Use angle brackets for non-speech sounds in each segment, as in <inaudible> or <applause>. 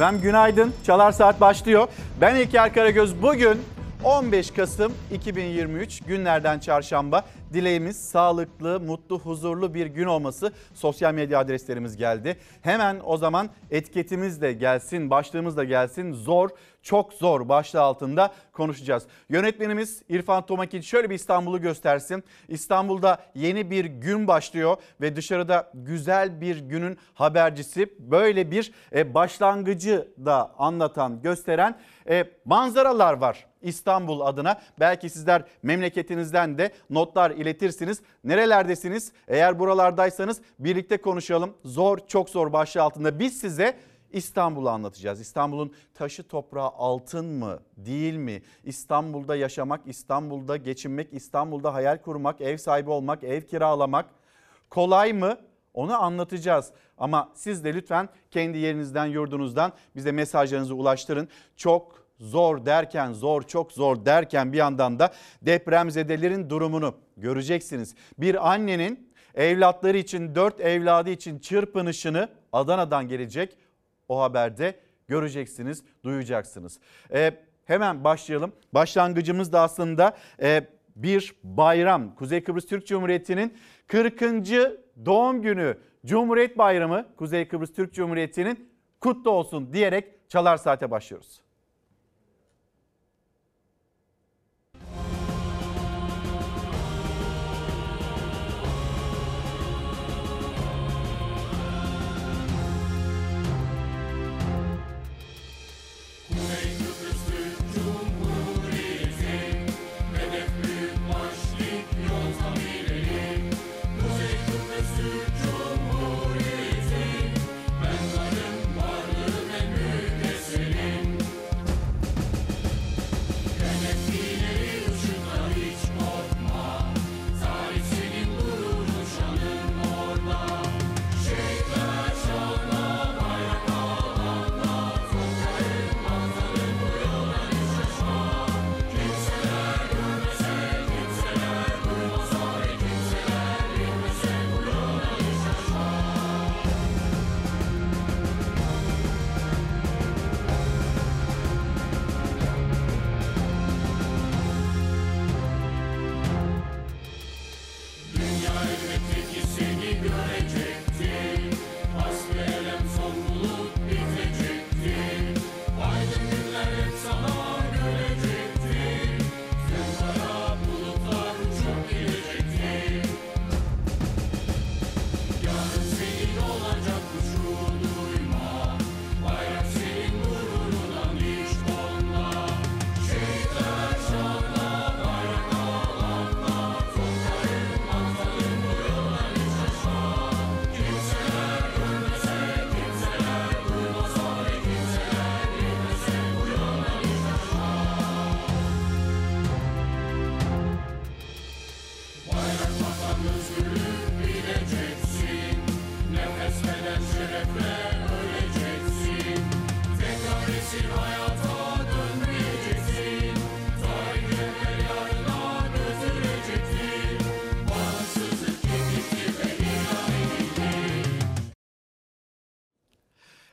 Efendim günaydın. Çalar Saat başlıyor. Ben İlker Karagöz. Bugün 15 Kasım 2023 günlerden çarşamba. Dileğimiz sağlıklı, mutlu, huzurlu bir gün olması. Sosyal medya adreslerimiz geldi. Hemen o zaman etiketimiz de gelsin, başlığımız da gelsin. Zor, çok zor başlığı altında konuşacağız. Yönetmenimiz İrfan Tomakin şöyle bir İstanbul'u göstersin. İstanbul'da yeni bir gün başlıyor ve dışarıda güzel bir günün habercisi. Böyle bir e, başlangıcı da anlatan, gösteren e, manzaralar var İstanbul adına. Belki sizler memleketinizden de notlar iletirsiniz. Nerelerdesiniz? Eğer buralardaysanız birlikte konuşalım. Zor, çok zor başlığı altında biz size İstanbul'u anlatacağız. İstanbul'un taşı toprağı altın mı değil mi? İstanbul'da yaşamak, İstanbul'da geçinmek, İstanbul'da hayal kurmak, ev sahibi olmak, ev kiralamak kolay mı? Onu anlatacağız. Ama siz de lütfen kendi yerinizden, yurdunuzdan bize mesajlarınızı ulaştırın. Çok zor derken, zor çok zor derken bir yandan da depremzedelerin durumunu göreceksiniz. Bir annenin evlatları için, dört evladı için çırpınışını Adana'dan gelecek o haberde göreceksiniz, duyacaksınız. Ee, hemen başlayalım. Başlangıcımız da aslında e, bir bayram. Kuzey Kıbrıs Türk Cumhuriyeti'nin 40. doğum günü Cumhuriyet Bayramı Kuzey Kıbrıs Türk Cumhuriyeti'nin kutlu olsun diyerek Çalar Saat'e başlıyoruz.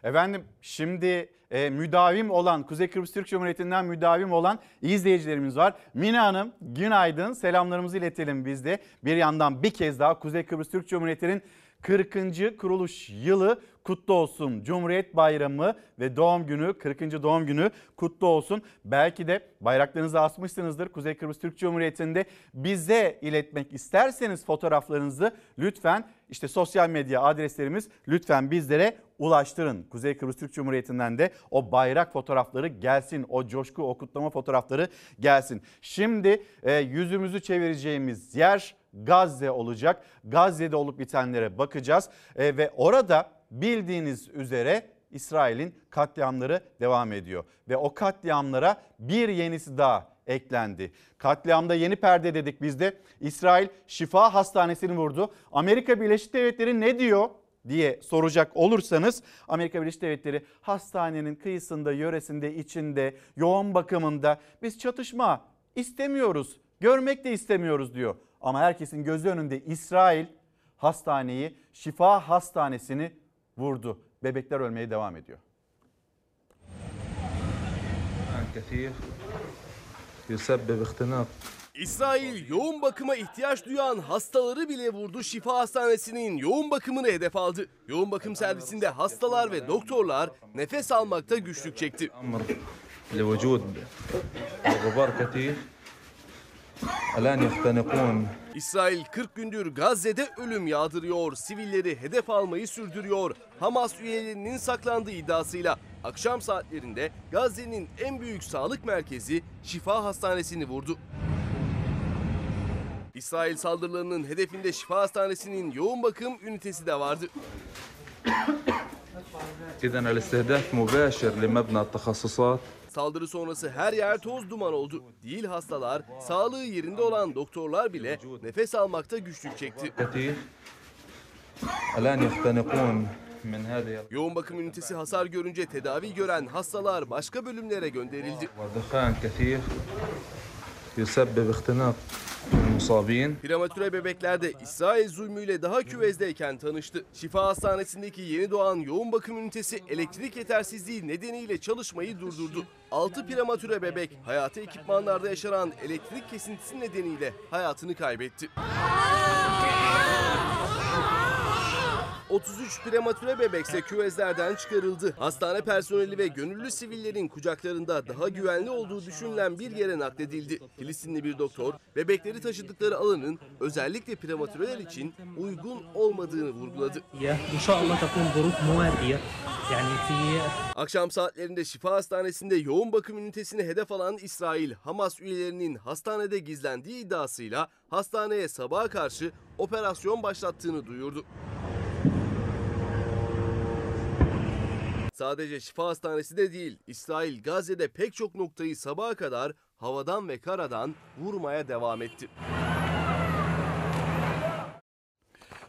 Efendim şimdi e, müdavim olan Kuzey Kıbrıs Türk Cumhuriyeti'nden müdavim olan izleyicilerimiz var. Mina Hanım günaydın selamlarımızı iletelim biz de. Bir yandan bir kez daha Kuzey Kıbrıs Türk Cumhuriyeti'nin 40. kuruluş yılı kutlu olsun. Cumhuriyet Bayramı ve doğum günü 40. doğum günü kutlu olsun. Belki de bayraklarınızı asmışsınızdır Kuzey Kıbrıs Türk Cumhuriyeti'nde. Bize iletmek isterseniz fotoğraflarınızı lütfen işte sosyal medya adreslerimiz lütfen bizlere ulaştırın. Kuzey Kıbrıs Türk Cumhuriyeti'nden de o bayrak fotoğrafları gelsin. O coşku, o kutlama fotoğrafları gelsin. Şimdi e, yüzümüzü çevireceğimiz yer Gazze olacak. Gazze'de olup bitenlere bakacağız e, ve orada bildiğiniz üzere İsrail'in katliamları devam ediyor ve o katliamlara bir yenisi daha eklendi. Katliamda yeni perde dedik biz de. İsrail Şifa Hastanesi'ni vurdu. Amerika Birleşik Devletleri ne diyor? diye soracak olursanız Amerika Birleşik Devletleri hastanenin kıyısında, yöresinde, içinde, yoğun bakımında biz çatışma istemiyoruz, görmek de istemiyoruz diyor. Ama herkesin gözü önünde İsrail hastaneyi, şifa hastanesini vurdu. Bebekler ölmeye devam ediyor. İsrail yoğun bakıma ihtiyaç duyan hastaları bile vurdu şifa hastanesinin yoğun bakımını hedef aldı. Yoğun bakım servisinde hastalar ve doktorlar nefes almakta güçlük çekti. İsrail 40 gündür Gazze'de ölüm yağdırıyor. Sivilleri hedef almayı sürdürüyor. Hamas üyelerinin saklandığı iddiasıyla akşam saatlerinde Gazze'nin en büyük sağlık merkezi Şifa Hastanesi'ni vurdu. İsrail saldırılarının hedefinde Şifa Hastanesi'nin yoğun bakım ünitesi de vardı. إذا الاستهداف مباشر لمبنى التخصصات Saldırı sonrası her yer toz duman oldu. Değil hastalar, sağlığı yerinde olan doktorlar bile nefes almakta güçlük çekti. Yoğun bakım ünitesi hasar görünce tedavi gören hastalar başka bölümlere gönderildi. Prematüre bebekler de İsrail zulmüyle daha küvezdeyken tanıştı. Şifa Hastanesi'ndeki yeni doğan yoğun bakım ünitesi elektrik yetersizliği nedeniyle çalışmayı durdurdu. 6 prematüre bebek hayatı ekipmanlarda yaşanan elektrik kesintisi nedeniyle hayatını kaybetti. 33 prematüre bebekse küvezlerden çıkarıldı. Hastane personeli ve gönüllü sivillerin kucaklarında daha güvenli olduğu düşünülen bir yere nakledildi. Filistinli bir doktor bebekleri taşıdıkları alanın özellikle prematüreler için uygun olmadığını vurguladı. Akşam saatlerinde şifa hastanesinde yoğun bakım ünitesini hedef alan İsrail, Hamas üyelerinin hastanede gizlendiği iddiasıyla hastaneye sabaha karşı operasyon başlattığını duyurdu. Sadece Şifa Hastanesi de değil, İsrail Gazze'de pek çok noktayı sabaha kadar havadan ve karadan vurmaya devam etti.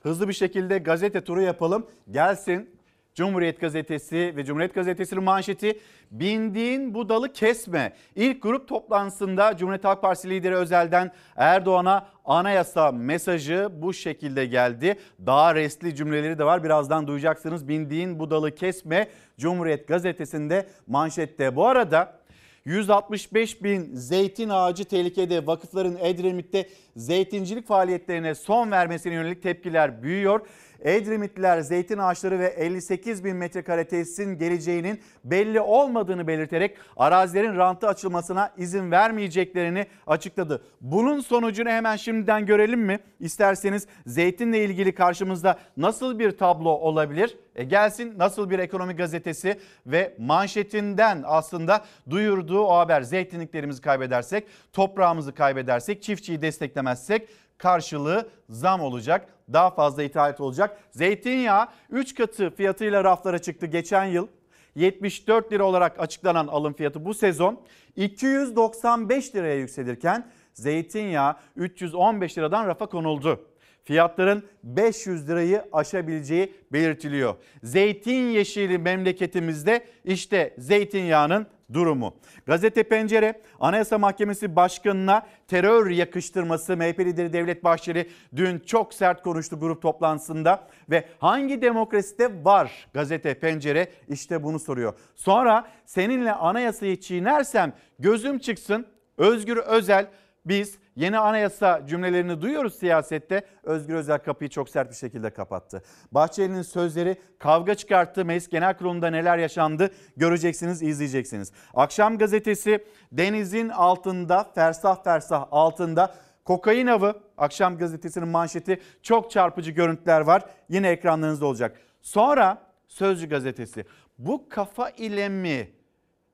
Hızlı bir şekilde gazete turu yapalım. Gelsin Cumhuriyet Gazetesi ve Cumhuriyet Gazetesi'nin manşeti bindiğin bu dalı kesme. İlk grup toplantısında Cumhuriyet Halk Partisi lideri Özel'den Erdoğan'a anayasa mesajı bu şekilde geldi. Daha resli cümleleri de var birazdan duyacaksınız. Bindiğin bu dalı kesme Cumhuriyet Gazetesi'nde manşette. Bu arada 165 bin zeytin ağacı tehlikede. Vakıfların Edremit'te zeytincilik faaliyetlerine son vermesine yönelik tepkiler büyüyor. Edremitliler zeytin ağaçları ve 58 bin metrekare tesisin geleceğinin belli olmadığını belirterek arazilerin rantı açılmasına izin vermeyeceklerini açıkladı. Bunun sonucunu hemen şimdiden görelim mi? İsterseniz zeytinle ilgili karşımızda nasıl bir tablo olabilir? E gelsin nasıl bir ekonomi gazetesi ve manşetinden aslında duyurduğu o haber zeytinliklerimizi kaybedersek, toprağımızı kaybedersek, çiftçiyi desteklemezsek karşılığı zam olacak. Daha fazla ithalat olacak. Zeytinyağı 3 katı fiyatıyla raflara çıktı geçen yıl. 74 lira olarak açıklanan alım fiyatı bu sezon 295 liraya yükselirken zeytinyağı 315 liradan rafa konuldu. Fiyatların 500 lirayı aşabileceği belirtiliyor. Zeytin yeşili memleketimizde işte zeytinyağının durumu. Gazete Pencere Anayasa Mahkemesi Başkanı'na terör yakıştırması MHP lideri Devlet Bahçeli dün çok sert konuştu grup toplantısında ve hangi demokraside var Gazete Pencere işte bunu soruyor. Sonra seninle anayasayı çiğnersem gözüm çıksın Özgür Özel biz yeni anayasa cümlelerini duyuyoruz siyasette. Özgür Özel kapıyı çok sert bir şekilde kapattı. Bahçeli'nin sözleri kavga çıkarttı. Meclis Genel Kurulu'nda neler yaşandı göreceksiniz, izleyeceksiniz. Akşam gazetesi denizin altında, fersah fersah altında kokain avı. Akşam gazetesinin manşeti çok çarpıcı görüntüler var. Yine ekranlarınızda olacak. Sonra Sözcü gazetesi. Bu kafa ile mi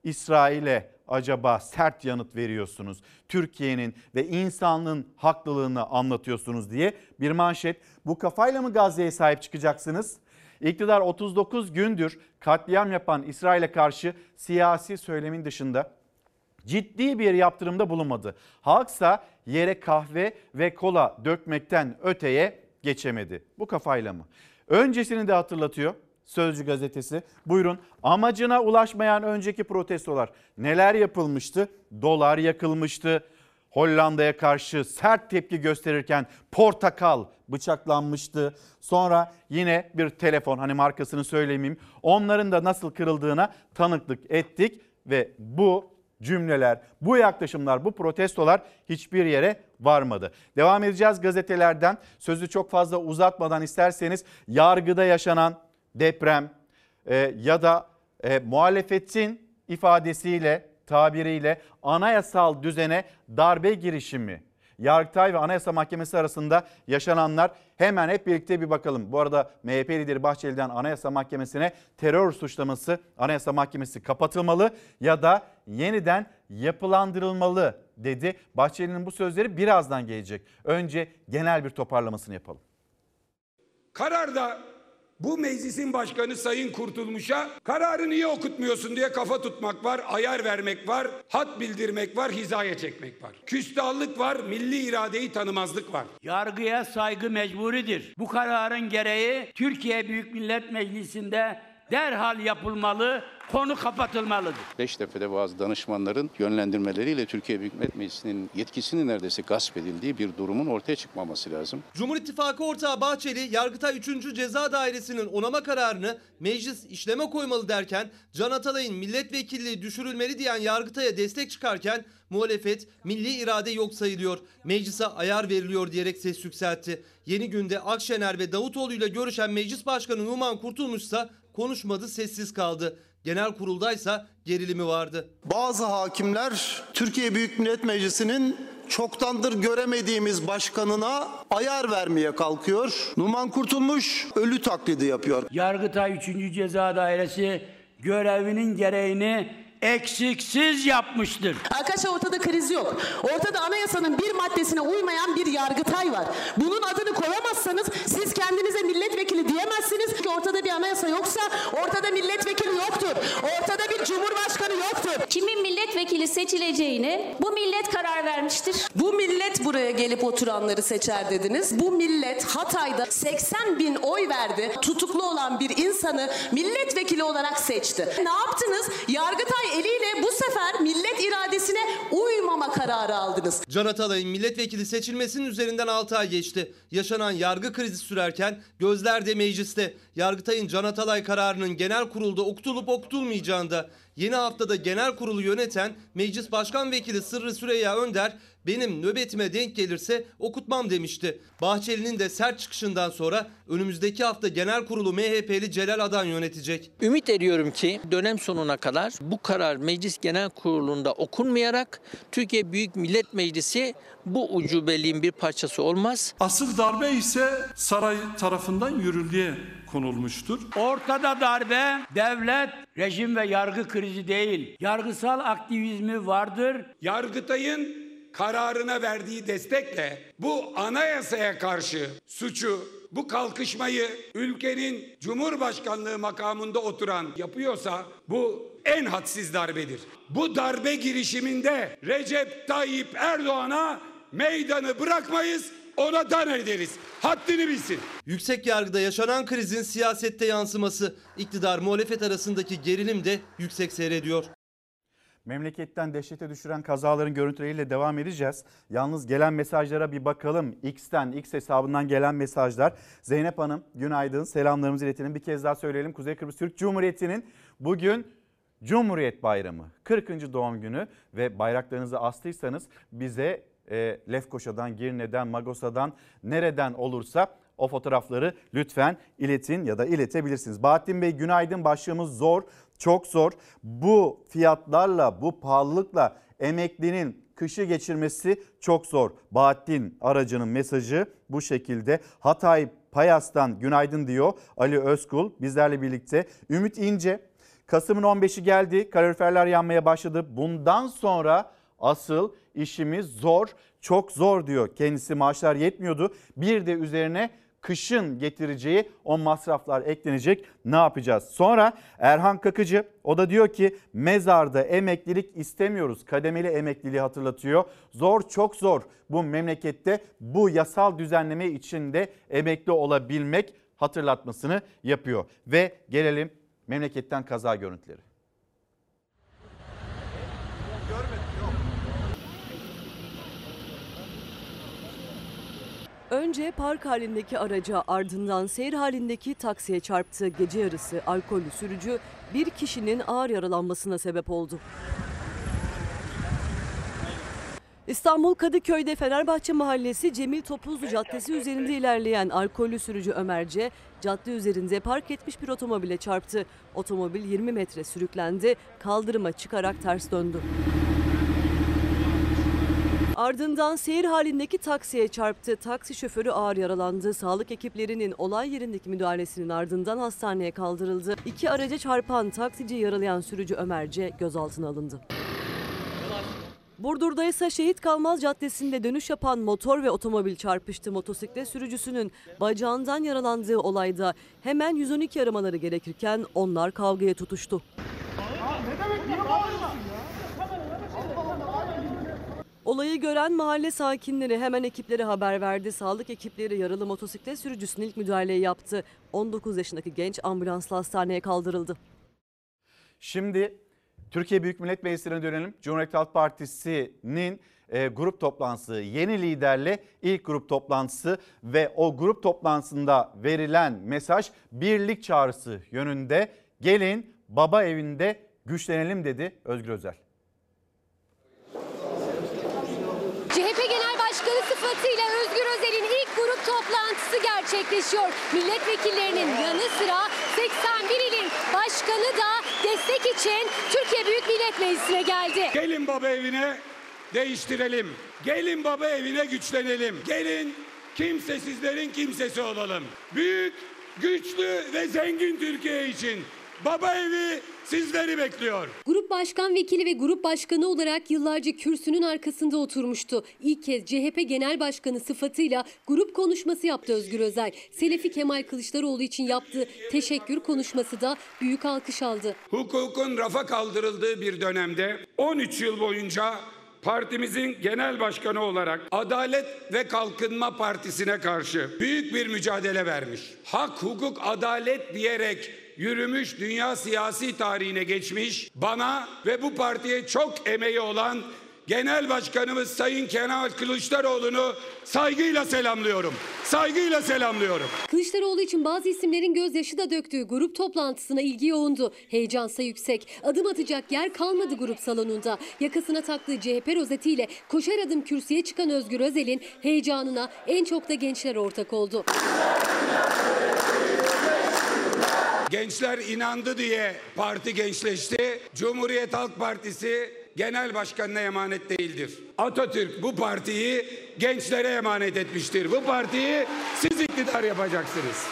İsrail'e acaba sert yanıt veriyorsunuz? Türkiye'nin ve insanlığın haklılığını anlatıyorsunuz diye bir manşet. Bu kafayla mı Gazze'ye sahip çıkacaksınız? İktidar 39 gündür katliam yapan İsrail'e karşı siyasi söylemin dışında ciddi bir yaptırımda bulunmadı. Halksa yere kahve ve kola dökmekten öteye geçemedi. Bu kafayla mı? Öncesini de hatırlatıyor. Sözcü gazetesi. Buyurun amacına ulaşmayan önceki protestolar neler yapılmıştı? Dolar yakılmıştı. Hollanda'ya karşı sert tepki gösterirken portakal bıçaklanmıştı. Sonra yine bir telefon hani markasını söylemeyeyim. Onların da nasıl kırıldığına tanıklık ettik ve bu cümleler, bu yaklaşımlar, bu protestolar hiçbir yere varmadı. Devam edeceğiz gazetelerden. Sözü çok fazla uzatmadan isterseniz yargıda yaşanan deprem e, ya da e, muhalefetin ifadesiyle, tabiriyle anayasal düzene darbe girişimi Yargıtay ve Anayasa Mahkemesi arasında yaşananlar hemen hep birlikte bir bakalım. Bu arada MHP lideri Bahçeli'den Anayasa Mahkemesi'ne terör suçlaması Anayasa Mahkemesi kapatılmalı ya da yeniden yapılandırılmalı dedi. Bahçeli'nin bu sözleri birazdan gelecek. Önce genel bir toparlamasını yapalım. Kararda bu meclisin başkanı Sayın Kurtulmuş'a kararı niye okutmuyorsun diye kafa tutmak var, ayar vermek var, hat bildirmek var, hizaya çekmek var. Küstahlık var, milli iradeyi tanımazlık var. Yargıya saygı mecburidir. Bu kararın gereği Türkiye Büyük Millet Meclisi'nde derhal yapılmalı, konu kapatılmalıdır. Beştepe'de bazı danışmanların yönlendirmeleriyle Türkiye Büyük Millet Meclisi'nin yetkisinin neredeyse gasp edildiği bir durumun ortaya çıkmaması lazım. Cumhur İttifakı ortağı Bahçeli, Yargıtay 3. Ceza Dairesi'nin onama kararını meclis işleme koymalı derken, Can Atalay'ın milletvekilliği düşürülmeli diyen Yargıtay'a destek çıkarken, muhalefet milli irade yok sayılıyor, meclise ayar veriliyor diyerek ses yükseltti. Yeni günde Akşener ve Davutoğlu ile görüşen Meclis Başkanı Numan Kurtulmuş ise konuşmadı, sessiz kaldı. Genel kuruldaysa gerilimi vardı. Bazı hakimler Türkiye Büyük Millet Meclisi'nin çoktandır göremediğimiz başkanına ayar vermeye kalkıyor. Numan Kurtulmuş ölü taklidi yapıyor. Yargıtay 3. Ceza Dairesi görevinin gereğini eksiksiz yapmıştır. Arkadaşlar ortada kriz yok. Ortada anayasanın bir maddesine uymayan bir yargıtay var. Bunun adını koyamazsanız siz kendinize milletvekili diyemezsiniz ki ortada bir anayasa yoksa ortada milletvekili yoktur. Ortada bir cumhurbaşkanı yoktur. Kimin milletvekili seçileceğini bu millet karar vermiştir. Bu millet buraya gelip oturanları seçer dediniz. Bu millet Hatay'da 80 bin oy verdi. Tutuklu olan bir insanı milletvekili olarak seçti. Ne yaptınız? Yargıtay eliyle bu sefer millet iradesine uymama kararı aldınız. Can Atalay'ın milletvekili seçilmesinin üzerinden 6 ay geçti. Yaşanan yargı krizi sürerken gözler de mecliste. Yargıtay'ın Can Atalay kararının genel kurulda okutulup okutulmayacağında yeni haftada genel kurulu yöneten Meclis Başkan Vekili Sırrı Süreyya Önder benim nöbetime denk gelirse okutmam demişti. Bahçeli'nin de sert çıkışından sonra önümüzdeki hafta genel kurulu MHP'li Celal Adan yönetecek. Ümit ediyorum ki dönem sonuna kadar bu karar Meclis Genel Kurulu'nda okunmayarak Türkiye Büyük Millet Meclisi bu ucubeliğin bir parçası olmaz. Asıl darbe ise saray tarafından yürürlüğe konulmuştur. Ortada darbe, devlet, rejim ve yargı krizi değil. Yargısal aktivizmi vardır. Yargıtay'ın kararına verdiği destekle bu anayasaya karşı suçu, bu kalkışmayı ülkenin Cumhurbaşkanlığı makamında oturan yapıyorsa bu en hadsiz darbedir. Bu darbe girişiminde Recep Tayyip Erdoğan'a meydanı bırakmayız, ona dan ederiz. Haddini bilsin. Yüksek yargıda yaşanan krizin siyasette yansıması, iktidar muhalefet arasındaki gerilim de yüksek seyrediyor. Memleketten dehşete düşüren kazaların görüntüleriyle devam edeceğiz. Yalnız gelen mesajlara bir bakalım. X'ten, X hesabından gelen mesajlar. Zeynep Hanım günaydın. Selamlarımızı iletelim. Bir kez daha söyleyelim. Kuzey Kıbrıs Türk Cumhuriyeti'nin bugün Cumhuriyet Bayramı 40. doğum günü ve bayraklarınızı astıysanız bize e, Lefkoşa'dan, Girne'den, Magosa'dan nereden olursa o fotoğrafları lütfen iletin ya da iletebilirsiniz. Bahattin Bey günaydın başlığımız zor, çok zor. Bu fiyatlarla, bu pahalılıkla emeklinin kışı geçirmesi çok zor. Bahattin aracının mesajı bu şekilde. Hatay Payas'tan günaydın diyor Ali Özkul bizlerle birlikte. Ümit İnce Kasım'ın 15'i geldi. Kaloriferler yanmaya başladı. Bundan sonra asıl işimiz zor, çok zor diyor. Kendisi maaşlar yetmiyordu. Bir de üzerine kışın getireceği o masraflar eklenecek. Ne yapacağız? Sonra Erhan Kakıcı o da diyor ki mezarda emeklilik istemiyoruz. Kademeli emekliliği hatırlatıyor. Zor çok zor bu memlekette bu yasal düzenleme içinde emekli olabilmek hatırlatmasını yapıyor. Ve gelelim memleketten kaza görüntüleri. Önce park halindeki araca ardından seyir halindeki taksiye çarptı. Gece yarısı alkollü sürücü bir kişinin ağır yaralanmasına sebep oldu. İstanbul Kadıköy'de Fenerbahçe Mahallesi Cemil Topuzlu Caddesi üzerinde ilerleyen alkollü sürücü Ömerce, cadde üzerinde park etmiş bir otomobile çarptı. Otomobil 20 metre sürüklendi, kaldırıma çıkarak ters döndü. Ardından seyir halindeki taksiye çarptı. Taksi şoförü ağır yaralandı. Sağlık ekiplerinin olay yerindeki müdahalesinin ardından hastaneye kaldırıldı. İki araca çarpan taksici yaralayan sürücü Ömerce gözaltına alındı. Burdur'da ise Şehit Kalmaz Caddesi'nde dönüş yapan motor ve otomobil çarpıştı. Motosiklet sürücüsünün bacağından yaralandığı olayda hemen 112 aramaları gerekirken onlar kavgaya tutuştu. Olayı gören mahalle sakinleri hemen ekiplere haber verdi. Sağlık ekipleri yaralı motosiklet sürücüsüne ilk müdahaleyi yaptı. 19 yaşındaki genç ambulansla hastaneye kaldırıldı. Şimdi Türkiye Büyük Millet Meclisi'ne dönelim. Cumhuriyet Halk Partisi'nin e, grup toplantısı, yeni liderle ilk grup toplantısı ve o grup toplantısında verilen mesaj birlik çağrısı yönünde. Gelin baba evinde güçlenelim dedi Özgür Özel. CHP Genel Başkanı sıfatıyla Özgür Özel'in ilk grup toplantısı gerçekleşiyor. Milletvekillerinin yanı sıra 81 ilin başkanı da destek için Türkiye Büyük Millet Meclisi'ne geldi. Gelin baba evine değiştirelim. Gelin baba evine güçlenelim. Gelin kimsesizlerin kimsesi olalım. Büyük, güçlü ve zengin Türkiye için baba evi sizleri bekliyor. Grup başkan vekili ve grup başkanı olarak yıllarca kürsünün arkasında oturmuştu. İlk kez CHP Genel Başkanı sıfatıyla grup konuşması yaptı Özgür Özel. Selefi Kemal Kılıçdaroğlu için yaptığı teşekkür konuşması da büyük alkış aldı. Hukukun rafa kaldırıldığı bir dönemde 13 yıl boyunca partimizin genel başkanı olarak Adalet ve Kalkınma Partisi'ne karşı büyük bir mücadele vermiş. Hak, hukuk, adalet diyerek yürümüş dünya siyasi tarihine geçmiş bana ve bu partiye çok emeği olan Genel Başkanımız Sayın Kemal Kılıçdaroğlu'nu saygıyla selamlıyorum. Saygıyla selamlıyorum. Kılıçdaroğlu için bazı isimlerin gözyaşı da döktüğü grup toplantısına ilgi yoğundu. Heyecansa yüksek. Adım atacak yer kalmadı grup salonunda. Yakasına taktığı CHP rozetiyle koşar adım kürsüye çıkan Özgür Özel'in heyecanına en çok da gençler ortak oldu. Gençler inandı diye parti gençleşti. Cumhuriyet Halk Partisi genel başkanına emanet değildir. Atatürk bu partiyi gençlere emanet etmiştir. Bu partiyi siz iktidar yapacaksınız.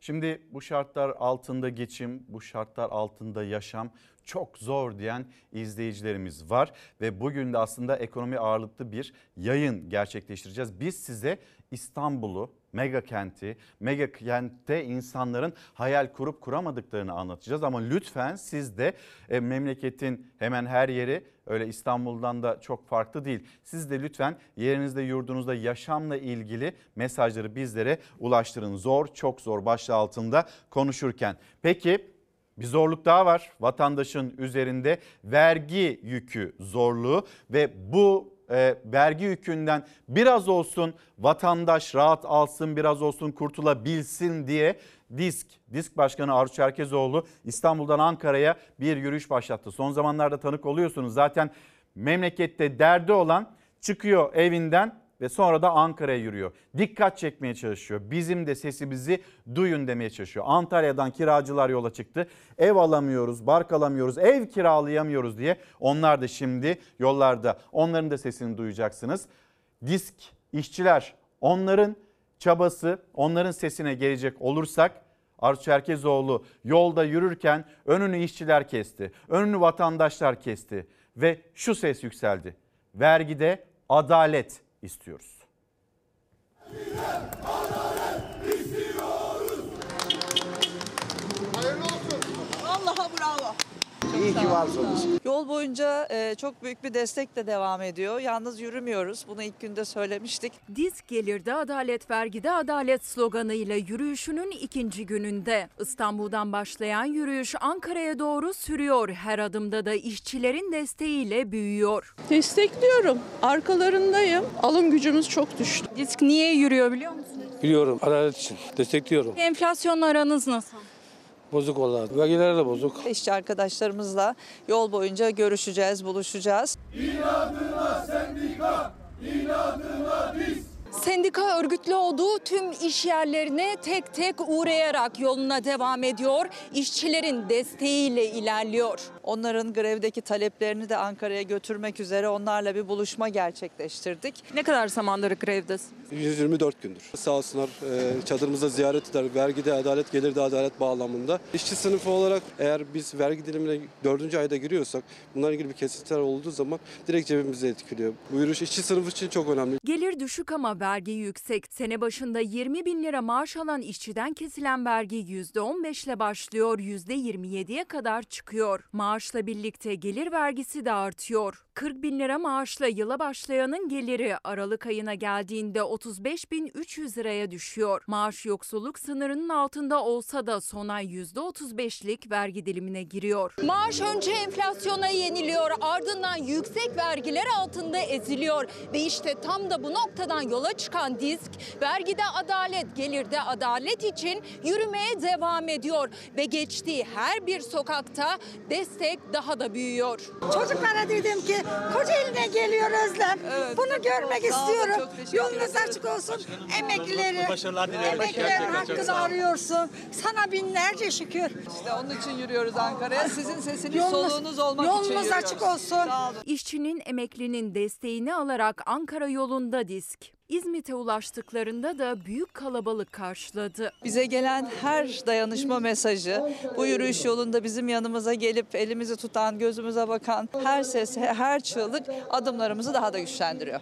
Şimdi bu şartlar altında geçim, bu şartlar altında yaşam çok zor diyen izleyicilerimiz var ve bugün de aslında ekonomi ağırlıklı bir yayın gerçekleştireceğiz. Biz size İstanbul'u, mega kenti, mega kentte insanların hayal kurup kuramadıklarını anlatacağız. Ama lütfen siz de e, memleketin hemen her yeri öyle İstanbul'dan da çok farklı değil. Siz de lütfen yerinizde yurdunuzda yaşamla ilgili mesajları bizlere ulaştırın. Zor çok zor başlığı altında konuşurken. Peki bir zorluk daha var vatandaşın üzerinde vergi yükü zorluğu ve bu e, vergi yükünden biraz olsun vatandaş rahat alsın biraz olsun kurtulabilsin diye DİSK, DİSK Başkanı Arzu Çerkezoğlu İstanbul'dan Ankara'ya bir yürüyüş başlattı. Son zamanlarda tanık oluyorsunuz zaten memlekette derdi olan çıkıyor evinden ve sonra da Ankara'ya yürüyor. Dikkat çekmeye çalışıyor. Bizim de sesimizi duyun demeye çalışıyor. Antalya'dan kiracılar yola çıktı. Ev alamıyoruz, bark alamıyoruz, ev kiralayamıyoruz diye. Onlar da şimdi yollarda. Onların da sesini duyacaksınız. Disk işçiler onların çabası, onların sesine gelecek olursak Arzu Çerkezoğlu yolda yürürken önünü işçiler kesti. Önünü vatandaşlar kesti ve şu ses yükseldi. Vergide adalet istiyoruz. Vallahi İyi ki varsınız. Yol boyunca e, çok büyük bir destek de devam ediyor. Yalnız yürümüyoruz. Bunu ilk günde söylemiştik. Disk gelirde adalet vergide adalet sloganıyla yürüyüşünün ikinci gününde. İstanbul'dan başlayan yürüyüş Ankara'ya doğru sürüyor. Her adımda da işçilerin desteğiyle büyüyor. Destekliyorum. Arkalarındayım. Alım gücümüz çok düştü. Disk niye yürüyor biliyor musunuz? Biliyorum adalet için destekliyorum. Enflasyonla aranız nasıl? Bozuk vallahi. Vergiler de bozuk. İşçi arkadaşlarımızla yol boyunca görüşeceğiz, buluşacağız. Sendika örgütlü olduğu tüm iş yerlerine tek tek uğrayarak yoluna devam ediyor. İşçilerin desteğiyle ilerliyor. Onların grevdeki taleplerini de Ankara'ya götürmek üzere onlarla bir buluşma gerçekleştirdik. Ne kadar zamandır grevdesin? 124 gündür. Sağ olsunlar e, çadırımızda ziyaret eder. Vergide adalet, gelirde adalet bağlamında. İşçi sınıfı olarak eğer biz vergi dilimine 4. ayda giriyorsak bunlarla ilgili bir kesitler olduğu zaman direkt cebimize etkiliyor. Bu yürüyüş işçi sınıfı için çok önemli. Gelir düşük ama vergi yüksek. Sene başında 20 bin lira maaş alan işçiden kesilen vergi %15 ile başlıyor, %27'ye kadar çıkıyor. Maaşla birlikte gelir vergisi de artıyor. 40 bin lira maaşla yıla başlayanın geliri Aralık ayına geldiğinde 35 bin 300 liraya düşüyor. Maaş yoksulluk sınırının altında olsa da son ay %35'lik vergi dilimine giriyor. Maaş önce enflasyona yeniliyor ardından yüksek vergiler altında eziliyor. Ve işte tam da bu noktadan yola çıkan disk vergide adalet, gelirde adalet için yürümeye devam ediyor. Ve geçtiği her bir sokakta destek daha da büyüyor. Çocuklara dedim ki Kocaeli'ne geliyor Özlem. Bunu görmek Sağ istiyorum. Yolunuz açık olsun. Emeklileri, Başarılar emeklilerin Gerçekten hakkını arıyorsun. Sana binlerce şükür. İşte onun için yürüyoruz Ankara'ya. Sizin sesiniz, Yolunuz- soluğunuz olmak yolunuz için yürüyoruz. açık olsun. Sağ olun. İşçinin, emeklinin desteğini alarak Ankara yolunda disk. İzmit'e ulaştıklarında da büyük kalabalık karşıladı. Bize gelen her dayanışma mesajı, bu yürüyüş yolunda bizim yanımıza gelip elimizi tutan, gözümüze bakan her ses, her çığlık adımlarımızı daha da güçlendiriyor.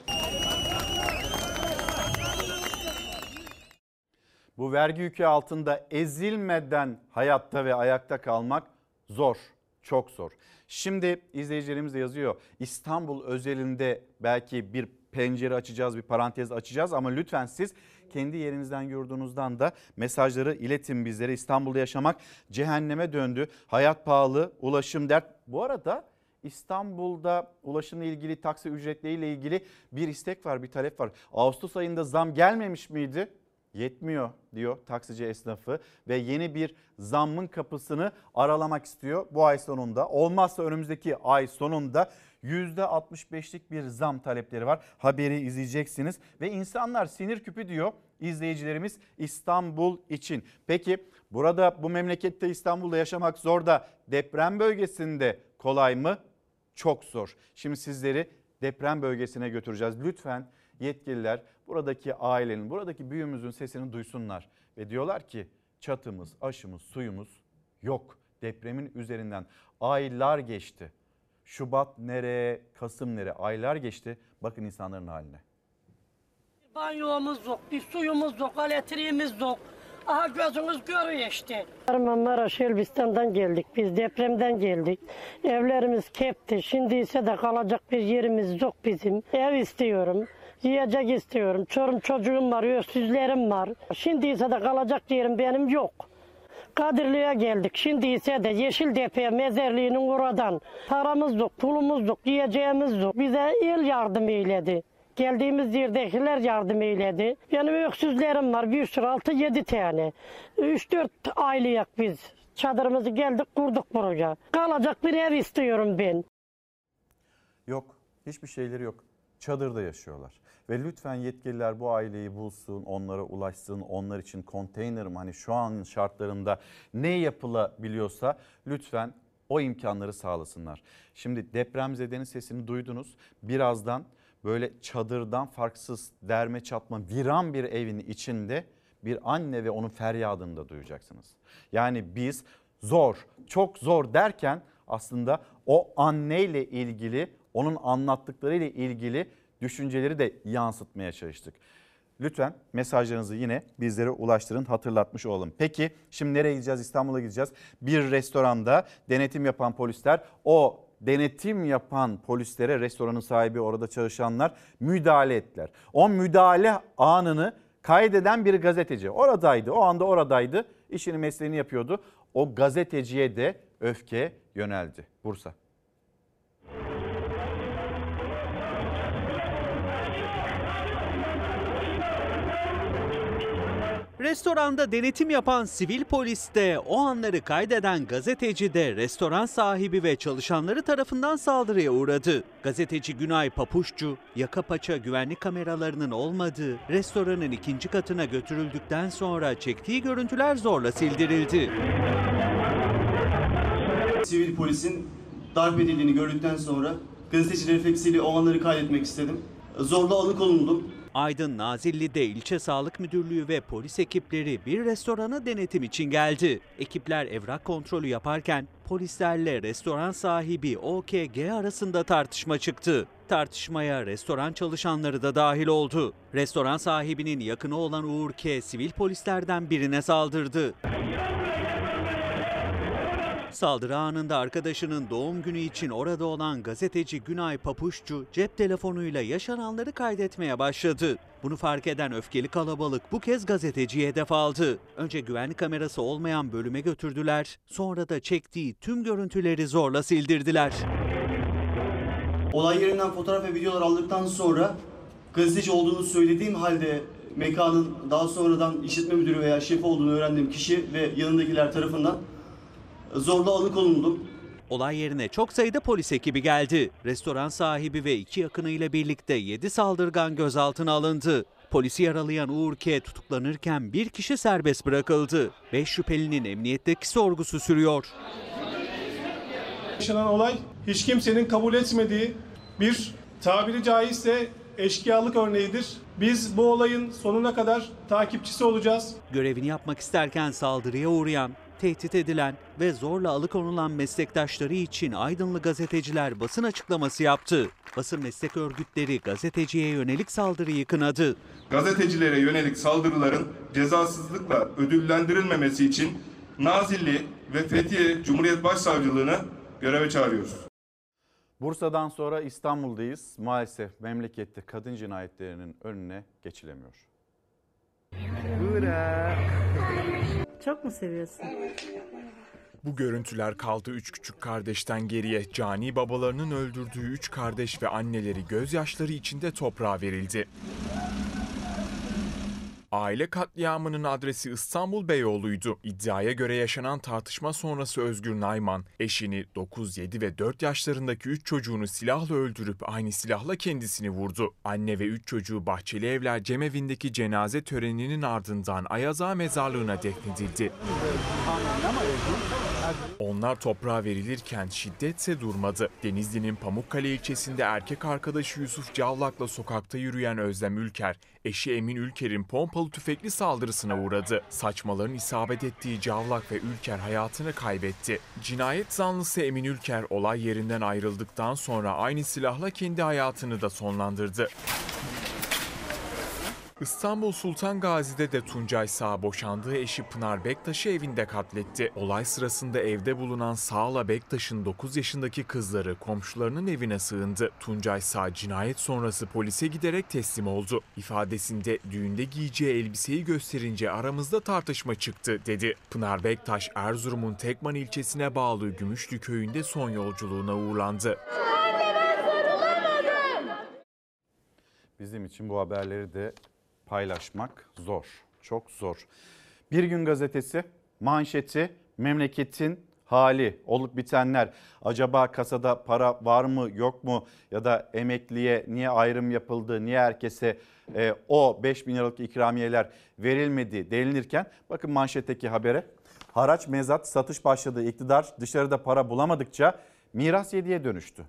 Bu vergi yükü altında ezilmeden hayatta ve ayakta kalmak zor, çok zor. Şimdi izleyicilerimiz de yazıyor. İstanbul özelinde belki bir pencere açacağız, bir parantez açacağız ama lütfen siz kendi yerinizden yurdunuzdan da mesajları iletin bizlere. İstanbul'da yaşamak cehenneme döndü. Hayat pahalı, ulaşım dert. Bu arada İstanbul'da ulaşımla ilgili taksi ücretleriyle ilgili bir istek var, bir talep var. Ağustos ayında zam gelmemiş miydi? Yetmiyor diyor taksici esnafı ve yeni bir zammın kapısını aralamak istiyor bu ay sonunda. Olmazsa önümüzdeki ay sonunda %65'lik bir zam talepleri var. Haberi izleyeceksiniz ve insanlar sinir küpü diyor izleyicilerimiz İstanbul için. Peki burada bu memlekette İstanbul'da yaşamak zor da deprem bölgesinde kolay mı? Çok zor. Şimdi sizleri deprem bölgesine götüreceğiz. Lütfen yetkililer buradaki ailenin, buradaki büyüğümüzün sesini duysunlar. Ve diyorlar ki çatımız, aşımız, suyumuz yok. Depremin üzerinden aylar geçti. Şubat nere, Kasım nere aylar geçti. Bakın insanların haline. Banyomuz yok, bir suyumuz yok, elektriğimiz yok. Aha gözünüz görüyor işte. Kahramanmaraş Elbistan'dan geldik. Biz depremden geldik. Evlerimiz kepti. Şimdi ise de kalacak bir yerimiz yok bizim. Ev istiyorum. Yiyecek istiyorum. Çorum çocuğum var, öksüzlerim var. Şimdi ise de kalacak yerim benim yok. Kadirli'ye geldik. Şimdi ise de Yeşiltepe mezarlığının oradan. Paramız yok, pulumuz. Bize el yardım eyledi. Geldiğimiz yerdekiler yardım eyledi. Benim öksüzlerim var. Bir sürü altı yedi tane. Üç dört aylık biz. Çadırımızı geldik kurduk buraya. Kalacak bir ev istiyorum ben. Yok, hiçbir şeyleri yok. Çadırda yaşıyorlar. Ve lütfen yetkililer bu aileyi bulsun, onlara ulaşsın, onlar için konteyner mi hani şu an şartlarında ne yapılabiliyorsa lütfen o imkanları sağlasınlar. Şimdi depremzedenin sesini duydunuz. Birazdan böyle çadırdan farksız derme çatma viran bir evin içinde bir anne ve onun feryadını da duyacaksınız. Yani biz zor, çok zor derken aslında o anneyle ilgili, onun anlattıklarıyla ilgili düşünceleri de yansıtmaya çalıştık. Lütfen mesajlarınızı yine bizlere ulaştırın hatırlatmış olalım. Peki şimdi nereye gideceğiz? İstanbul'a gideceğiz. Bir restoranda denetim yapan polisler o denetim yapan polislere restoranın sahibi orada çalışanlar müdahale ettiler. O müdahale anını kaydeden bir gazeteci oradaydı. O anda oradaydı. işini mesleğini yapıyordu. O gazeteciye de öfke yöneldi. Bursa. Restoranda denetim yapan sivil polis de o anları kaydeden gazeteci de restoran sahibi ve çalışanları tarafından saldırıya uğradı. Gazeteci Günay Papuççu, yaka paça güvenlik kameralarının olmadığı restoranın ikinci katına götürüldükten sonra çektiği görüntüler zorla sildirildi. Sivil polisin darp edildiğini gördükten sonra gazeteci refleksiyle o anları kaydetmek istedim. Zorla alıkonulundum. Aydın Nazilli'de ilçe sağlık müdürlüğü ve polis ekipleri bir restorana denetim için geldi. Ekipler evrak kontrolü yaparken polislerle restoran sahibi OKG arasında tartışma çıktı. Tartışmaya restoran çalışanları da dahil oldu. Restoran sahibinin yakını olan Uğur K. sivil polislerden birine saldırdı. Saldırı anında arkadaşının doğum günü için orada olan gazeteci Günay Papuççu cep telefonuyla yaşananları kaydetmeye başladı. Bunu fark eden öfkeli kalabalık bu kez gazeteciye hedef aldı. Önce güvenlik kamerası olmayan bölüme götürdüler, sonra da çektiği tüm görüntüleri zorla sildirdiler. Olay yerinden fotoğraf ve videolar aldıktan sonra gazeteci olduğunu söylediğim halde mekanın daha sonradan işletme müdürü veya şefi olduğunu öğrendiğim kişi ve yanındakiler tarafından zorla alıkonulundum. Olay yerine çok sayıda polis ekibi geldi. Restoran sahibi ve iki yakınıyla birlikte 7 saldırgan gözaltına alındı. Polisi yaralayan Uğur K. tutuklanırken bir kişi serbest bırakıldı. 5 şüphelinin emniyetteki sorgusu sürüyor. Yaşanan olay hiç kimsenin kabul etmediği bir tabiri caizse eşkıyalık örneğidir. Biz bu olayın sonuna kadar takipçisi olacağız. Görevini yapmak isterken saldırıya uğrayan, tehdit edilen ve zorla alıkonulan meslektaşları için Aydınlı gazeteciler basın açıklaması yaptı. Basın meslek örgütleri gazeteciye yönelik saldırıyı kınadı. Gazetecilere yönelik saldırıların cezasızlıkla ödüllendirilmemesi için Nazilli ve Fethiye Cumhuriyet Başsavcılığını göreve çağırıyoruz. Bursa'dan sonra İstanbul'dayız. Maalesef memlekette kadın cinayetlerinin önüne geçilemiyor. Çok mu seviyorsun? Bu görüntüler kaldı üç küçük kardeşten geriye. Cani babalarının öldürdüğü üç kardeş ve anneleri gözyaşları içinde toprağa verildi. Aile katliamının adresi İstanbul Beyoğlu'ydu. İddiaya göre yaşanan tartışma sonrası Özgür Nayman, eşini 9, 7 ve 4 yaşlarındaki 3 çocuğunu silahla öldürüp aynı silahla kendisini vurdu. Anne ve 3 çocuğu Bahçeli Evler Cemevindeki cenaze töreninin ardından Ayaza mezarlığına defnedildi. Onlar toprağa verilirken şiddetse durmadı. Denizli'nin Pamukkale ilçesinde erkek arkadaşı Yusuf Cavlak'la sokakta yürüyen Özlem Ülker, eşi Emin Ülker'in pompalı tüfekli saldırısına uğradı. Saçmaların isabet ettiği Cavlak ve Ülker hayatını kaybetti. Cinayet zanlısı Emin Ülker olay yerinden ayrıldıktan sonra aynı silahla kendi hayatını da sonlandırdı. İstanbul Sultan Gazi'de de Tuncay Sağ boşandığı eşi Pınar Bektaş'ı evinde katletti. Olay sırasında evde bulunan Sağ'la Bektaş'ın 9 yaşındaki kızları komşularının evine sığındı. Tuncay Sağ cinayet sonrası polise giderek teslim oldu. İfadesinde düğünde giyeceği elbiseyi gösterince aramızda tartışma çıktı dedi. Pınar Bektaş Erzurum'un Tekman ilçesine bağlı Gümüşlü köyünde son yolculuğuna uğurlandı. Bizim için bu haberleri de paylaşmak zor, çok zor. Bir gün gazetesi manşeti memleketin hali, olup bitenler. Acaba kasada para var mı yok mu ya da emekliye niye ayrım yapıldı, niye herkese e, o 5 bin liralık ikramiyeler verilmedi denilirken bakın manşetteki habere. Haraç mezat satış başladı iktidar dışarıda para bulamadıkça miras yediye dönüştü.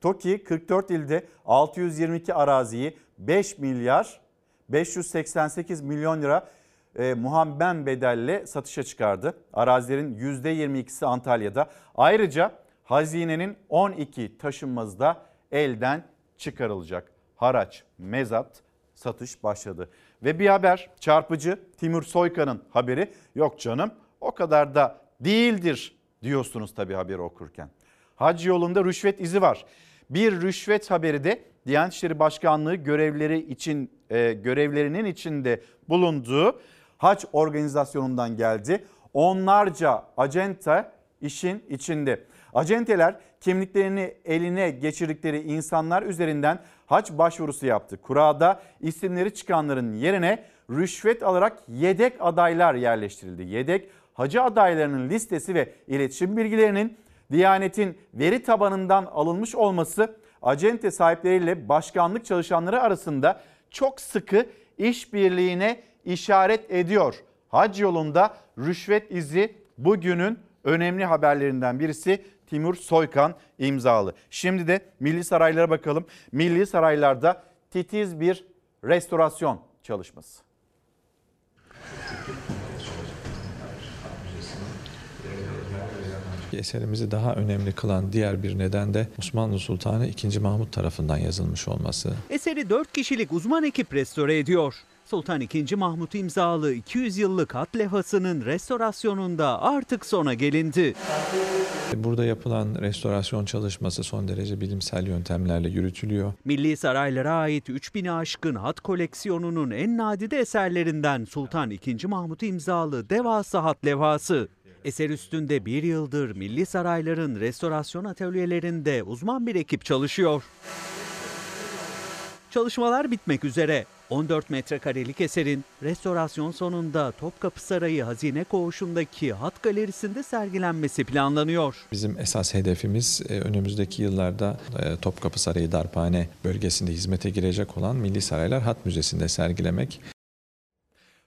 TOKİ 44 ilde 622 araziyi 5 milyar 588 milyon lira e, muhabben bedelle satışa çıkardı. Arazilerin %22'si Antalya'da. Ayrıca hazinenin 12 taşınmazı da elden çıkarılacak. Haraç, mezat satış başladı. Ve bir haber çarpıcı Timur Soykan'ın haberi. Yok canım o kadar da değildir diyorsunuz tabii haberi okurken. Hac yolunda rüşvet izi var. Bir rüşvet haberi de Diyanet İşleri Başkanlığı görevleri için e, görevlerinin içinde bulunduğu hac organizasyonundan geldi. Onlarca acenta işin içinde. Acenteler kimliklerini eline geçirdikleri insanlar üzerinden hac başvurusu yaptı. Kurada isimleri çıkanların yerine rüşvet alarak yedek adaylar yerleştirildi. Yedek hacı adaylarının listesi ve iletişim bilgilerinin Diyanet'in veri tabanından alınmış olması acente sahipleriyle başkanlık çalışanları arasında çok sıkı işbirliğine işaret ediyor. Hac yolunda rüşvet izi bugünün önemli haberlerinden birisi Timur Soykan imzalı. Şimdi de Milli Saraylara bakalım. Milli Saraylarda titiz bir restorasyon çalışması. Eserimizi daha önemli kılan diğer bir neden de Osmanlı Sultanı II. Mahmut tarafından yazılmış olması. Eseri 4 kişilik uzman ekip restore ediyor. Sultan II. Mahmut imzalı 200 yıllık hat levhasının restorasyonunda artık sona gelindi. Burada yapılan restorasyon çalışması son derece bilimsel yöntemlerle yürütülüyor. Milli Saraylara ait 3000'i aşkın hat koleksiyonunun en nadide eserlerinden Sultan II. Mahmut imzalı devasa hat levhası. Eser üstünde bir yıldır Milli Sarayların restorasyon atölyelerinde uzman bir ekip çalışıyor. Çalışmalar bitmek üzere. 14 metrekarelik eserin restorasyon sonunda Topkapı Sarayı Hazine Koğuşu'ndaki hat galerisinde sergilenmesi planlanıyor. Bizim esas hedefimiz e, önümüzdeki yıllarda e, Topkapı Sarayı Darphane bölgesinde hizmete girecek olan Milli Saraylar Hat Müzesi'nde sergilemek.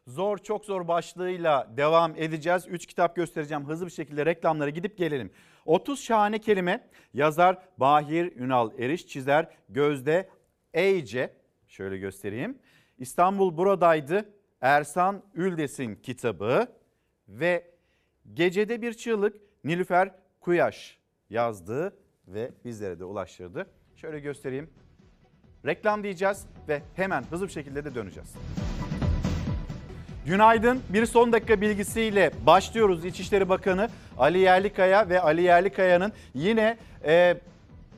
Zor çok zor başlığıyla devam edeceğiz. 3 kitap göstereceğim hızlı bir şekilde reklamlara gidip gelelim. 30 şahane kelime yazar Bahir Ünal Eriş çizer Gözde Eyce şöyle göstereyim. İstanbul buradaydı Ersan Üldes'in kitabı ve Gecede Bir Çığlık Nilüfer Kuyaş yazdı ve bizlere de ulaştırdı. Şöyle göstereyim. Reklam diyeceğiz ve hemen hızlı bir şekilde de döneceğiz. Günaydın. Bir son dakika bilgisiyle başlıyoruz. İçişleri Bakanı Ali Yerlikaya ve Ali Yerlikaya'nın yine e,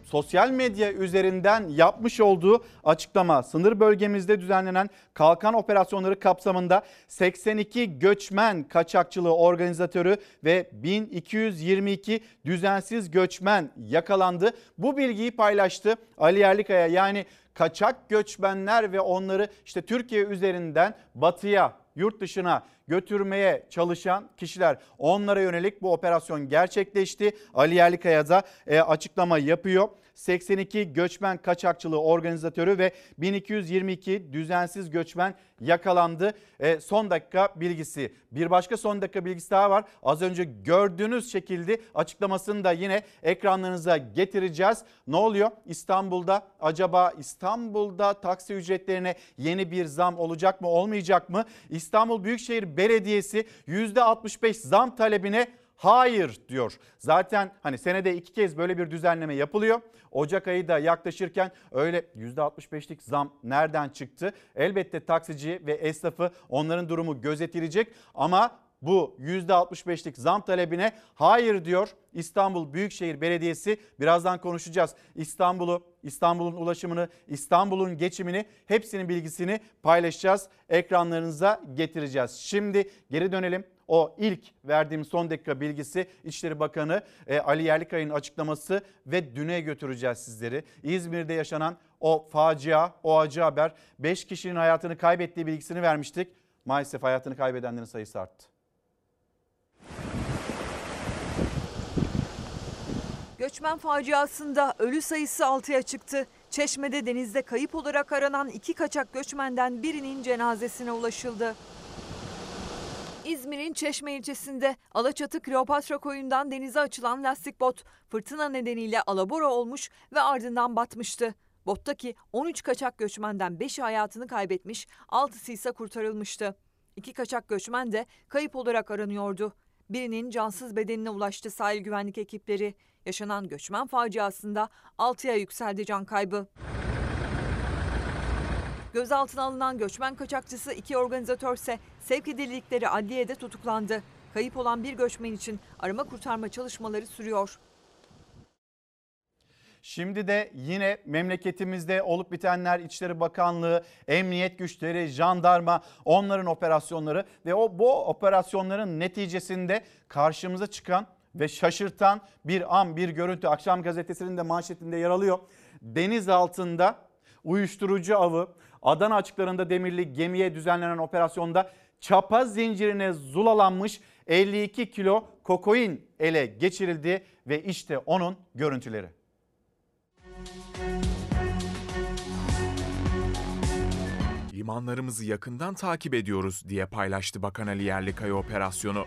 sosyal medya üzerinden yapmış olduğu açıklama sınır bölgemizde düzenlenen kalkan operasyonları kapsamında 82 göçmen kaçakçılığı organizatörü ve 1222 düzensiz göçmen yakalandı. Bu bilgiyi paylaştı Ali Yerlikaya yani kaçak göçmenler ve onları işte Türkiye üzerinden batıya yurt dışına götürmeye çalışan kişiler onlara yönelik bu operasyon gerçekleşti. Ali Yerlikaya da e, açıklama yapıyor. 82 göçmen kaçakçılığı organizatörü ve 1222 düzensiz göçmen yakalandı. E, son dakika bilgisi. Bir başka son dakika bilgisi daha var. Az önce gördüğünüz şekilde açıklamasını da yine ekranlarınıza getireceğiz. Ne oluyor? İstanbul'da acaba İstanbul'da taksi ücretlerine yeni bir zam olacak mı olmayacak mı? İstanbul Büyükşehir Belediyesi %65 zam talebine hayır diyor. Zaten hani senede iki kez böyle bir düzenleme yapılıyor. Ocak ayı da yaklaşırken öyle %65'lik zam nereden çıktı? Elbette taksici ve esnafı onların durumu gözetilecek ama bu %65'lik zam talebine hayır diyor İstanbul Büyükşehir Belediyesi. Birazdan konuşacağız. İstanbul'u, İstanbul'un ulaşımını, İstanbul'un geçimini hepsinin bilgisini paylaşacağız. Ekranlarınıza getireceğiz. Şimdi geri dönelim. O ilk verdiğim son dakika bilgisi İçişleri Bakanı e, Ali Yerlikaya'nın açıklaması ve düne götüreceğiz sizleri. İzmir'de yaşanan o facia, o acı haber 5 kişinin hayatını kaybettiği bilgisini vermiştik. Maalesef hayatını kaybedenlerin sayısı arttı. Göçmen faciasında ölü sayısı 6'ya çıktı. Çeşme'de denizde kayıp olarak aranan iki kaçak göçmenden birinin cenazesine ulaşıldı. İzmir'in Çeşme ilçesinde Alaçatı Kleopatra koyundan denize açılan lastik bot fırtına nedeniyle alabora olmuş ve ardından batmıştı. Bottaki 13 kaçak göçmenden 5'i hayatını kaybetmiş, 6'sı ise kurtarılmıştı. İki kaçak göçmen de kayıp olarak aranıyordu. Birinin cansız bedenine ulaştı sahil güvenlik ekipleri. Yaşanan göçmen faciasında 6'ya yükseldi can kaybı. Gözaltına alınan göçmen kaçakçısı iki organizatör ise sevk edildikleri adliyede tutuklandı. Kayıp olan bir göçmen için arama kurtarma çalışmaları sürüyor. Şimdi de yine memleketimizde olup bitenler İçişleri Bakanlığı, emniyet güçleri, jandarma onların operasyonları ve o bu operasyonların neticesinde karşımıza çıkan ve şaşırtan bir an bir görüntü akşam gazetesinin de manşetinde yer alıyor. Deniz altında uyuşturucu avı Adana açıklarında demirli gemiye düzenlenen operasyonda çapa zincirine zulalanmış 52 kilo kokain ele geçirildi ve işte onun görüntüleri. Limanlarımızı yakından takip ediyoruz diye paylaştı Bakan Ali Yerlikaya operasyonu.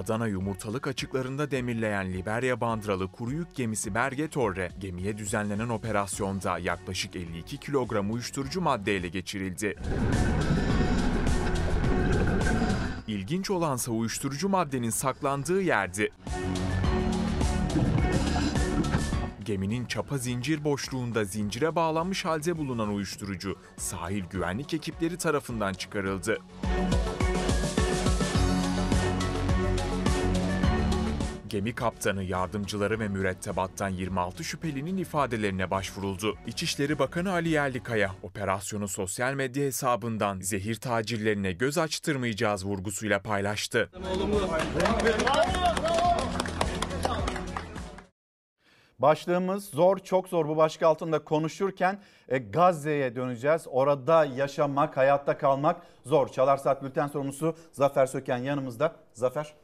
Adana yumurtalık açıklarında demirleyen Liberya bandralı kuru yük gemisi Berge Torre, gemiye düzenlenen operasyonda yaklaşık 52 kilogram uyuşturucu madde ele geçirildi. İlginç olansa uyuşturucu maddenin saklandığı yerdi. Geminin çapa zincir boşluğunda zincire bağlanmış halde bulunan uyuşturucu sahil güvenlik ekipleri tarafından çıkarıldı. Gemi kaptanı, yardımcıları ve mürettebattan 26 şüphelinin ifadelerine başvuruldu. İçişleri Bakanı Ali Yerlikaya, operasyonu sosyal medya hesabından zehir tacirlerine göz açtırmayacağız vurgusuyla paylaştı. Başlığımız zor, çok zor bu başlık altında konuşurken e, Gazze'ye döneceğiz. Orada yaşamak, hayatta kalmak zor. Çalar Saat Bülten sorumlusu Zafer Söken yanımızda. Zafer.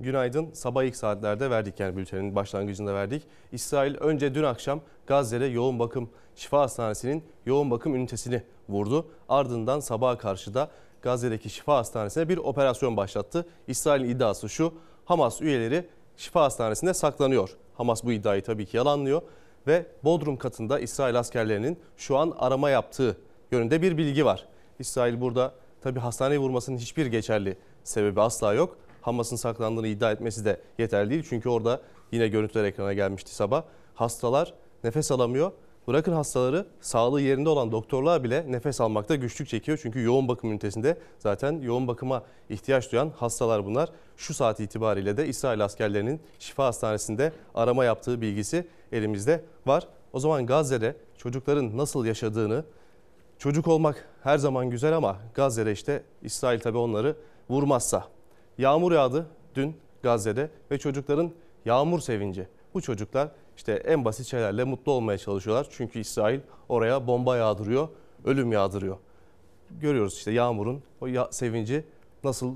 Günaydın. Sabah ilk saatlerde verdik yani bültenin başlangıcında verdik. İsrail önce dün akşam Gazze'de yoğun bakım şifa hastanesinin yoğun bakım ünitesini vurdu. Ardından sabaha karşı da Gazze'deki şifa hastanesine bir operasyon başlattı. İsrail'in iddiası şu Hamas üyeleri şifa hastanesinde saklanıyor. Hamas bu iddiayı tabii ki yalanlıyor ve Bodrum katında İsrail askerlerinin şu an arama yaptığı yönünde bir bilgi var. İsrail burada tabii hastaneyi vurmasının hiçbir geçerli sebebi asla yok. Hamas'ın saklandığını iddia etmesi de yeterli değil. Çünkü orada yine görüntüler ekrana gelmişti sabah. Hastalar nefes alamıyor. Bırakın hastaları sağlığı yerinde olan doktorlar bile nefes almakta güçlük çekiyor. Çünkü yoğun bakım ünitesinde zaten yoğun bakıma ihtiyaç duyan hastalar bunlar. Şu saat itibariyle de İsrail askerlerinin şifa hastanesinde arama yaptığı bilgisi elimizde var. O zaman Gazze'de çocukların nasıl yaşadığını, çocuk olmak her zaman güzel ama Gazze'de işte İsrail tabii onları vurmazsa. Yağmur yağdı dün Gazze'de ve çocukların yağmur sevinci. Bu çocuklar işte en basit şeylerle mutlu olmaya çalışıyorlar. Çünkü İsrail oraya bomba yağdırıyor, ölüm yağdırıyor. Görüyoruz işte yağmurun o ya- sevinci nasıl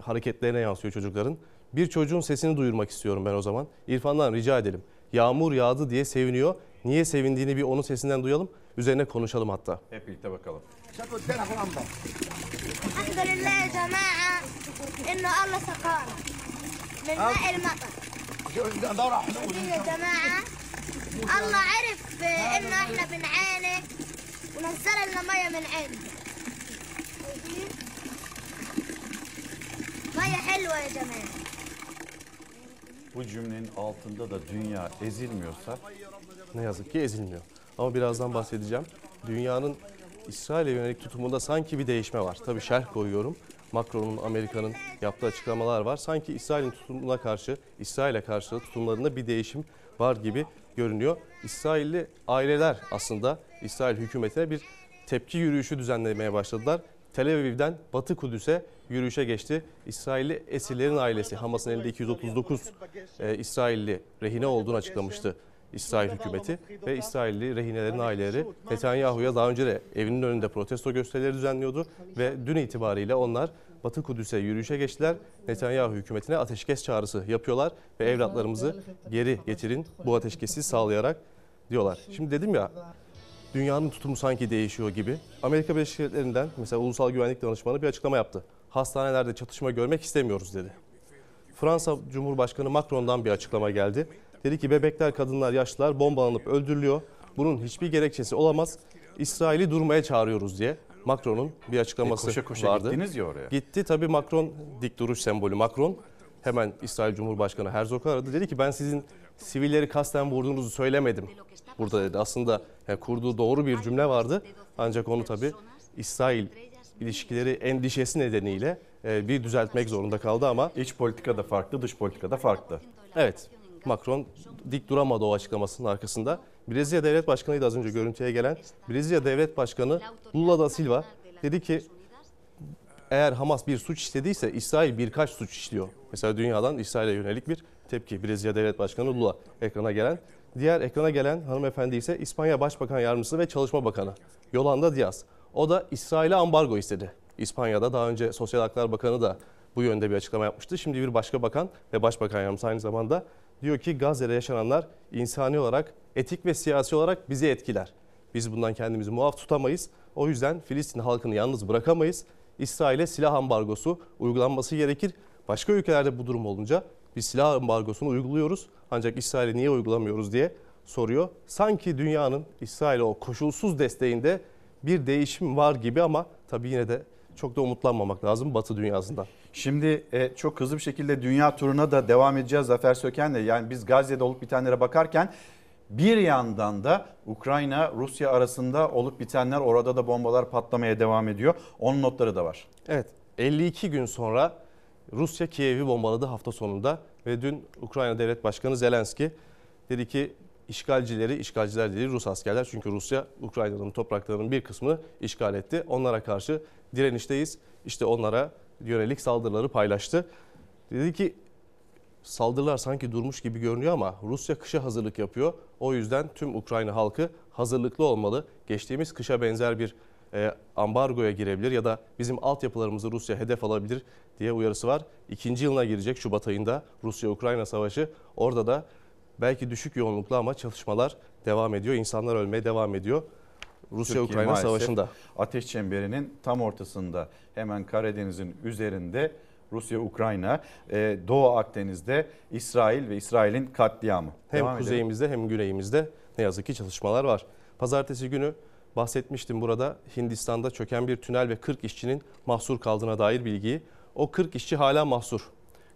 hareketlerine yansıyor çocukların. Bir çocuğun sesini duyurmak istiyorum ben o zaman. İrfan'dan rica edelim. Yağmur yağdı diye seviniyor. Niye sevindiğini bir onun sesinden duyalım. Üzerine konuşalım hatta. Hep birlikte bakalım. الحمد لله يا جماعة إنه الله سقانا من ماء المطر يا جماعة الله عرف إنه إحنا بنعاني ونزل لنا مية من عنده مية حلوة يا جماعة Bu cümlenin altında da dünya ezilmiyorsa Ne yazık ki ezilmiyor. Ama birazdan bahsedeceğim. Dünyanın İsrail'e yönelik tutumunda sanki bir değişme var. Tabii şerh koyuyorum. Macron'un, Amerika'nın yaptığı açıklamalar var. Sanki İsrail'in tutumuna karşı, İsrail'e karşı tutumlarında bir değişim var gibi görünüyor. İsrailli aileler aslında İsrail hükümetine bir tepki yürüyüşü düzenlemeye başladılar. Tel Aviv'den Batı Kudüs'e yürüyüşe geçti. İsrailli esirlerin ailesi Hamas'ın elinde 239 e, İsrailli rehine olduğunu açıklamıştı İsrail hükümeti ve İsrailli rehinelerin aileleri Netanyahu'ya daha önce de evinin önünde protesto gösterileri düzenliyordu ve dün itibariyle onlar Batı Kudüs'e yürüyüşe geçtiler. Netanyahu hükümetine ateşkes çağrısı yapıyorlar ve evlatlarımızı geri getirin bu ateşkesi sağlayarak diyorlar. Şimdi dedim ya dünyanın tutumu sanki değişiyor gibi. Amerika Birleşik Devletleri'nden mesela Ulusal Güvenlik Danışmanı bir açıklama yaptı. Hastanelerde çatışma görmek istemiyoruz dedi. Fransa Cumhurbaşkanı Macron'dan bir açıklama geldi. Dedi ki bebekler, kadınlar, yaşlılar bombalanıp öldürülüyor. Bunun hiçbir gerekçesi olamaz. İsrail'i durmaya çağırıyoruz diye Macron'un bir açıklaması E, koşa koşa vardı. gittiniz ya oraya. Gitti tabii Macron dik duruş sembolü Macron. Hemen İsrail Cumhurbaşkanı Herzog'u aradı. Dedi ki ben sizin sivilleri kasten vurduğunuzu söylemedim. Burada dedi. Aslında yani kurduğu doğru bir cümle vardı. Ancak onu tabii İsrail ilişkileri endişesi nedeniyle e, bir düzeltmek zorunda kaldı ama iç politikada farklı, dış politikada farklı. Evet. Macron dik duramadı o açıklamasının arkasında. Brezilya Devlet Başkanı'ydı az önce görüntüye gelen. Brezilya Devlet Başkanı Lula da Silva dedi ki eğer Hamas bir suç işlediyse İsrail birkaç suç işliyor. Mesela dünyadan İsrail'e yönelik bir tepki. Brezilya Devlet Başkanı Lula ekrana gelen Diğer ekrana gelen hanımefendi ise İspanya Başbakan Yardımcısı ve Çalışma Bakanı Yolanda Diaz. O da İsrail'e ambargo istedi. İspanya'da daha önce Sosyal Haklar Bakanı da bu yönde bir açıklama yapmıştı. Şimdi bir başka bakan ve başbakan yardımcısı aynı zamanda diyor ki Gazze'de yaşananlar insani olarak, etik ve siyasi olarak bizi etkiler. Biz bundan kendimizi muaf tutamayız. O yüzden Filistin halkını yalnız bırakamayız. İsrail'e silah ambargosu uygulanması gerekir. Başka ülkelerde bu durum olunca biz silah ambargosunu uyguluyoruz. Ancak İsrail'e niye uygulamıyoruz diye soruyor. Sanki dünyanın İsrail'e o koşulsuz desteğinde bir değişim var gibi ama tabii yine de çok da umutlanmamak lazım Batı dünyasından. Şimdi e, çok hızlı bir şekilde dünya turuna da devam edeceğiz Zafer Söken'le. Yani biz Gazze'de olup bitenlere bakarken bir yandan da Ukrayna Rusya arasında olup bitenler orada da bombalar patlamaya devam ediyor. Onun notları da var. Evet 52 gün sonra Rusya Kiev'i bombaladı hafta sonunda ve dün Ukrayna Devlet Başkanı Zelenski dedi ki işgalcileri, işgalciler değil Rus askerler çünkü Rusya Ukrayna'nın topraklarının bir kısmını işgal etti. Onlara karşı direnişteyiz. İşte onlara yönelik saldırıları paylaştı. Dedi ki saldırılar sanki durmuş gibi görünüyor ama Rusya kışa hazırlık yapıyor. O yüzden tüm Ukrayna halkı hazırlıklı olmalı. Geçtiğimiz kışa benzer bir e, ambargoya girebilir ya da bizim altyapılarımızı Rusya hedef alabilir diye uyarısı var. İkinci yılına girecek Şubat ayında Rusya-Ukrayna savaşı. Orada da belki düşük yoğunluklu ama çalışmalar devam ediyor. İnsanlar ölmeye devam ediyor. Rusya-Ukrayna savaşında. Ateş çemberinin tam ortasında hemen Karadeniz'in üzerinde Rusya-Ukrayna, e, Doğu Akdeniz'de İsrail ve İsrail'in katliamı. Hem Devam kuzeyimizde hem güneyimizde ne yazık ki çalışmalar var. Pazartesi günü bahsetmiştim burada Hindistan'da çöken bir tünel ve 40 işçinin mahsur kaldığına dair bilgiyi. O 40 işçi hala mahsur.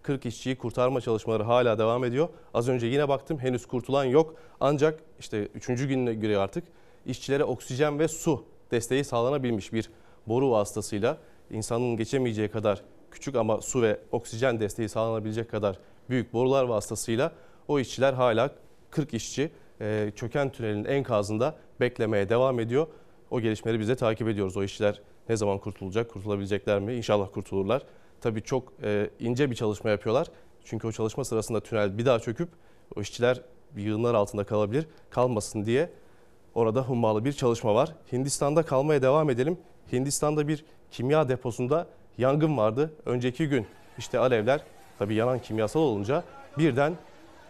40 işçiyi kurtarma çalışmaları hala devam ediyor. Az önce yine baktım henüz kurtulan yok. Ancak işte 3. gününe göre artık işçilere oksijen ve su desteği sağlanabilmiş bir boru vasıtasıyla insanın geçemeyeceği kadar küçük ama su ve oksijen desteği sağlanabilecek kadar büyük borular vasıtasıyla o işçiler hala 40 işçi e, çöken tünelin enkazında beklemeye devam ediyor. O gelişmeleri biz de takip ediyoruz. O işçiler ne zaman kurtulacak, kurtulabilecekler mi? İnşallah kurtulurlar. Tabii çok e, ince bir çalışma yapıyorlar. Çünkü o çalışma sırasında tünel bir daha çöküp o işçiler yığınlar altında kalabilir. Kalmasın diye orada hummalı bir çalışma var. Hindistan'da kalmaya devam edelim. Hindistan'da bir kimya deposunda yangın vardı. Önceki gün işte alevler tabii yanan kimyasal olunca birden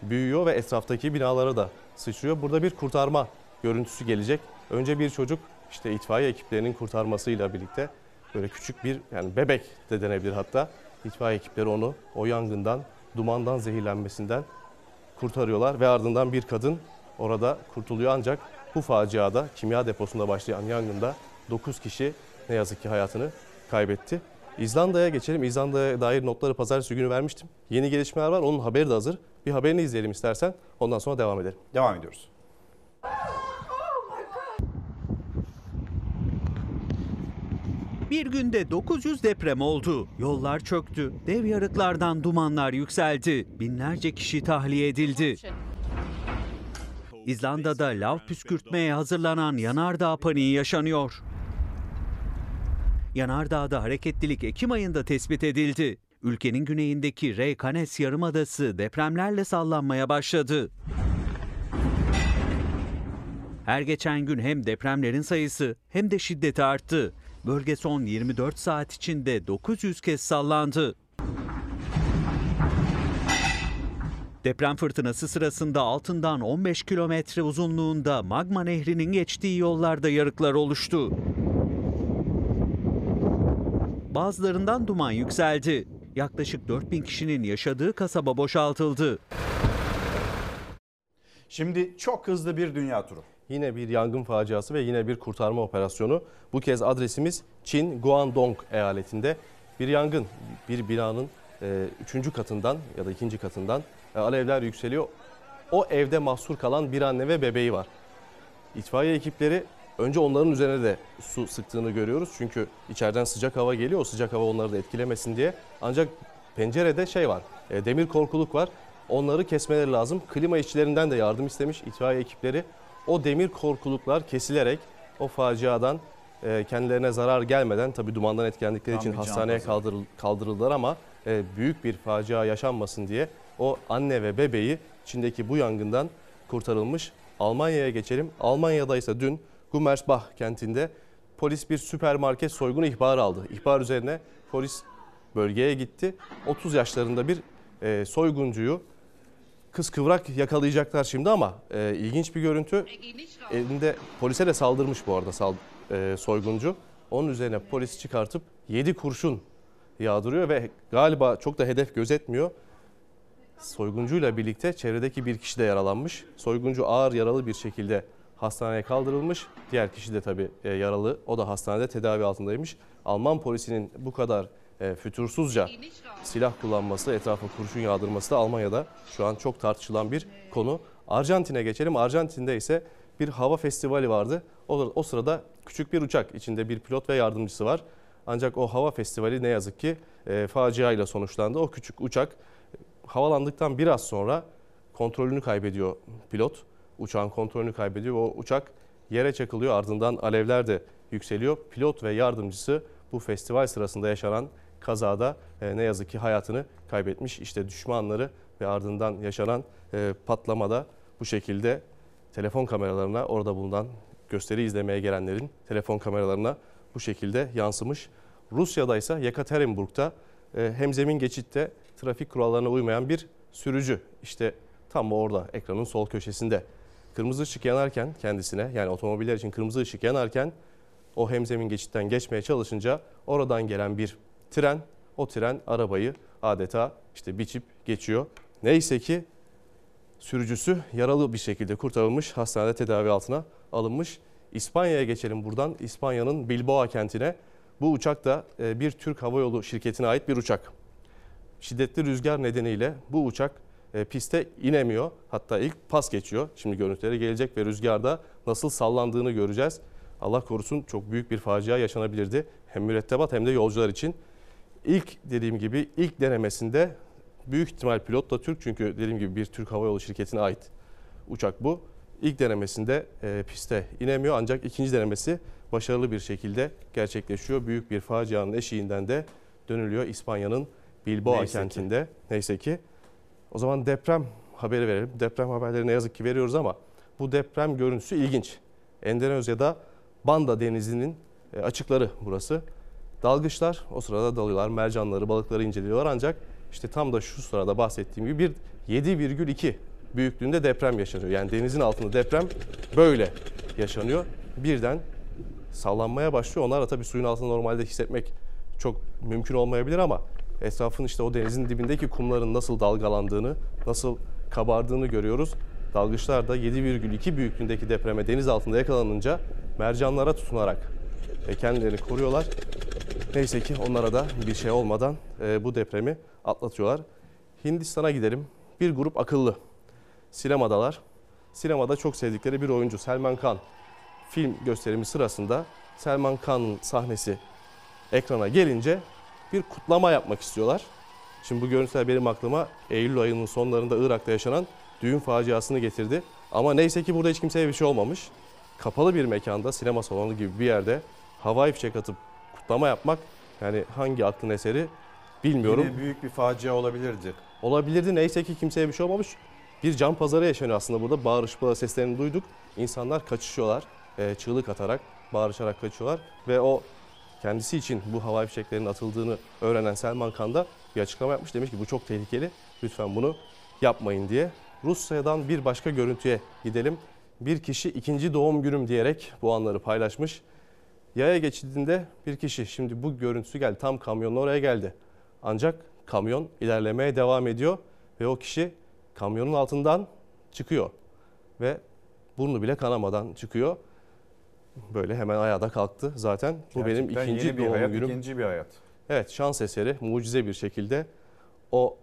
büyüyor ve etraftaki binalara da sıçrıyor. Burada bir kurtarma görüntüsü gelecek. Önce bir çocuk işte itfaiye ekiplerinin kurtarmasıyla birlikte böyle küçük bir yani bebek de denebilir hatta itfaiye ekipleri onu o yangından, dumandan zehirlenmesinden kurtarıyorlar ve ardından bir kadın orada kurtuluyor ancak bu faciada kimya deposunda başlayan yangında 9 kişi ne yazık ki hayatını kaybetti. İzlanda'ya geçelim. İzlanda'ya dair notları pazartesi günü vermiştim. Yeni gelişmeler var. Onun haberi de hazır. Bir haberini izleyelim istersen. Ondan sonra devam edelim. Devam ediyoruz. Bir günde 900 deprem oldu. Yollar çöktü. Dev yarıklardan dumanlar yükseldi. Binlerce kişi tahliye edildi. İzlanda'da lav püskürtmeye hazırlanan yanardağ paniği yaşanıyor. Yanardağ'da hareketlilik Ekim ayında tespit edildi. Ülkenin güneyindeki Reykjanes Yarımadası depremlerle sallanmaya başladı. Her geçen gün hem depremlerin sayısı hem de şiddeti arttı. Bölge son 24 saat içinde 900 kez sallandı. Deprem fırtınası sırasında altından 15 kilometre uzunluğunda Magma Nehri'nin geçtiği yollarda yarıklar oluştu. Bazılarından duman yükseldi. Yaklaşık 4000 kişinin yaşadığı kasaba boşaltıldı. Şimdi çok hızlı bir dünya turu. Yine bir yangın faciası ve yine bir kurtarma operasyonu. Bu kez adresimiz Çin Guangdong eyaletinde. Bir yangın, bir binanın 3. katından ya da 2. katından e, alevler yükseliyor. O evde mahsur kalan bir anne ve bebeği var. İtfaiye ekipleri önce onların üzerine de su sıktığını görüyoruz. Çünkü içeriden sıcak hava geliyor. O sıcak hava onları da etkilemesin diye. Ancak pencerede şey var, e, demir korkuluk var. Onları kesmeleri lazım. Klima işçilerinden de yardım istemiş itfaiye ekipleri. O demir korkuluklar kesilerek o faciadan e, kendilerine zarar gelmeden tabi dumandan etkilendikleri için hastaneye kaldırıl, kaldırıldılar ama e, büyük bir facia yaşanmasın diye o anne ve bebeği içindeki bu yangından kurtarılmış. Almanya'ya geçelim. Almanya'da ise dün Gummersbach kentinde polis bir süpermarket soygunu ihbarı aldı. İhbar üzerine polis bölgeye gitti. 30 yaşlarında bir e, soyguncuyu kız kıvrak yakalayacaklar şimdi ama e, ilginç bir görüntü. Elinde polise de saldırmış bu arada sal, e, soyguncu. Onun üzerine polis çıkartıp 7 kurşun yağdırıyor ve galiba çok da hedef gözetmiyor. Soyguncuyla birlikte çevredeki bir kişi de yaralanmış. Soyguncu ağır yaralı bir şekilde hastaneye kaldırılmış. Diğer kişi de tabii e, yaralı. O da hastanede tedavi altındaymış. Alman polisinin bu kadar fütursuzca silah kullanması, etrafa kurşun yağdırması da Almanya'da şu an çok tartışılan bir konu. Arjantin'e geçelim. Arjantin'de ise bir hava festivali vardı. O, o sırada küçük bir uçak içinde bir pilot ve yardımcısı var. Ancak o hava festivali ne yazık ki e, faciayla sonuçlandı. O küçük uçak havalandıktan biraz sonra kontrolünü kaybediyor pilot. Uçağın kontrolünü kaybediyor. O uçak yere çakılıyor. Ardından alevler de yükseliyor. Pilot ve yardımcısı bu festival sırasında yaşanan kazada e, ne yazık ki hayatını kaybetmiş. İşte düşmanları ve ardından yaşanan e, patlamada bu şekilde telefon kameralarına orada bulunan gösteri izlemeye gelenlerin telefon kameralarına bu şekilde yansımış. Rusya'da ise Yekaterinburg'da e, hemzemin geçitte trafik kurallarına uymayan bir sürücü işte tam orada ekranın sol köşesinde kırmızı ışık yanarken kendisine yani otomobiller için kırmızı ışık yanarken o hemzemin geçitten geçmeye çalışınca oradan gelen bir tren o tren arabayı adeta işte biçip geçiyor. Neyse ki sürücüsü yaralı bir şekilde kurtarılmış hastanede tedavi altına alınmış. İspanya'ya geçelim buradan. İspanya'nın Bilbao kentine. Bu uçak da e, bir Türk Hava Yolu şirketine ait bir uçak. Şiddetli rüzgar nedeniyle bu uçak e, piste inemiyor. Hatta ilk pas geçiyor. Şimdi görüntüleri gelecek ve rüzgarda nasıl sallandığını göreceğiz. Allah korusun çok büyük bir facia yaşanabilirdi. Hem mürettebat hem de yolcular için. İlk dediğim gibi ilk denemesinde büyük ihtimal pilot da Türk çünkü dediğim gibi bir Türk Hava Yolu şirketine ait uçak bu. İlk denemesinde e, piste inemiyor ancak ikinci denemesi başarılı bir şekilde gerçekleşiyor. Büyük bir facianın eşiğinden de dönülüyor İspanya'nın Bilbao Neyse ki. kentinde. Neyse ki. O zaman deprem haberi verelim. Deprem haberleri ne yazık ki veriyoruz ama bu deprem görüntüsü ilginç. Endonezya'da Banda Denizi'nin e, açıkları burası. Dalgıçlar o sırada dalıyorlar, mercanları, balıkları inceliyorlar ancak işte tam da şu sırada bahsettiğim gibi bir 7,2 büyüklüğünde deprem yaşanıyor. Yani denizin altında deprem böyle yaşanıyor. Birden sallanmaya başlıyor. Onlar da tabii suyun altında normalde hissetmek çok mümkün olmayabilir ama etrafın işte o denizin dibindeki kumların nasıl dalgalandığını, nasıl kabardığını görüyoruz. Dalgıçlar da 7,2 büyüklüğündeki depreme deniz altında yakalanınca mercanlara tutunarak kendilerini koruyorlar. Neyse ki onlara da bir şey olmadan e, bu depremi atlatıyorlar. Hindistan'a gidelim. Bir grup akıllı sinemadalar. Sinemada çok sevdikleri bir oyuncu Selman Khan film gösterimi sırasında Selman Khan'ın sahnesi ekrana gelince bir kutlama yapmak istiyorlar. Şimdi bu görüntüler benim aklıma Eylül ayının sonlarında Irak'ta yaşanan düğün faciasını getirdi. Ama neyse ki burada hiç kimseye bir şey olmamış. Kapalı bir mekanda, sinema salonu gibi bir yerde havai fişek atıp kutlama yapmak yani hangi aklın eseri bilmiyorum. Yine büyük bir facia olabilirdi. Olabilirdi. Neyse ki kimseye bir şey olmamış. Bir can pazarı yaşanıyor aslında burada. Bağırış bağır seslerini duyduk. İnsanlar kaçışıyorlar. e, çığlık atarak, bağırışarak kaçıyorlar. Ve o kendisi için bu havai fişeklerin atıldığını öğrenen Selman Khan da bir açıklama yapmış. Demiş ki bu çok tehlikeli. Lütfen bunu yapmayın diye. Rusya'dan bir başka görüntüye gidelim. Bir kişi ikinci doğum günüm diyerek bu anları paylaşmış. Yaya geçidinde bir kişi şimdi bu görüntüsü geldi. Tam kamyonun oraya geldi. Ancak kamyon ilerlemeye devam ediyor ve o kişi kamyonun altından çıkıyor ve burnu bile kanamadan çıkıyor. Böyle hemen ayağa da kalktı. Zaten bu benim Gerçekten ikinci yeni bir doğum hayat, günüm. ikinci bir hayat. Evet şans eseri mucize bir şekilde o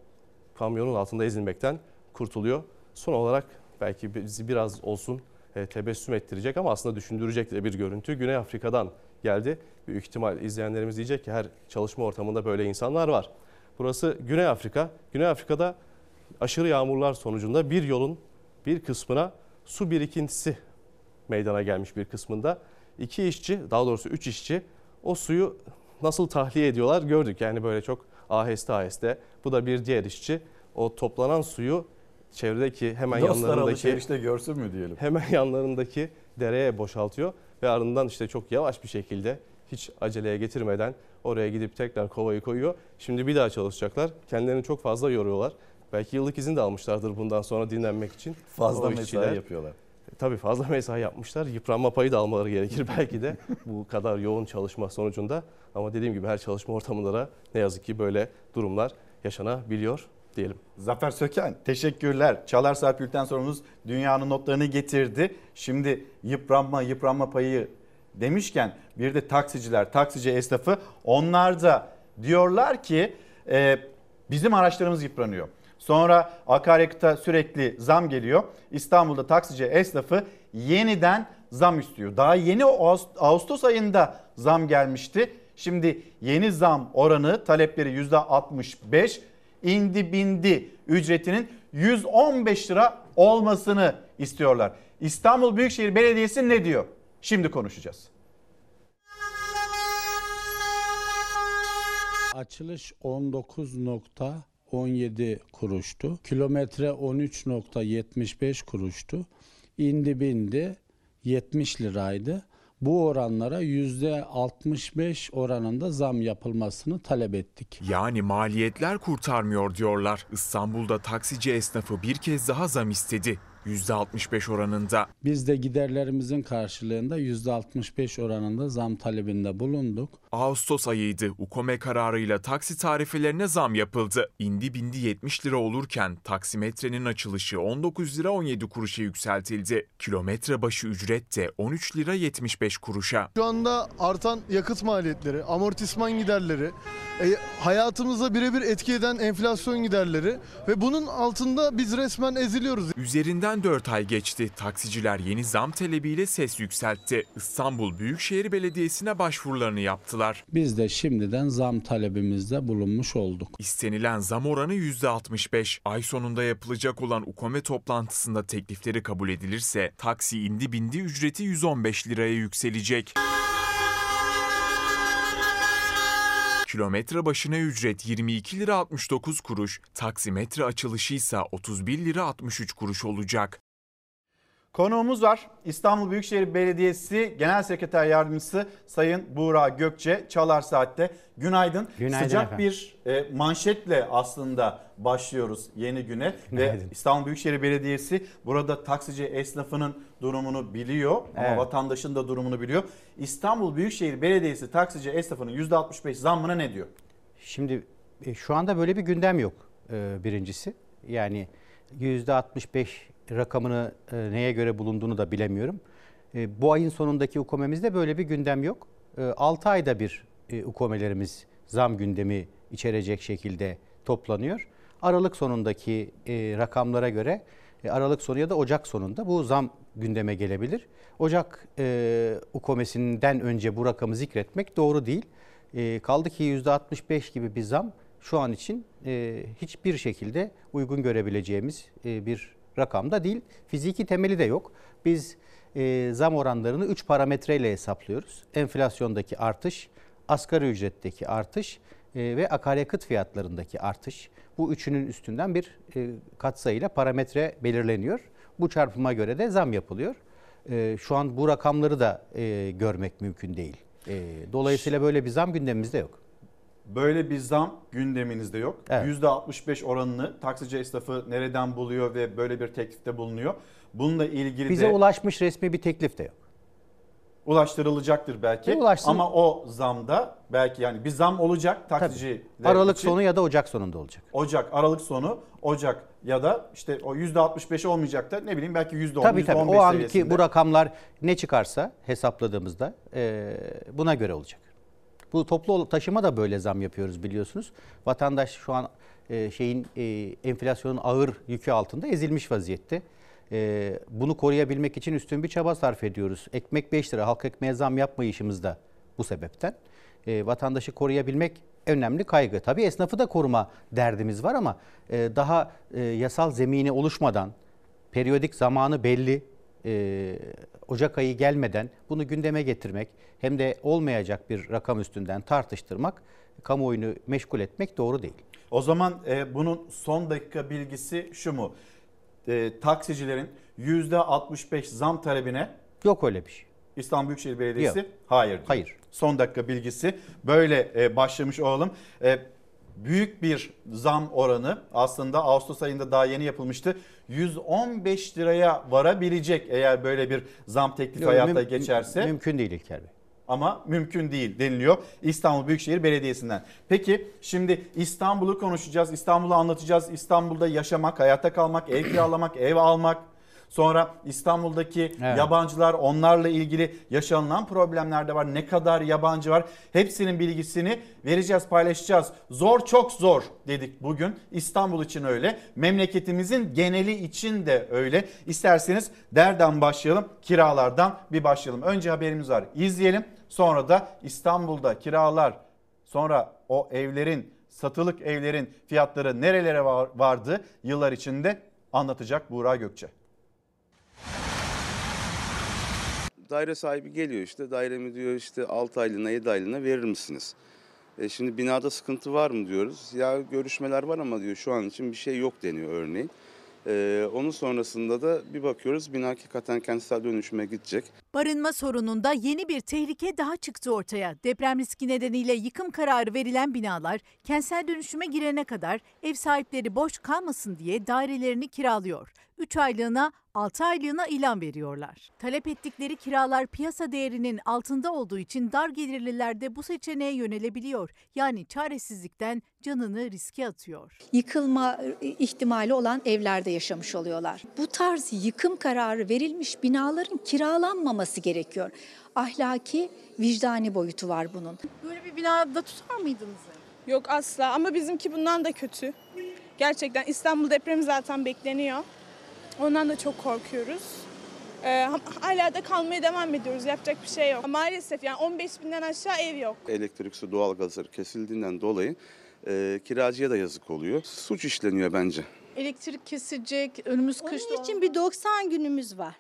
kamyonun altında ezilmekten kurtuluyor. Son olarak belki bizi biraz olsun tebessüm ettirecek ama aslında düşündürecek de bir görüntü. Güney Afrika'dan geldi. Büyük ihtimal izleyenlerimiz diyecek ki her çalışma ortamında böyle insanlar var. Burası Güney Afrika. Güney Afrika'da aşırı yağmurlar sonucunda bir yolun bir kısmına su birikintisi meydana gelmiş bir kısmında. İki işçi daha doğrusu üç işçi o suyu nasıl tahliye ediyorlar gördük. Yani böyle çok aheste aheste. Bu da bir diğer işçi o toplanan suyu çevredeki hemen Dostlar yanlarındaki alışverişte görsün mü diyelim. hemen yanlarındaki dereye boşaltıyor ve ardından işte çok yavaş bir şekilde hiç aceleye getirmeden oraya gidip tekrar kovayı koyuyor. Şimdi bir daha çalışacaklar. Kendilerini çok fazla yoruyorlar. Belki yıllık izin de almışlardır bundan sonra dinlenmek için. Fazla O mesai işçiler- yapıyorlar. Tabii fazla <laughs> mesai yapmışlar. Yıpranma payı da almaları gerekir belki de <laughs> bu kadar yoğun çalışma sonucunda. Ama dediğim gibi her çalışma ortamında da ne yazık ki böyle durumlar yaşanabiliyor diyelim. Zafer Söken teşekkürler. Çalar Saat Bülten sorumuz dünyanın notlarını getirdi. Şimdi yıpranma yıpranma payı demişken bir de taksiciler, taksici esnafı onlar da diyorlar ki e, bizim araçlarımız yıpranıyor. Sonra akaryakıta sürekli zam geliyor. İstanbul'da taksici esnafı yeniden zam istiyor. Daha yeni Ağust- Ağustos ayında zam gelmişti. Şimdi yeni zam oranı talepleri %65 indi bindi ücretinin 115 lira olmasını istiyorlar. İstanbul Büyükşehir Belediyesi ne diyor? Şimdi konuşacağız. Açılış 19.17 kuruştu. Kilometre 13.75 kuruştu. İndi bindi 70 liraydı. Bu oranlara %65 oranında zam yapılmasını talep ettik. Yani maliyetler kurtarmıyor diyorlar. İstanbul'da taksici esnafı bir kez daha zam istedi. %65 oranında. Biz de giderlerimizin karşılığında %65 oranında zam talebinde bulunduk. Ağustos ayıydı. UKOME kararıyla taksi tarifelerine zam yapıldı. İndi bindi 70 lira olurken taksimetrenin açılışı 19 lira 17 kuruşa yükseltildi. Kilometre başı ücret de 13 lira 75 kuruşa. Şu anda artan yakıt maliyetleri, amortisman giderleri, e, hayatımıza birebir etki eden enflasyon giderleri ve bunun altında biz resmen eziliyoruz. Üzerinden 4 ay geçti. Taksiciler yeni zam talebiyle ses yükseltti. İstanbul Büyükşehir Belediyesi'ne başvurularını yaptılar. Biz de şimdiden zam talebimizde bulunmuş olduk. İstenilen zam oranı %65. Ay sonunda yapılacak olan UKOME toplantısında teklifleri kabul edilirse taksi indi bindi ücreti 115 liraya yükselecek. Kilometre başına ücret 22 lira 69 kuruş, taksimetre açılışı ise 31 lira 63 kuruş olacak. Konuğumuz var. İstanbul Büyükşehir Belediyesi Genel Sekreter Yardımcısı Sayın Buğra Gökçe Çalar Saat'te. Günaydın. Günaydın Sıcak efendim. bir e, manşetle aslında başlıyoruz yeni güne. Ve Günaydın. İstanbul Büyükşehir Belediyesi burada taksici esnafının durumunu biliyor ama Evet. vatandaşın da durumunu biliyor. İstanbul Büyükşehir Belediyesi taksici esnafının %65 zammına ne diyor? Şimdi e, şu anda böyle bir gündem yok e, birincisi. Yani %65 rakamını e, neye göre bulunduğunu da bilemiyorum. E, Bu ayın sonundaki UKOME'mizde böyle bir gündem yok. 6 ayda bir e, UKOME'lerimiz zam gündemi içerecek şekilde toplanıyor. Aralık sonundaki e, rakamlara göre e, Aralık sonu ya da Ocak sonunda bu zam gündeme gelebilir. Ocak e, UKOME'sinden önce bu rakamı zikretmek doğru değil. E, kaldı ki %65 gibi bir zam şu an için e, hiçbir şekilde uygun görebileceğimiz e, bir rakamda değil. Fiziki temeli de yok. Biz e, zam oranlarını 3 parametreyle hesaplıyoruz. Enflasyondaki artış, asgari ücretteki artış e, ve akaryakıt fiyatlarındaki artış. Bu üçünün üstünden bir e, katsayıyla parametre belirleniyor. Bu çarpıma göre de zam yapılıyor. E, şu an bu rakamları da e, görmek mümkün değil. E, dolayısıyla böyle bir zam gündemimizde yok. Böyle bir zam gündeminizde yok. Evet. %65 oranını taksici esnafı nereden buluyor ve böyle bir teklifte bulunuyor? Bununla ilgili Bize de ulaşmış resmi bir teklif de yok. Ulaştırılacaktır belki. E, ulaşsın. Ama o zamda belki yani bir zam olacak taksiciler Aralık için. sonu ya da Ocak sonunda olacak. Ocak, Aralık sonu, Ocak ya da işte o %65 olmayacak da ne bileyim belki %10, Tabii tabii %15 o anki seviyesinde. bu rakamlar ne çıkarsa hesapladığımızda e, buna göre olacak. Bu toplu taşıma da böyle zam yapıyoruz biliyorsunuz. Vatandaş şu an e, şeyin e, enflasyonun ağır yükü altında ezilmiş vaziyette. E, bunu koruyabilmek için üstün bir çaba sarf ediyoruz. Ekmek 5 lira, halk ekmeğe zam yapmayışımız da bu sebepten. E, vatandaşı koruyabilmek önemli kaygı. Tabii esnafı da koruma derdimiz var ama e, daha e, yasal zemini oluşmadan, periyodik zamanı belli, e, Ocak ayı gelmeden bunu gündeme getirmek hem de olmayacak bir rakam üstünden tartıştırmak, kamuoyunu meşgul etmek doğru değil. O zaman e, bunun son dakika bilgisi şu mu? E, taksicilerin %65 zam talebine Yok öyle bir şey. İstanbul Büyükşehir Belediyesi Yok. hayır diyor. Hayır. Son dakika bilgisi böyle e, başlamış olalım. E, büyük bir zam oranı aslında Ağustos ayında daha yeni yapılmıştı. 115 liraya varabilecek eğer böyle bir zam teklifi Yok, hayata müm- geçerse. Mümkün değil İlker Bey. Ama mümkün değil deniliyor İstanbul Büyükşehir Belediyesi'nden. Peki şimdi İstanbul'u konuşacağız, İstanbul'u anlatacağız. İstanbul'da yaşamak, hayatta kalmak, ev kiralamak, ev almak. Sonra İstanbul'daki Evet. yabancılar onlarla ilgili yaşanılan problemler de var. Ne kadar yabancı var? Hepsinin bilgisini vereceğiz, paylaşacağız. Zor çok zor dedik bugün. İstanbul için öyle. Memleketimizin geneli için de öyle. İsterseniz derden başlayalım, kiralardan bir başlayalım. Önce haberimiz var. İzleyelim. Sonra da İstanbul'da kiralar, sonra o evlerin, satılık evlerin fiyatları nerelere var- vardı yıllar içinde anlatacak Buğra Gökçe. Daire sahibi geliyor işte dairemi diyor işte 6 aylığına 7 aylığına verir misiniz? E şimdi binada sıkıntı var mı diyoruz. Ya görüşmeler var ama diyor şu an için bir şey yok deniyor örneğin. E, onun sonrasında da bir bakıyoruz bina hakikaten kentsel dönüşüme gidecek. Barınma sorununda yeni bir tehlike daha çıktı ortaya. Deprem riski nedeniyle yıkım kararı verilen binalar kentsel dönüşüme girene kadar ev sahipleri boş kalmasın diye dairelerini kiralıyor. 3 aylığına 6 aylığına ilan veriyorlar. Talep ettikleri kiralar piyasa değerinin altında olduğu için dar gelirliler de bu seçeneğe yönelebiliyor. Yani çaresizlikten canını riske atıyor. yıkılma ihtimali olan evlerde yaşamış oluyorlar. Bu tarz yıkım kararı verilmiş binaların kiralanmaması gerekiyor. Ahlaki, vicdani boyutu var bunun. Böyle bir binada tutar mıydınız? Yok asla ama bizimki bundan da kötü. Gerçekten İstanbul depremi zaten bekleniyor. Ondan da çok korkuyoruz. Ee, hala da kalmaya devam ediyoruz. Yapacak bir şey yok. Maalesef yani 15 binden aşağı ev yok. Elektrik su doğalgazları kesildiğinden dolayı e, kiracıya da yazık oluyor. Suç işleniyor bence. Elektrik kesilecek, önümüz kış. Onun için bir 90 günümüz var.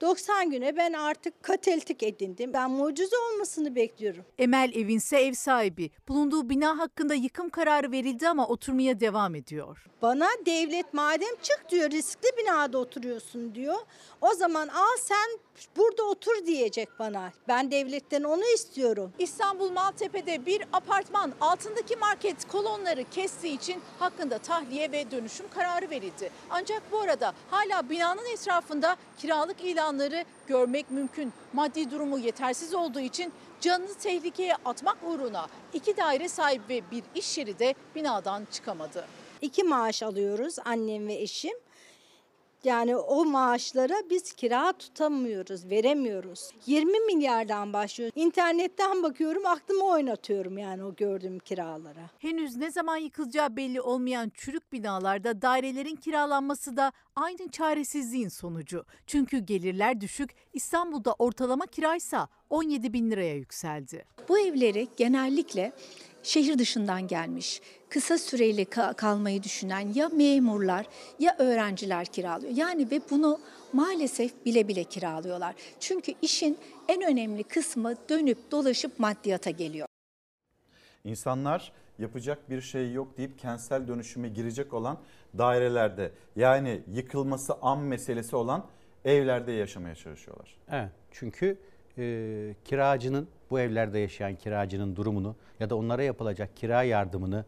90 güne ben artık kateltik edindim. Ben mucize olmasını bekliyorum. Emel Evinse ev sahibi. Bulunduğu bina hakkında yıkım kararı verildi ama oturmaya devam ediyor. Bana devlet madem çık diyor riskli binada oturuyorsun diyor. O zaman al sen burada otur diyecek bana. Ben devletten onu istiyorum. İstanbul Maltepe'de bir apartman altındaki market kolonları kestiği için hakkında tahliye ve dönüşüm kararı verildi. Ancak bu arada hala binanın etrafında kiralık ilanları görmek mümkün. Maddi durumu yetersiz olduğu için canını tehlikeye atmak uğruna iki daire sahibi ve bir iş yeri de binadan çıkamadı. İki maaş alıyoruz annem ve eşim. Yani o maaşlara biz kira tutamıyoruz, veremiyoruz. 20 milyardan başlıyor. İnternetten bakıyorum, aklımı oynatıyorum yani o gördüğüm kiralara. Henüz ne zaman yıkılacağı belli olmayan çürük binalarda dairelerin kiralanması da aynı çaresizliğin sonucu. Çünkü gelirler düşük, İstanbul'da ortalama kiraysa 17 bin liraya yükseldi. Bu evleri genellikle şehir dışından gelmiş, kısa süreli ka- kalmayı düşünen ya memurlar ya öğrenciler kiralıyor. Yani ve bunu maalesef bile bile kiralıyorlar. Çünkü işin en önemli kısmı dönüp dolaşıp maddiyata geliyor. İnsanlar yapacak bir şey yok deyip kentsel dönüşüme girecek olan dairelerde yani yıkılması an meselesi olan evlerde yaşamaya çalışıyorlar. Evet. Çünkü e, kiracının bu evlerde yaşayan kiracının durumunu ya da onlara yapılacak kira yardımını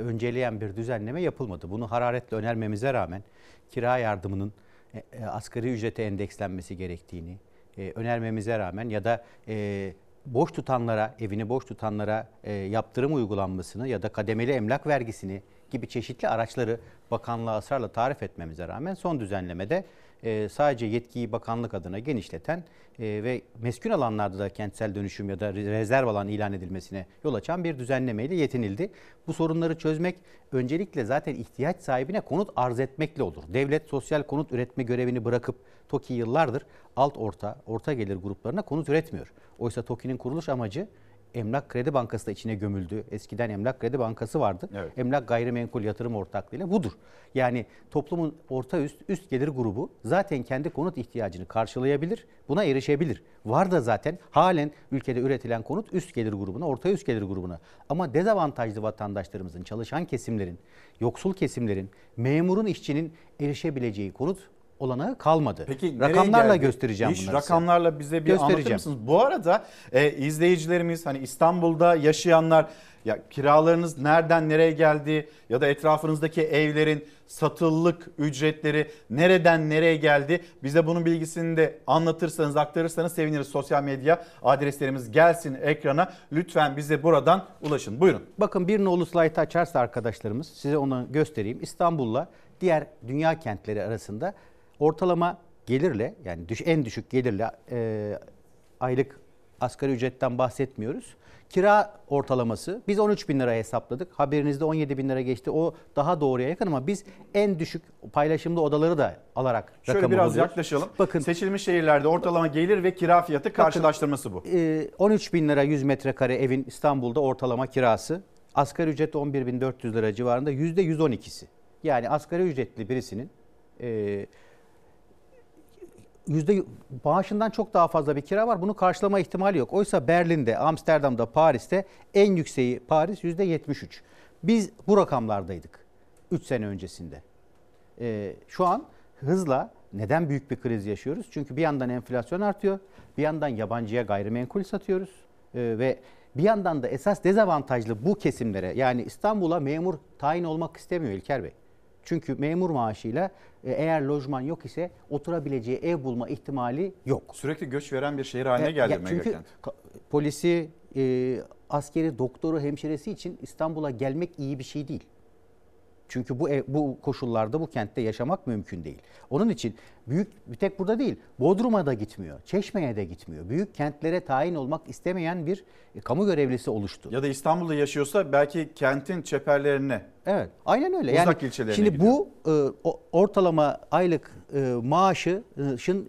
önceleyen bir düzenleme yapılmadı. Bunu hararetle önermemize rağmen kira yardımının e, e, asgari ücrete endekslenmesi gerektiğini e, önermemize rağmen ya da e, boş tutanlara, evini boş tutanlara e, yaptırım uygulanmasını ya da kademeli emlak vergisini gibi çeşitli araçları bakanlığa ısrarla tarif etmemize rağmen son düzenlemede e, sadece yetkiyi bakanlık adına genişleten e, ve meskun alanlarda da kentsel dönüşüm ya da rezerv alan ilan edilmesine yol açan bir düzenlemeyle yetinildi. Bu sorunları çözmek öncelikle zaten ihtiyaç sahibine konut arz etmekle olur. Devlet sosyal konut üretme görevini bırakıp TOKİ yıllardır alt orta, orta gelir gruplarına konut üretmiyor. Oysa TOKİ'nin kuruluş amacı Emlak Kredi Bankası da içine gömüldü. Eskiden Emlak Kredi Bankası vardı. Evet. Emlak Gayrimenkul Yatırım Ortaklığı'yla budur. Yani toplumun orta üst üst gelir grubu zaten kendi konut ihtiyacını karşılayabilir. Buna erişebilir. Var da zaten halen ülkede üretilen konut üst gelir grubuna, orta üst gelir grubuna. Ama dezavantajlı vatandaşlarımızın, çalışan kesimlerin, yoksul kesimlerin, memurun, işçinin erişebileceği konut olanağı kalmadı. Peki rakamlarla geldi? göstereceğim İş bunları. size. rakamlarla bize bir anlatır mısınız? Bu arada e, izleyicilerimiz hani İstanbul'da yaşayanlar ya kiralarınız nereden nereye geldi ya da etrafınızdaki evlerin satıllık ücretleri nereden nereye geldi? Bize bunun bilgisini de anlatırsanız aktarırsanız seviniriz. Sosyal medya adreslerimiz gelsin ekrana. Lütfen bize buradan ulaşın. Buyurun. Bakın bir nolu slaytı açarsa arkadaşlarımız size onu göstereyim. İstanbul'la diğer dünya kentleri arasında ortalama gelirle yani düş, en düşük gelirle e, aylık asgari ücretten bahsetmiyoruz. Kira ortalaması biz 13 bin lira hesapladık. Haberinizde 17 bin lira geçti. O daha doğruya yakın ama biz en düşük paylaşımlı odaları da alarak Şöyle rakamı biraz buluyoruz. yaklaşalım. Bakın seçilmiş şehirlerde ortalama gelir ve kira fiyatı karşılaştırması bu. Ee, 13 bin lira 100 metrekare evin İstanbul'da ortalama kirası. Asgari ücret 11.400 lira civarında %112'si. Yani asgari ücretli birisinin e, yüzde maaşından çok daha fazla bir kira var. Bunu karşılama ihtimali yok. Oysa Berlin'de, Amsterdam'da, Paris'te en yükseği Paris yüzde 73. Biz bu rakamlardaydık 3 sene öncesinde. Ee, şu an hızla neden büyük bir kriz yaşıyoruz? Çünkü bir yandan enflasyon artıyor, bir yandan yabancıya gayrimenkul satıyoruz Ee, ve bir yandan da esas dezavantajlı bu kesimlere yani İstanbul'a memur tayin olmak istemiyor İlker Bey. Çünkü memur maaşıyla e, eğer lojman yok ise oturabileceği ev bulma ihtimali yok. Sürekli göç veren bir şehir haline Ya- geldi çünkü megakent. ka- polisi, e, askeri, doktoru, hemşiresi için İstanbul'a gelmek iyi bir şey değil. Çünkü bu ev, bu koşullarda bu kentte yaşamak mümkün değil. Onun için büyük bir tek burada değil. Bodrum'a da gitmiyor, Çeşme'ye de gitmiyor. Büyük kentlere tayin olmak istemeyen bir e, kamu görevlisi oluştu. Ya da İstanbul'da yaşıyorsa belki kentin çeperlerine. Evet, aynen öyle. Uzak yani ilçelerine şimdi gidiyor. bu e, ortalama aylık e, maaşın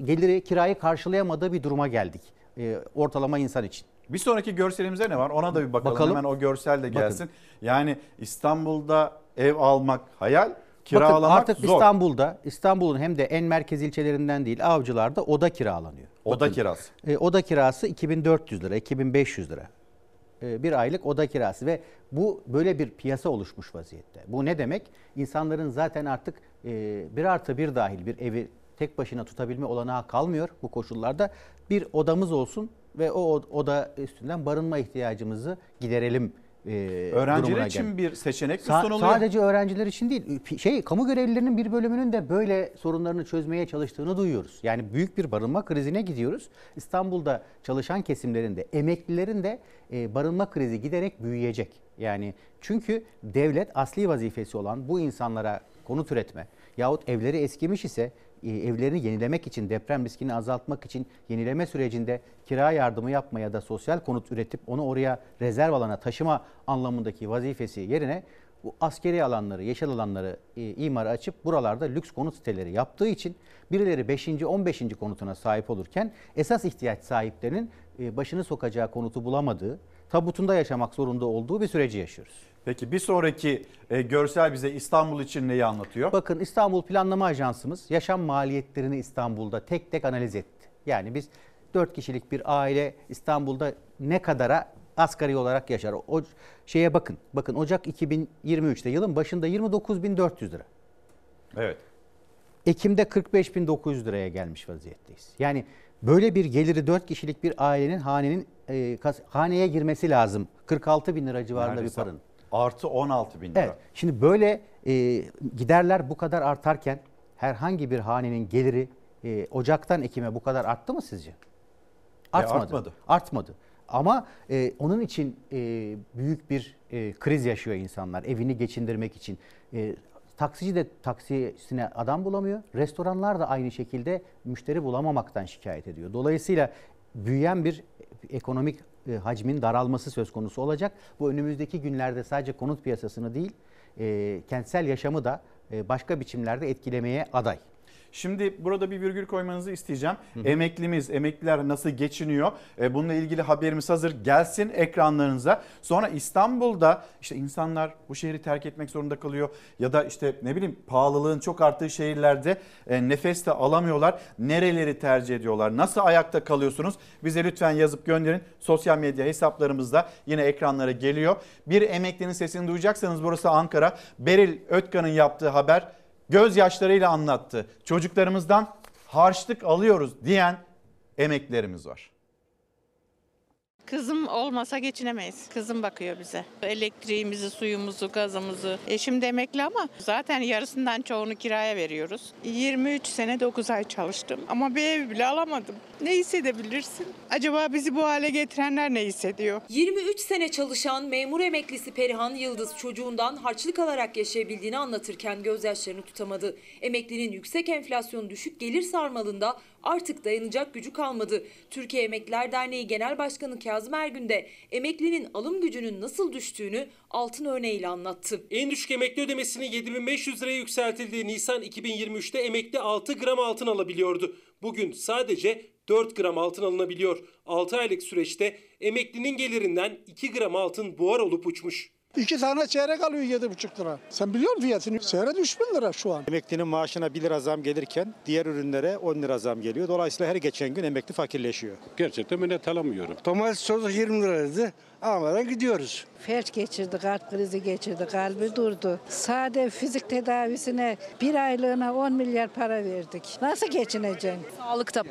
geliri kirayı karşılayamadığı bir duruma geldik. E, ortalama insan için. Bir sonraki görselimize ne var? Ona da bir bakalım. Bakalım. Hemen o görsel de Bakın. gelsin. Yani İstanbul'da ev almak hayal, Bakın kiralamak artık zor. İstanbul'da, İstanbul'un hem de en merkez ilçelerinden değil avcılarda oda kiralanıyor. Oda Bakın, kirası. e, oda kirası 2400 lira, 2500 lira. E, bir aylık oda kirası ve bu böyle bir piyasa oluşmuş vaziyette. Bu ne demek? İnsanların zaten artık e, bir artı bir dahil bir evi tek başına tutabilme olanağı kalmıyor bu koşullarda. Bir odamız olsun ve o od- oda üstünden barınma ihtiyacımızı giderelim e, Öğrenciler için geldi. bir seçenek mi Sa- sunuluyor? Sadece öğrenciler için değil. Şey kamu görevlilerinin bir bölümünün de böyle sorunlarını çözmeye çalıştığını duyuyoruz. Yani büyük bir barınma krizine gidiyoruz. İstanbul'da çalışan kesimlerin de emeklilerin de e, barınma krizi giderek büyüyecek. Yani çünkü devlet asli vazifesi olan bu insanlara konut üretme yahut evleri eskimiş ise evlerini yenilemek için, deprem riskini azaltmak için yenileme sürecinde kira yardımı yapma ya da sosyal konut üretip onu oraya rezerv alana taşıma anlamındaki vazifesi yerine bu askeri alanları, yeşil alanları e, imara açıp buralarda lüks konut siteleri yaptığı için birileri 5. 15. konutuna sahip olurken esas ihtiyaç sahiplerinin e, başını sokacağı konutu bulamadığı, tabutunda yaşamak zorunda olduğu bir süreci yaşıyoruz. Peki bir sonraki e, görsel bize İstanbul için neyi anlatıyor? Bakın İstanbul Planlama Ajansımız yaşam maliyetlerini İstanbul'da tek tek analiz etti. Yani biz 4 kişilik bir aile İstanbul'da ne kadara asgari olarak yaşar? O şeye bakın. Bakın Ocak 2023'te yılın başında 29.400 lira. Evet. Ekim'de 45.900 liraya gelmiş vaziyetteyiz. Yani böyle bir geliri 4 kişilik bir ailenin hanenin e, kas- haneye girmesi lazım. 46 bin lira civarında Neredeyse bir paranın. Artı 16 bin lira. Evet. Şimdi böyle e, giderler bu kadar artarken herhangi bir hanenin geliri e, Ocak'tan Ekim'e bu kadar arttı mı sizce? Artmadı. artmadı. Artmadı. Ama e, onun için e, büyük bir e, kriz yaşıyor insanlar evini geçindirmek için. E, taksici de taksisine adam bulamıyor. Restoranlar da aynı şekilde müşteri bulamamaktan şikayet ediyor. Dolayısıyla büyüyen bir ekonomik e, hacmin daralması söz konusu olacak. Bu önümüzdeki günlerde sadece konut piyasasını değil, e, kentsel yaşamı da e, başka biçimlerde etkilemeye aday. Şimdi burada bir virgül koymanızı isteyeceğim. Emeklimiz, emekliler nasıl geçiniyor? E, bununla ilgili haberimiz hazır. Gelsin ekranlarınıza. Sonra İstanbul'da işte insanlar bu şehri terk etmek zorunda kalıyor. Ya da işte ne bileyim pahalılığın çok arttığı şehirlerde e, nefes de alamıyorlar. Nereleri tercih ediyorlar? Nasıl ayakta kalıyorsunuz? Bize lütfen yazıp gönderin. Sosyal medya hesaplarımızda yine ekranlara geliyor. Bir emeklinin sesini duyacaksanız burası Ankara. Beril Ötkan'ın yaptığı haber gözyaşlarıyla anlattı. Çocuklarımızdan harçlık alıyoruz diyen emeklerimiz var. Kızım olmasa geçinemeyiz. Kızım bakıyor bize. Elektriğimizi, suyumuzu, gazımızı. Eşim de emekli ama zaten yarısından çoğunu kiraya veriyoruz. 23 sene 9 ay çalıştım ama bir ev bile alamadım. Ne hissedebilirsin? Acaba bizi bu hale getirenler ne hissediyor? 23 sene çalışan memur emeklisi Perihan Yıldız çocuğundan harçlık alarak yaşayabildiğini anlatırken gözyaşlarını tutamadı. Emeklinin yüksek enflasyon düşük gelir sarmalında artık dayanacak gücü kalmadı. Türkiye Emekliler Derneği Genel Başkanı Kazım Ergün de emeklinin alım gücünün nasıl düştüğünü altın örneğiyle anlattı. En düşük emekli ödemesinin 7500 liraya yükseltildiği Nisan 2023'te emekli 6 gram altın alabiliyordu. Bugün sadece 4 gram altın alınabiliyor. 6 aylık süreçte emeklinin gelirinden 2 gram altın buhar olup uçmuş. İki tane çeyrek alıyor yedi buçuk lira. Sen biliyor musun fiyatını? Çeyrek üç bin lira şu an. Emeklinin maaşına 1 lira zam gelirken diğer ürünlere 10 lira zam geliyor. Dolayısıyla her geçen gün emekli fakirleşiyor. Gerçekten minnet alamıyorum. Domates çocuk 20 liraydı. Almadan gidiyoruz. Felç geçirdi, kalp krizi geçirdi, kalbi durdu. Sade fizik tedavisine bir aylığına 10 milyar para verdik. Nasıl geçineceksin? Sağlıkta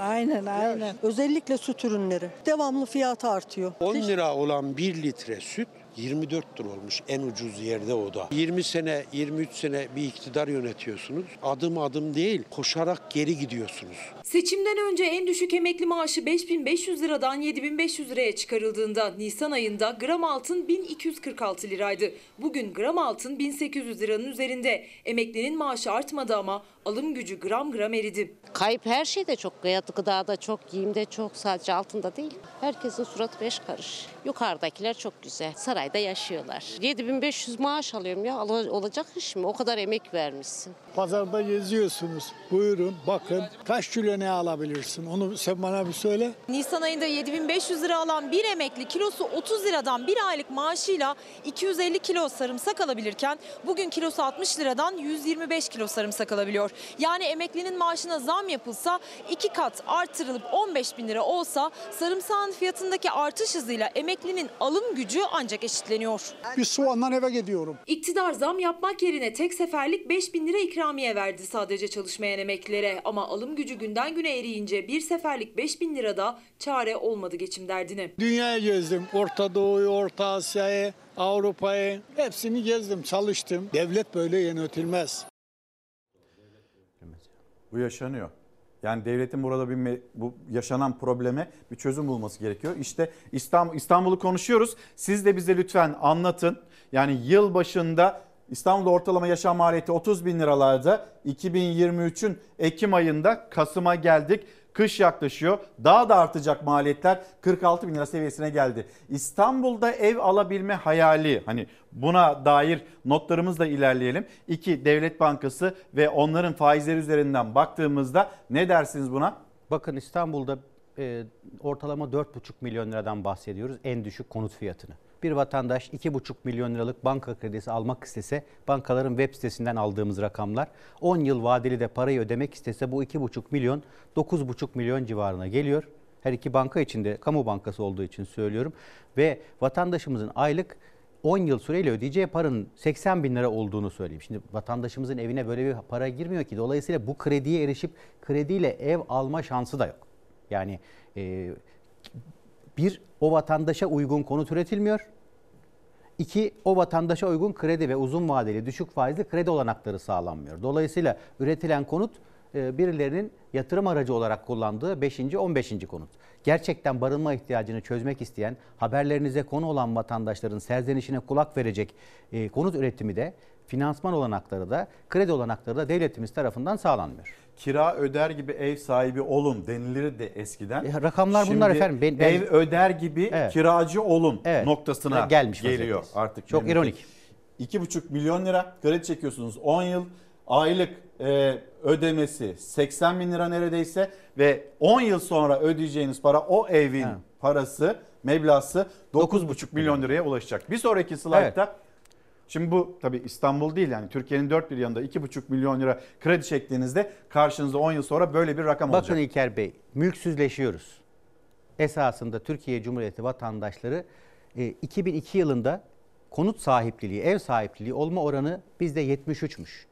Aynen aynen. Özellikle süt ürünleri. Devamlı fiyatı artıyor. 10 lira olan 1 litre süt 24 lira olmuş en ucuz yerde o da. 20 sene 23 sene bir iktidar yönetiyorsunuz. Adım adım değil koşarak geri gidiyorsunuz. Seçimden önce en düşük emekli maaşı 5500 liradan 7500 liraya çıkarıldığında Nisan ayında gram altın 1246 liraydı. Bugün gram altın 1800 liranın üzerinde. Emeklinin maaşı artmadı ama alım gücü gram gram eridi. Kayıp her şeyde çok. Gıdada çok, giyimde çok, sadece altında değil. Herkesin suratı beş karış. Yukarıdakiler çok güzel. Sarayda yaşıyorlar. 7500 maaş alıyorum ya. Ol- Olacak iş mi? O kadar emek vermişsin. Pazarda geziyorsunuz. Buyurun bakın kaç kilo ne alabilirsin? Onu sen bana bir söyle. Nisan ayında 7500 lira alan bir emekli kilosu 30 liradan bir aylık maaşıyla 250 kilo sarımsak alabilirken bugün kilosu 60 liradan 125 kilo sarımsak alabiliyor. Yani emeklinin maaşına zam yapılsa iki kat artırılıp 15 bin lira olsa sarımsağın fiyatındaki artış hızıyla emeklinin alım gücü ancak eşitleniyor. Bir soğandan eve gidiyorum. İktidar zam yapmak yerine tek seferlik 5 bin lira ikramiye verdi sadece çalışmayan emeklilere. Ama alım gücü günden güne eriyince bir seferlik 5 bin lirada çare olmadı geçim derdine. Dünyayı gezdim. Orta Doğu'yu, Orta Asya'yı, Avrupa'yı hepsini gezdim, çalıştım. Devlet böyle yönetilmez. Bu yaşanıyor. Yani devletin burada bir bu yaşanan probleme bir çözüm bulması gerekiyor. İşte İstanbul İstanbul'u konuşuyoruz. Siz de bize lütfen anlatın. Yani yıl başında İstanbul'da ortalama yaşam maliyeti 30 bin liralarda. 2023'ün Ekim ayında Kasım'a geldik. Kış yaklaşıyor. Daha da artacak maliyetler 46 bin lira seviyesine geldi. İstanbul'da ev alabilme hayali hani buna dair notlarımızla ilerleyelim. İki Devlet Bankası ve onların faizleri üzerinden baktığımızda ne dersiniz buna? Bakın İstanbul'da e, ortalama 4,5 milyon liradan bahsediyoruz en düşük konut fiyatını. Bir vatandaş 2,5 milyon liralık banka kredisi almak istese bankaların web sitesinden aldığımız rakamlar 10 yıl vadeli de parayı ödemek istese bu 2,5 milyon 9,5 milyon civarına geliyor. Her iki banka içinde kamu bankası olduğu için söylüyorum ve vatandaşımızın aylık 10 yıl süreyle ödeyeceği paranın 80 bin lira olduğunu söyleyeyim. Şimdi vatandaşımızın evine böyle bir para girmiyor ki. Dolayısıyla bu krediye erişip krediyle ev alma şansı da yok. Yani e, bir o vatandaşa uygun konut üretilmiyor. İki, o vatandaşa uygun kredi ve uzun vadeli düşük faizli kredi olanakları sağlanmıyor. Dolayısıyla üretilen konut e, birilerinin yatırım aracı olarak kullandığı 5. 15. konut. Gerçekten barınma ihtiyacını çözmek isteyen, haberlerinize konu olan vatandaşların serzenişine kulak verecek e, konut üretimi de, finansman olanakları da, kredi olanakları da devletimiz tarafından sağlanmıyor. Kira öder gibi ev sahibi olun denilir de eskiden. E, rakamlar bunlar Şimdi efendim. Ben- ben- ev öder gibi Evet. kiracı olun Evet. noktasına Gelmiş geliyor vaziyetteyiz. artık. Çok memleket. ironik. 2,5 milyon lira kredi çekiyorsunuz 10 yıl. Aylık e, ödemesi 80 bin lira neredeyse ve 10 yıl sonra ödeyeceğiniz para o evin parası meblası 9,5 milyon liraya ulaşacak. Bir sonraki slaytta Şimdi bu tabii İstanbul değil yani Türkiye'nin dört bir yanında 2,5 milyon lira kredi çektiğinizde karşınızda 10 yıl sonra böyle bir rakam olacak. Bakın İlker Bey, mülksüzleşiyoruz. Esasında Türkiye Cumhuriyeti vatandaşları e, 2002 yılında konut sahipliliği, ev sahipliliği olma oranı bizde 73'müş.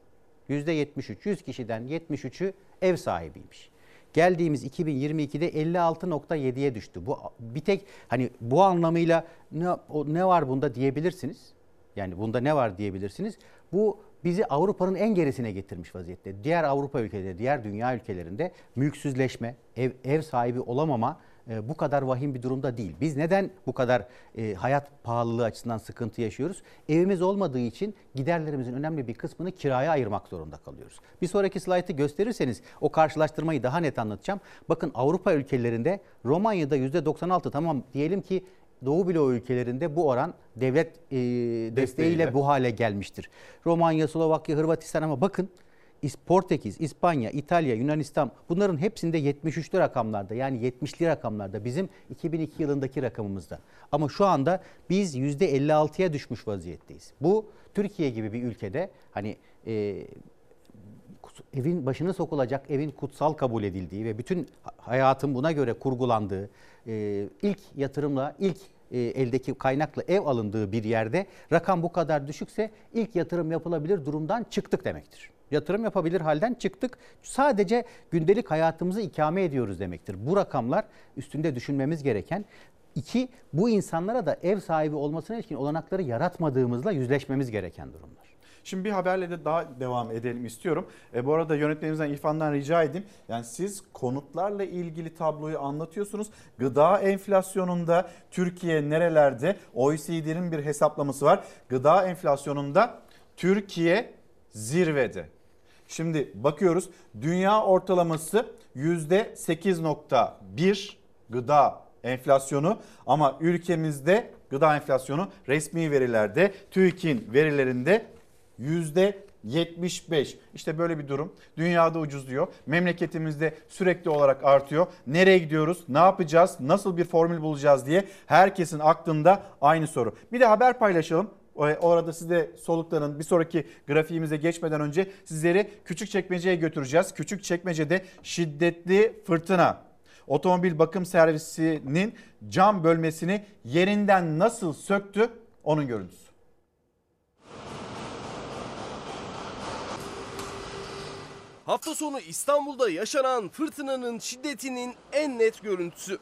%73, 100 kişiden 73'ü ev sahibiymiş. Geldiğimiz 2022'de 56.7'ye düştü. Bu bir tek hani bu anlamıyla ne, ne var bunda diyebilirsiniz. Yani bunda ne var diyebilirsiniz. Bu bizi Avrupa'nın en gerisine getirmiş vaziyette. Diğer Avrupa ülkeleri, diğer dünya ülkelerinde mülksüzleşme, ev, ev sahibi olamama e, bu kadar vahim bir durumda değil. Biz neden bu kadar e, hayat pahalılığı açısından sıkıntı yaşıyoruz? Evimiz olmadığı için giderlerimizin önemli bir kısmını kiraya ayırmak zorunda kalıyoruz. Bir sonraki slaytı gösterirseniz o karşılaştırmayı daha net anlatacağım. Bakın Avrupa ülkelerinde Romanya'da %96 tamam diyelim ki Doğu bloğu ülkelerinde bu oran devlet e, desteğiyle, Desteğiyle. bu hale gelmiştir. Romanya, Slovakya, Hırvatistan ama bakın Portekiz, İspanya, İtalya, Yunanistan bunların hepsinde 73'lü rakamlarda yani 70'li rakamlarda bizim 2002 yılındaki rakamımızda. Ama şu anda biz %56'ya düşmüş vaziyetteyiz. Bu Türkiye gibi bir ülkede hani e, evin başına sokulacak evin kutsal kabul edildiği ve bütün hayatın buna göre kurgulandığı, e, ilk yatırımla, ilk e, eldeki kaynakla ev alındığı bir yerde rakam bu kadar düşükse ilk yatırım yapılabilir durumdan çıktık demektir. Yatırım yapabilir halden çıktık. Sadece gündelik hayatımızı ikame ediyoruz demektir. Bu rakamlar üstünde düşünmemiz gereken İki, bu insanlara da ev sahibi olmasına ilişkin olanakları yaratmadığımızla yüzleşmemiz gereken durumlar. Şimdi bir haberle de daha devam edelim istiyorum. E, bu arada yönetmenimizden İrfan'dan rica edeyim. Yani siz konutlarla ilgili tabloyu anlatıyorsunuz. Gıda enflasyonunda Türkiye nerelerde? OECD'nin bir hesaplaması var. Gıda enflasyonunda Türkiye zirvede. Şimdi bakıyoruz dünya ortalaması %8.1 gıda enflasyonu ama ülkemizde gıda enflasyonu resmi verilerde TÜİK'in verilerinde yüzde 75. İşte böyle bir durum. Dünyada ucuzluyor. Memleketimizde sürekli olarak artıyor. Nereye gidiyoruz? Ne yapacağız? Nasıl bir formül bulacağız diye herkesin aklında aynı soru. Bir de haber paylaşalım. Orada size soluklanın. Bir sonraki grafiğimize geçmeden önce sizleri küçük çekmeceye götüreceğiz. Küçük çekmecede şiddetli fırtına otomobil bakım servisinin cam bölmesini yerinden nasıl söktü onun görüntüsü. Hafta sonu İstanbul'da yaşanan fırtınanın şiddetinin en net görüntüsü.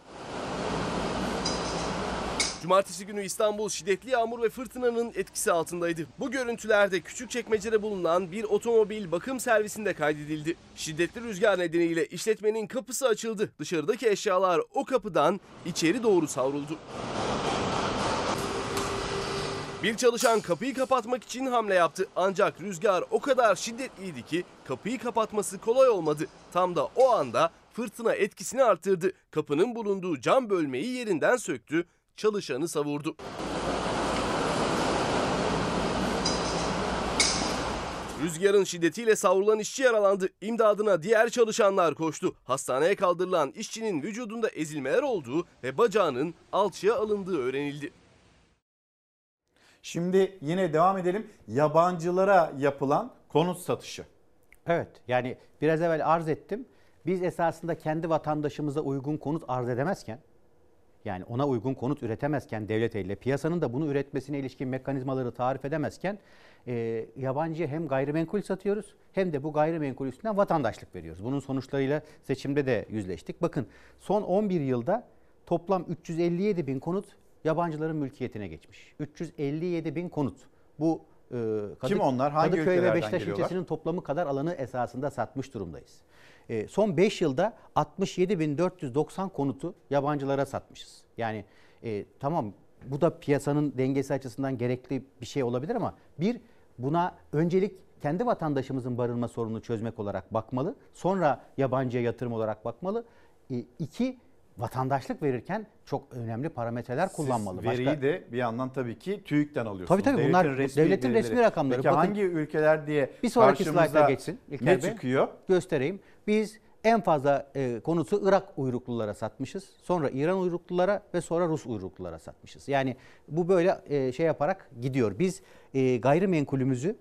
Cumartesi günü İstanbul şiddetli yağmur ve fırtınanın etkisi altındaydı. Bu görüntülerde Küçükçekmece'de bulunan bir otomobil bakım servisinde kaydedildi. Şiddetli rüzgar nedeniyle işletmenin kapısı açıldı. Dışarıdaki eşyalar o kapıdan içeri doğru savruldu. Bir çalışan kapıyı kapatmak için hamle yaptı. Ancak rüzgar o kadar şiddetliydi ki kapıyı kapatması kolay olmadı. Tam da o anda fırtına etkisini arttırdı. Kapının bulunduğu cam bölmeyi yerinden söktü, çalışanı savurdu. Rüzgarın şiddetiyle savrulan işçi yaralandı. İmdadına diğer çalışanlar koştu. Hastaneye kaldırılan işçinin vücudunda ezilmeler olduğu ve bacağının alçıya alındığı öğrenildi. Şimdi yine devam edelim. Yabancılara yapılan konut satışı. Evet yani biraz evvel arz ettim. Biz esasında kendi vatandaşımıza uygun konut arz edemezken yani ona uygun konut üretemezken devlet eliyle piyasanın da bunu üretmesine ilişkin mekanizmaları tarif edemezken e, yabancıya hem gayrimenkul satıyoruz hem de bu gayrimenkul üstünden vatandaşlık veriyoruz. Bunun sonuçlarıyla seçimde de yüzleştik. Bakın son 11 yılda toplam 357 bin konut yabancıların mülkiyetine geçmiş. 357 bin konut. Bu e, Kadık- Kim onlar? Hangi Kadıköy ve Beşiktaş geliyorlar? ilçesinin toplamı kadar alanı esasında satmış durumdayız. E, son 5 yılda 67.490 konutu yabancılara satmışız. Yani e, tamam bu da piyasanın dengesi açısından gerekli bir şey olabilir ama bir buna öncelik kendi vatandaşımızın barınma sorununu çözmek olarak bakmalı. Sonra yabancıya yatırım olarak bakmalı. E, iki vatandaşlık verirken çok önemli parametreler kullanmalı. Siz veriyi de bir yandan tabii ki TÜİK'ten alıyorsunuz. Tabii tabii, bunlar devletin resmi rakamları. Peki Bakın, hangi ülkeler diye Bir sonraki slayta geçsin İlker ne Bey. çıkıyor? Göstereyim. Biz en fazla e, konusu Irak uyruklulara satmışız. Sonra İran uyruklulara ve sonra Rus uyruklulara satmışız. Yani bu böyle e, şey yaparak gidiyor. Biz e, gayrimenkulümüzü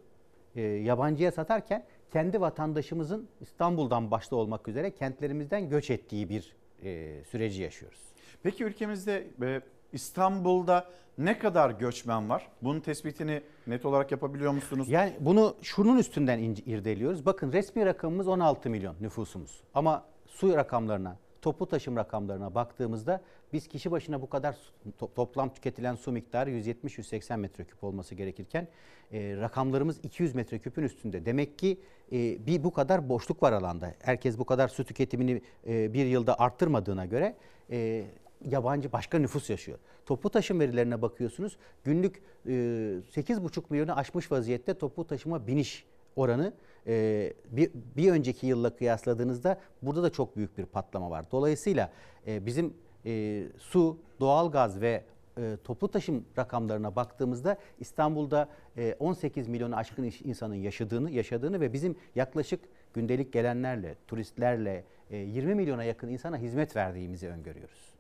e, yabancıya satarken kendi vatandaşımızın İstanbul'dan başta olmak üzere kentlerimizden göç ettiği bir e, süreci yaşıyoruz. Peki ülkemizde e, İstanbul'da ne kadar göçmen var? Bunun tespitini net olarak yapabiliyor musunuz? Yani bunu şunun üstünden irdeliyoruz. Bakın resmi rakamımız 16 milyon nüfusumuz. Ama su rakamlarına, toplu taşım rakamlarına baktığımızda biz kişi başına bu kadar to- toplam tüketilen su miktarı 170-180 metreküp olması gerekirken e, rakamlarımız 200 metreküpün üstünde. Demek ki e, bir bu kadar boşluk var alanda. Herkes bu kadar su tüketimini e, bir yılda arttırmadığına göre e, yabancı başka nüfus yaşıyor. Toplu taşım verilerine bakıyorsunuz. Günlük e, 8,5 milyonu aşmış vaziyette toplu taşıma biniş oranı e, bir, bir önceki yılla kıyasladığınızda burada da çok büyük bir patlama var. Dolayısıyla e, bizim e, su, doğalgaz ve e, toplu taşım rakamlarına baktığımızda İstanbul'da e, 18 milyonu aşkın insanın yaşadığını yaşadığını ve bizim yaklaşık gündelik gelenlerle, turistlerle e, 20 milyona yakın insana hizmet verdiğimizi öngörüyoruz.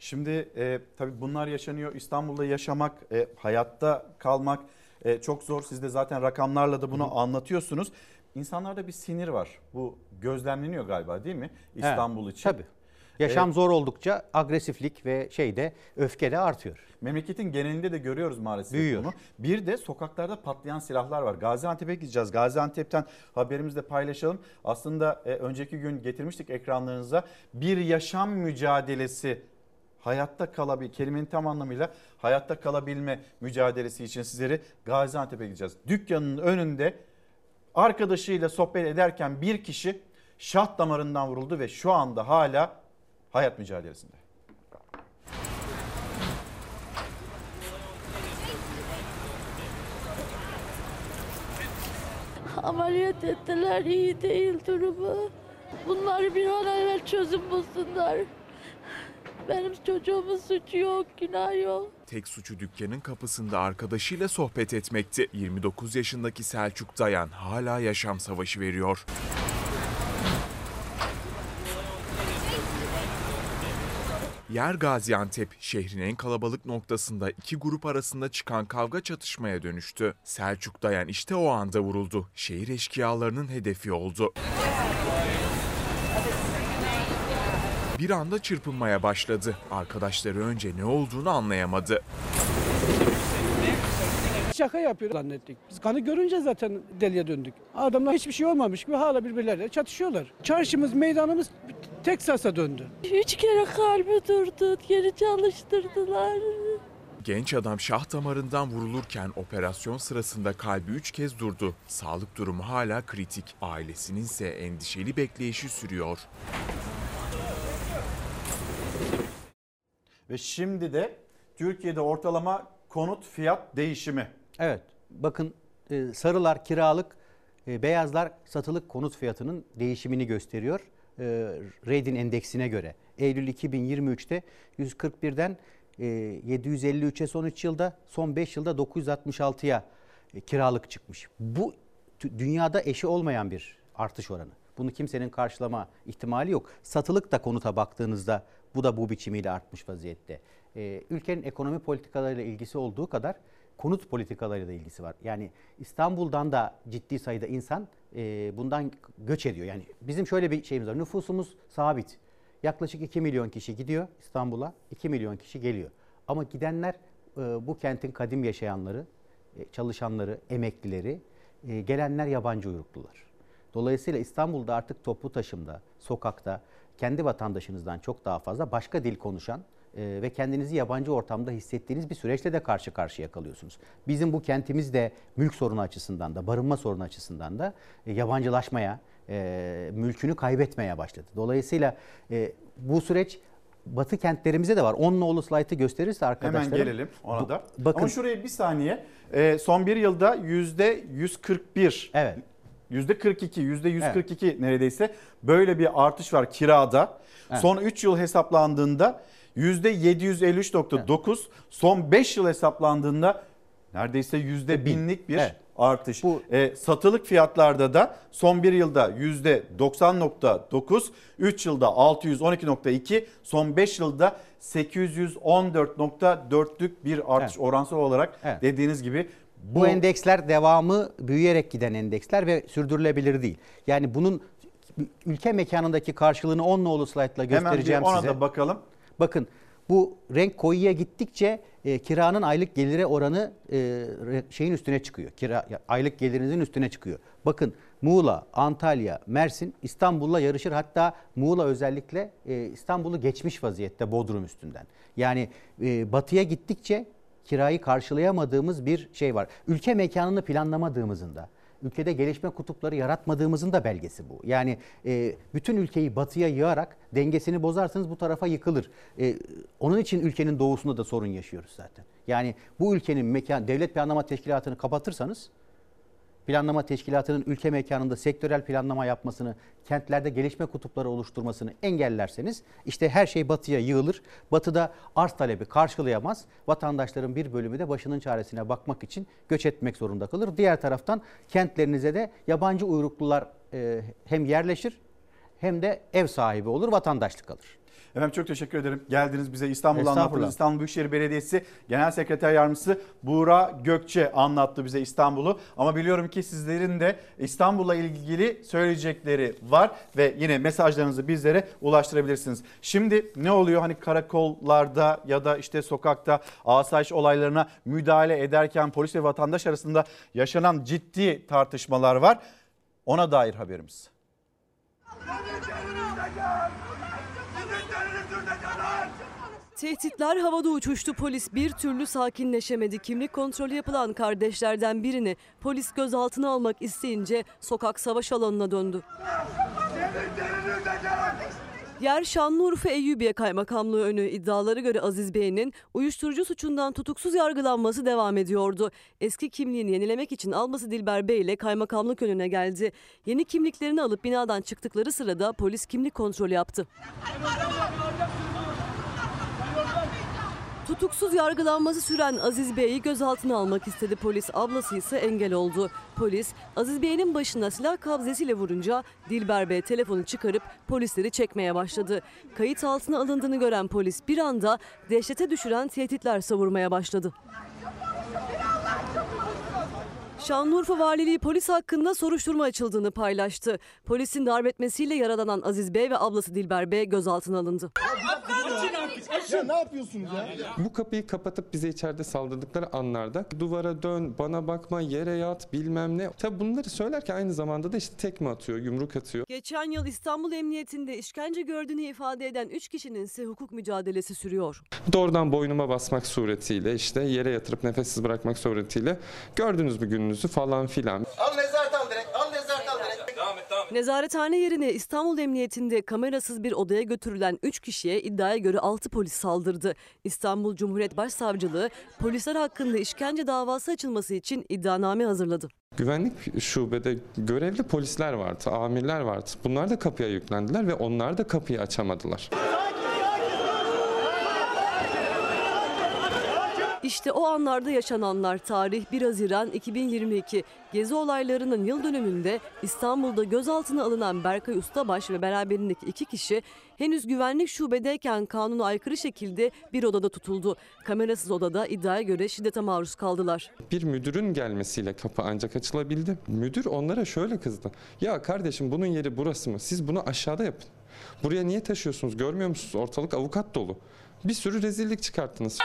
Şimdi e, tabii bunlar yaşanıyor. İstanbul'da yaşamak, e, hayatta kalmak e, çok zor. Siz de zaten rakamlarla da bunu anlatıyorsunuz. İnsanlarda bir sinir var. Bu gözlemleniyor galiba değil mi İstanbul Evet, için? Tabii. Yaşam E, zor oldukça agresiflik ve şeyde öfke de artıyor. Memleketin genelinde de görüyoruz maalesef Büyüyor. bunu. Bir de sokaklarda patlayan silahlar var. Gaziantep'e gideceğiz. Gaziantep'ten haberimizi de paylaşalım. Aslında e, önceki gün getirmiştik ekranlarınıza. Bir yaşam mücadelesi hayatta kalabil kelimenin tam anlamıyla hayatta kalabilme mücadelesi için sizleri Gaziantep'e gideceğiz. Dükkanın önünde arkadaşıyla sohbet ederken bir kişi şah damarından vuruldu ve şu anda hala hayat mücadelesinde. Ameliyat ettiler, iyi değil durumu. Bunları bir an evvel çözüm bulsunlar. Benim çocuğumun suçu yok, günah yok. Tek suçu dükkanın kapısında arkadaşıyla sohbet etmekti. 29 yaşındaki Selçuk Dayan hala yaşam savaşı veriyor. Yer Gaziantep, şehrin en kalabalık noktasında iki grup arasında çıkan kavga çatışmaya dönüştü. Selçuk Dayan işte o anda vuruldu. Şehir eşkıyalarının hedefi oldu. Bir anda çırpınmaya başladı. Arkadaşları önce ne olduğunu anlayamadı. Şaka yapıyor zannettik. Biz kanı görünce zaten deliye döndük. Adamlar hiçbir şey olmamış gibi hala birbirleriyle çatışıyorlar. Çarşımız, meydanımız Teksas'a döndü. Üç kere kalbi durdu, geri çalıştırdılar. Genç adam şah damarından vurulurken operasyon sırasında kalbi 3 kez durdu. Sağlık durumu hala kritik. Ailesinin ise endişeli bekleyişi sürüyor. Ve şimdi de Türkiye'de ortalama konut fiyat değişimi. Evet. Bakın e, sarılar kiralık, e, beyazlar satılık konut fiyatının değişimini gösteriyor. E, Redin endeksine göre. Eylül 2023'te 141'den e, 753'e son 3 yılda, son 5 yılda 966'ya e, kiralık çıkmış. Bu dünyada eşi olmayan bir artış oranı. Bunu kimsenin karşılama ihtimali yok. Satılık da konuta baktığınızda bu da bu biçimiyle artmış vaziyette. Ee, ülkenin ekonomi politikalarıyla ilgisi olduğu kadar konut politikalarıyla da ilgisi var. Yani İstanbul'dan da ciddi sayıda insan e, bundan göç ediyor. Yani bizim şöyle bir şeyimiz var. Nüfusumuz sabit. Yaklaşık 2 milyon kişi gidiyor İstanbul'a, 2 milyon kişi geliyor. Ama gidenler e, bu kentin kadim yaşayanları, e, çalışanları, emeklileri, e, gelenler yabancı uyruklular. Dolayısıyla İstanbul'da artık toplu taşımda, sokakta kendi vatandaşınızdan çok daha fazla başka dil konuşan e, ve kendinizi yabancı ortamda hissettiğiniz bir süreçle de karşı karşıya kalıyorsunuz. Bizim bu kentimiz de mülk sorunu açısından da, barınma sorunu açısından da e, yabancılaşmaya, e, mülkünü kaybetmeye başladı. Dolayısıyla e, bu süreç Batı kentlerimize de var. 10 nolu slaytı gösterirse arkadaşlarım. Hemen gelelim ona da. Bakın Ama şuraya bir saniye. Ee, son bir yılda yüzde 141 evet. %42, %142 neredeyse böyle bir artış var kirada. Evet. Son 3 yıl hesaplandığında %753.9, son 5 yıl hesaplandığında neredeyse yüzde binlik bir Evet. artış. E, satılık fiyatlarda da son bir yılda %90.9, 3 yılda 612.2, son 5 yılda 814.4'lük bir artış Evet. oransal olarak Evet. dediğiniz gibi Bu, endeksler devamı büyüyerek giden endeksler ve sürdürülebilir değil. Yani bunun ülke mekanındaki karşılığını 10 nolu slaytla Hemen bir göstereceğim ona size. da bakalım. Bakın bu renk koyuya gittikçe e, kiranın aylık gelire oranı e, şeyin üstüne çıkıyor. Kira aylık gelirinizin üstüne çıkıyor. Bakın Muğla, Antalya, Mersin İstanbul'la yarışır. Hatta Muğla özellikle e, İstanbul'u geçmiş vaziyette Bodrum üstünden. Yani e, batıya gittikçe kirayı karşılayamadığımız bir şey var. Ülke mekanını planlamadığımızın da ülkede gelişme kutupları yaratmadığımızın da belgesi bu. Yani e, bütün ülkeyi batıya yığarak dengesini bozarsanız bu tarafa yıkılır. E, onun için ülkenin doğusunda da sorun yaşıyoruz zaten. Yani bu ülkenin mekan devlet planlama teşkilatını kapatırsanız planlama teşkilatının ülke mekanında sektörel planlama yapmasını, kentlerde gelişme kutupları oluşturmasını engellerseniz işte her şey batıya yığılır. Batıda arz talebi karşılayamaz. Vatandaşların bir bölümü de başının çaresine bakmak için göç etmek zorunda kalır. Diğer taraftan kentlerinize de yabancı uyruklular e, hem yerleşir hem de ev sahibi olur, vatandaşlık alır. Efendim çok teşekkür ederim. Geldiniz bize Estağfurullah. anlattınız. İstanbul Büyükşehir Belediyesi Genel Sekreter Yardımcısı Buğra Gökçe anlattı bize İstanbul'u. Ama biliyorum ki sizlerin de İstanbul'la ilgili söyleyecekleri var ve yine mesajlarınızı bizlere ulaştırabilirsiniz. Şimdi ne oluyor hani karakollarda ya da işte sokakta asayiş olaylarına müdahale ederken polis ve vatandaş arasında yaşanan ciddi tartışmalar var. Ona dair haberimiz. Tehditler havada uçuştu. Polis bir türlü sakinleşemedi. Kimlik kontrolü yapılan kardeşlerden birini polis gözaltına almak isteyince sokak savaş alanına döndü. Yer Şanlıurfa Eyyubiye Kaymakamlığı önü iddialara göre Aziz Bey'in uyuşturucu suçundan tutuksuz yargılanması devam ediyordu. Eski kimliğini yenilemek için alması Dilber Bey ile kaymakamlık önüne geldi. Yeni kimliklerini alıp binadan çıktıkları sırada polis kimlik kontrolü yaptı. Tutuksuz yargılanması süren Aziz Bey'i gözaltına almak istedi polis. Ablası ise engel oldu. Polis Aziz Bey'in başına silah kabzesiyle vurunca Dilber Bey telefonu çıkarıp polisleri çekmeye başladı. Kayıt altına alındığını gören polis bir anda dehşete düşüren tehditler savurmaya başladı. Şanlıurfa Valiliği polis hakkında soruşturma açıldığını paylaştı. Polisin darp etmesiyle yaralanan Aziz Bey ve ablası Dilber Bey gözaltına alındı. Ya ne yapıyorsunuz ya? Bu kapıyı kapatıp bize içeride saldırdıkları anlarda duvara dön, bana bakma, yere yat, bilmem ne. Tabi bunları söylerken aynı zamanda da işte tekme atıyor, yumruk atıyor. Geçen yıl İstanbul Emniyetinde işkence gördüğünü ifade eden 3 kişinin ise hukuk mücadelesi sürüyor. Doğrudan boynuma basmak suretiyle işte yere yatırıp nefessiz bırakmak suretiyle gördünüz mü gününüzü falan filan. Al nezaret al direkt, al nezaret al direkt. Devam et, devam Nezarethane yerine İstanbul Emniyetinde kamerasız bir odaya götürülen 3 kişiye iddiaya göre 6 polis saldırdı. İstanbul Cumhuriyet Başsavcılığı polisler hakkında işkence davası açılması için iddianame hazırladı. Güvenlik şubede görevli polisler vardı, amirler vardı. Bunlar da kapıya yüklendiler ve onlar da kapıyı açamadılar. İşte o anlarda yaşananlar tarih 1 Haziran 2022. Gezi olaylarının yıl dönümünde İstanbul'da gözaltına alınan Berkay Ustabaş ve beraberindeki iki kişi henüz güvenlik şubedeyken kanuna aykırı şekilde bir odada tutuldu. Kamerasız odada iddiaya göre şiddete maruz kaldılar. Bir müdürün gelmesiyle kapı ancak açılabildi. Müdür onlara şöyle kızdı. Ya kardeşim bunun yeri burası mı? Siz bunu aşağıda yapın. Buraya niye taşıyorsunuz? Görmüyor musunuz? Ortalık avukat dolu. Bir sürü rezillik çıkarttınız.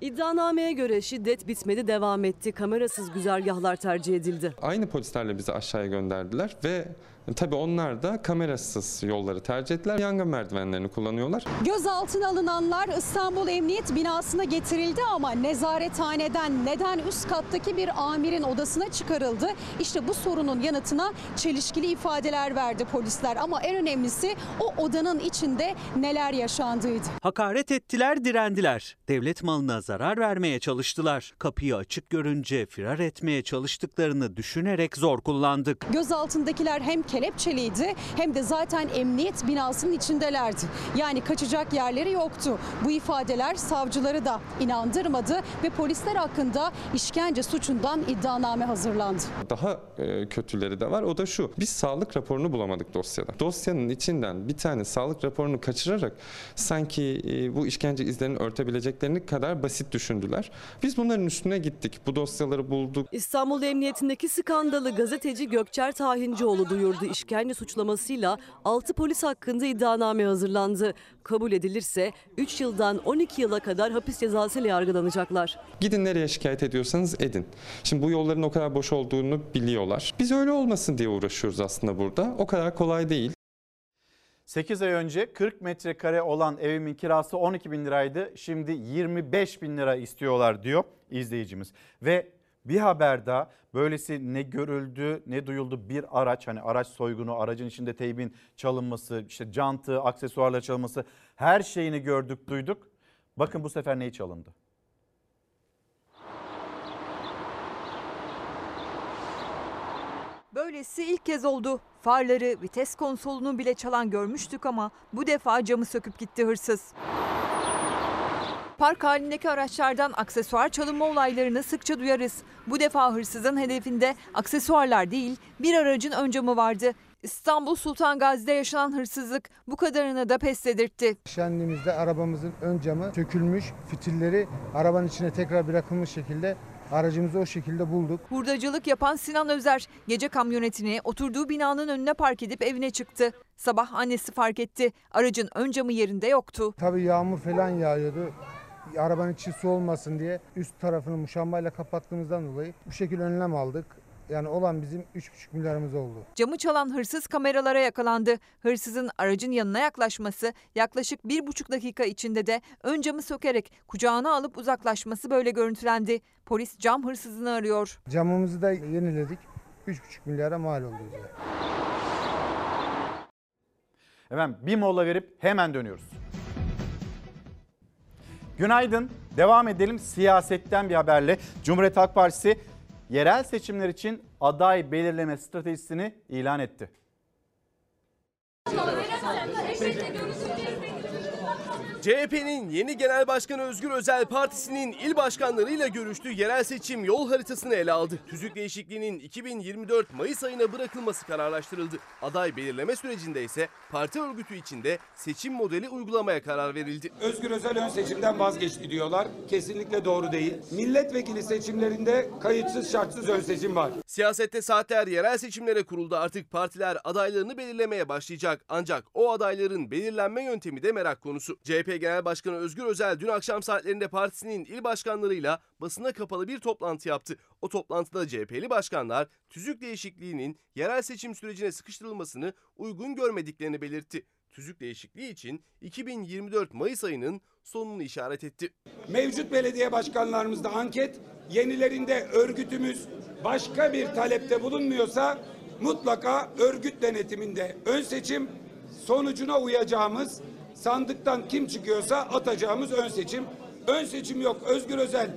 İddianameye göre şiddet bitmedi devam etti. Kamerasız güzergahlar tercih edildi. Aynı polislerle bizi aşağıya gönderdiler ve Tabii onlar da kamerasız yolları tercih ettiler. Yangın merdivenlerini kullanıyorlar. Gözaltına alınanlar İstanbul Emniyet binasına getirildi ama nezarethaneden neden üst kattaki bir amirin odasına çıkarıldı? İşte bu sorunun yanıtına çelişkili ifadeler verdi polisler ama en önemlisi o odanın içinde neler yaşandığıydı. Hakaret ettiler, direndiler. Devlet malına zarar vermeye çalıştılar. Kapıyı açık görünce firar etmeye çalıştıklarını düşünerek zor kullandık. Gözaltındakiler hem kelepçeliydi hem de zaten emniyet binasının içindelerdi. Yani kaçacak yerleri yoktu. Bu ifadeler savcıları da inandırmadı ve polisler hakkında işkence suçundan iddianame hazırlandı. Daha e, kötüleri de var. O da şu. Biz sağlık raporunu bulamadık dosyada. Dosyanın içinden bir tane sağlık raporunu kaçırarak sanki e, bu işkence izlerini örtebileceklerini kadar basit düşündüler. Biz bunların üstüne gittik. Bu dosyaları bulduk. İstanbul Emniyetindeki skandalı gazeteci Gökçer Tahincioğlu duyurdu. İşkence suçlamasıyla 6 polis hakkında iddianame hazırlandı. Kabul edilirse 3 yıldan 12 yıla kadar hapis cezasıyla yargılanacaklar. Gidin nereye şikayet ediyorsanız edin. Şimdi bu yolların o kadar boş olduğunu biliyorlar. Biz öyle olmasın diye uğraşıyoruz aslında burada. O kadar kolay değil. 8 ay önce 40 metrekare olan evimin kirası 12 bin liraydı. Şimdi 25 bin lira istiyorlar diyor izleyicimiz. Ve bir haber daha böylesi ne görüldü ne duyuldu bir araç hani araç soygunu aracın içinde teybin çalınması işte cantı aksesuarla çalınması her şeyini gördük duyduk. Bakın bu sefer neyi çalındı? Böylesi ilk kez oldu. Farları, vites konsolunu bile çalan görmüştük ama bu defa camı söküp gitti hırsız. Park halindeki araçlardan aksesuar çalınma olaylarını sıkça duyarız. Bu defa hırsızın hedefinde aksesuarlar değil bir aracın ön camı vardı. İstanbul Sultan Gazi'de yaşanan hırsızlık bu kadarını da pes dedirtti. Şenliğimizde arabamızın ön camı sökülmüş, fitilleri arabanın içine tekrar bırakılmış şekilde aracımızı o şekilde bulduk. Hurdacılık yapan Sinan Özer gece kamyonetini oturduğu binanın önüne park edip evine çıktı. Sabah annesi fark etti. Aracın ön camı yerinde yoktu. Tabii yağmur falan yağıyordu. Arabanın içi su olmasın diye üst tarafını muşambayla kapattığımızdan dolayı bu şekilde önlem aldık. Yani olan bizim 3,5 milyarımız oldu. Camı çalan hırsız kameralara yakalandı. Hırsızın aracın yanına yaklaşması yaklaşık bir buçuk dakika içinde de ön camı sökerek kucağına alıp uzaklaşması böyle görüntülendi. Polis cam hırsızını arıyor. Camımızı da yeniledik. 3,5 milyara mal oldu bize. Hemen bir mola verip hemen dönüyoruz. Günaydın. Devam edelim siyasetten bir haberle. Cumhuriyet Halk Partisi yerel seçimler için aday belirleme stratejisini ilan etti. CHP'nin yeni Genel Başkanı Özgür Özel Partisi'nin il başkanlarıyla görüştü. Yerel seçim yol haritasını ele aldı. Tüzük değişikliğinin 2024 Mayıs ayına bırakılması kararlaştırıldı. Aday belirleme sürecinde ise parti örgütü içinde seçim modeli uygulamaya karar verildi. Özgür Özel ön seçimden vazgeçti diyorlar. Kesinlikle doğru değil. Milletvekili seçimlerinde kayıtsız şartsız ön seçim var. Siyasette saatler yerel seçimlere kuruldu. Artık partiler adaylarını belirlemeye başlayacak. Ancak o adayların belirlenme yöntemi de merak konusu. CHP Genel Başkanı Özgür Özel dün akşam saatlerinde partisinin il başkanlarıyla basına kapalı bir toplantı yaptı. O toplantıda CHP'li başkanlar tüzük değişikliğinin yerel seçim sürecine sıkıştırılmasını uygun görmediklerini belirtti. Tüzük değişikliği için 2024 Mayıs ayının sonunu işaret etti. Mevcut belediye başkanlarımızda anket, yenilerinde örgütümüz başka bir talepte bulunmuyorsa mutlaka örgüt denetiminde ön seçim sonucuna uyacağımız sandıktan kim çıkıyorsa atacağımız ön seçim. Ön seçim yok. Özgür Özel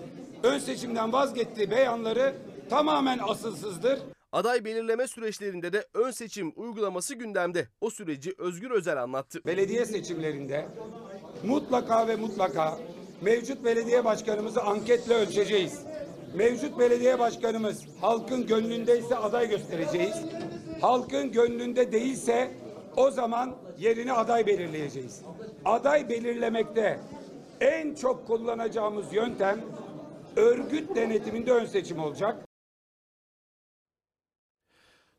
ön seçimden vazgeçtiği beyanları tamamen asılsızdır. Aday belirleme süreçlerinde de ön seçim uygulaması gündemde. O süreci Özgür Özel anlattı. Belediye seçimlerinde mutlaka ve mutlaka mevcut belediye başkanımızı anketle ölçeceğiz. Mevcut belediye başkanımız halkın gönlündeyse aday göstereceğiz. Halkın gönlünde değilse o zaman yerini aday belirleyeceğiz. Aday belirlemekte en çok kullanacağımız yöntem örgüt denetiminde ön seçim olacak.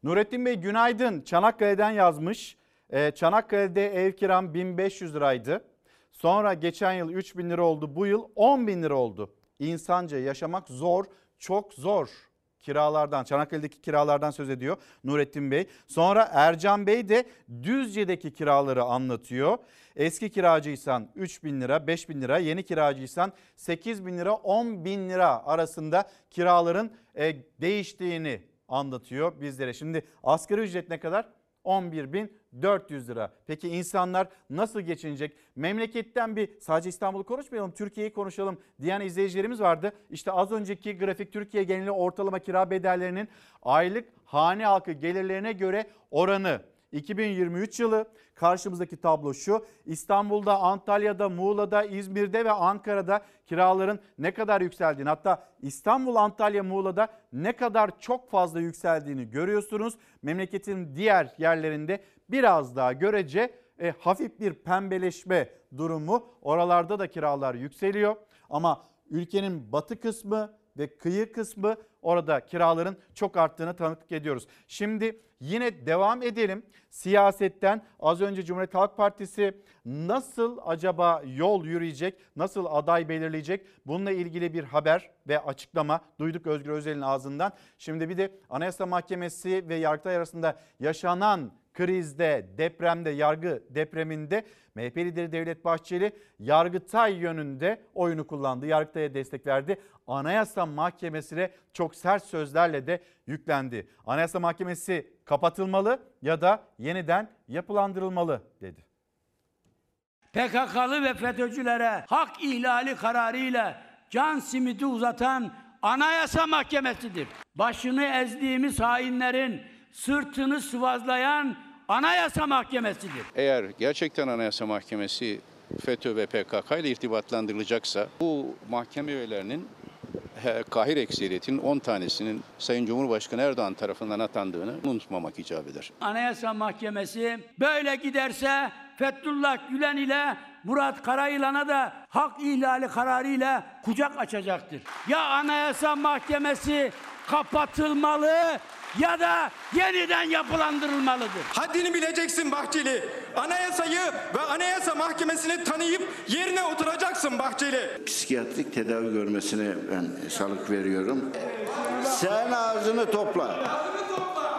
Nurettin Bey günaydın. Çanakkale'den yazmış. Ee, Çanakkale'de ev kiram 1500 liraydı. Sonra geçen yıl 3000 lira oldu. Bu yıl 10 bin lira oldu. İnsanca yaşamak zor, çok zor kiralardan, Çanakkale'deki kiralardan söz ediyor Nurettin Bey. Sonra Ercan Bey de Düzce'deki kiraları anlatıyor. Eski kiracıysan 3 bin lira, 5 bin lira, yeni kiracıysan 8 bin lira, 10 bin lira arasında kiraların e, değiştiğini anlatıyor bizlere. Şimdi asgari ücret ne kadar? 11.400 lira. Peki insanlar nasıl geçinecek? Memleketten bir sadece İstanbul'u konuşmayalım, Türkiye'yi konuşalım diyen izleyicilerimiz vardı. İşte az önceki grafik Türkiye geneli ortalama kira bedellerinin aylık hane halkı gelirlerine göre oranı 2023 yılı karşımızdaki tablo şu. İstanbul'da, Antalya'da, Muğla'da, İzmir'de ve Ankara'da kiraların ne kadar yükseldiğini hatta İstanbul, Antalya, Muğla'da ne kadar çok fazla yükseldiğini görüyorsunuz. Memleketin diğer yerlerinde biraz daha görece e, hafif bir pembeleşme durumu. Oralarda da kiralar yükseliyor ama ülkenin batı kısmı ve kıyı kısmı orada kiraların çok arttığını tanıklık ediyoruz. Şimdi yine devam edelim. Siyasetten az önce Cumhuriyet Halk Partisi nasıl acaba yol yürüyecek, nasıl aday belirleyecek? Bununla ilgili bir haber ve açıklama duyduk Özgür Özel'in ağzından. Şimdi bir de Anayasa Mahkemesi ve Yargıtay arasında yaşanan krizde, depremde, yargı depreminde MHP lideri Devlet Bahçeli Yargıtay yönünde oyunu kullandı. Yargıtay'a destek verdi. Anayasa Mahkemesi'ne çok sert sözlerle de yüklendi. Anayasa Mahkemesi kapatılmalı ya da yeniden yapılandırılmalı dedi. PKK'lı ve FETÖ'cülere hak ihlali kararıyla can simidi uzatan Anayasa Mahkemesi'dir. Başını ezdiğimiz hainlerin sırtını sıvazlayan Anayasa Mahkemesi'dir. Eğer gerçekten Anayasa Mahkemesi FETÖ ve PKK ile irtibatlandırılacaksa bu mahkeme üyelerinin kahir ekseriyetinin 10 tanesinin Sayın Cumhurbaşkanı Erdoğan tarafından atandığını unutmamak icap eder. Anayasa Mahkemesi böyle giderse Fethullah Gülen ile Murat Karayılan'a da hak ihlali kararıyla kucak açacaktır. Ya Anayasa Mahkemesi kapatılmalı ya da yeniden yapılandırılmalıdır. Haddini bileceksin Bahçeli. Anayasayı ve Anayasa Mahkemesi'ni tanıyıp yerine oturacaksın Bahçeli. Psikiyatrik tedavi görmesine ben salık veriyorum. Sen ağzını topla.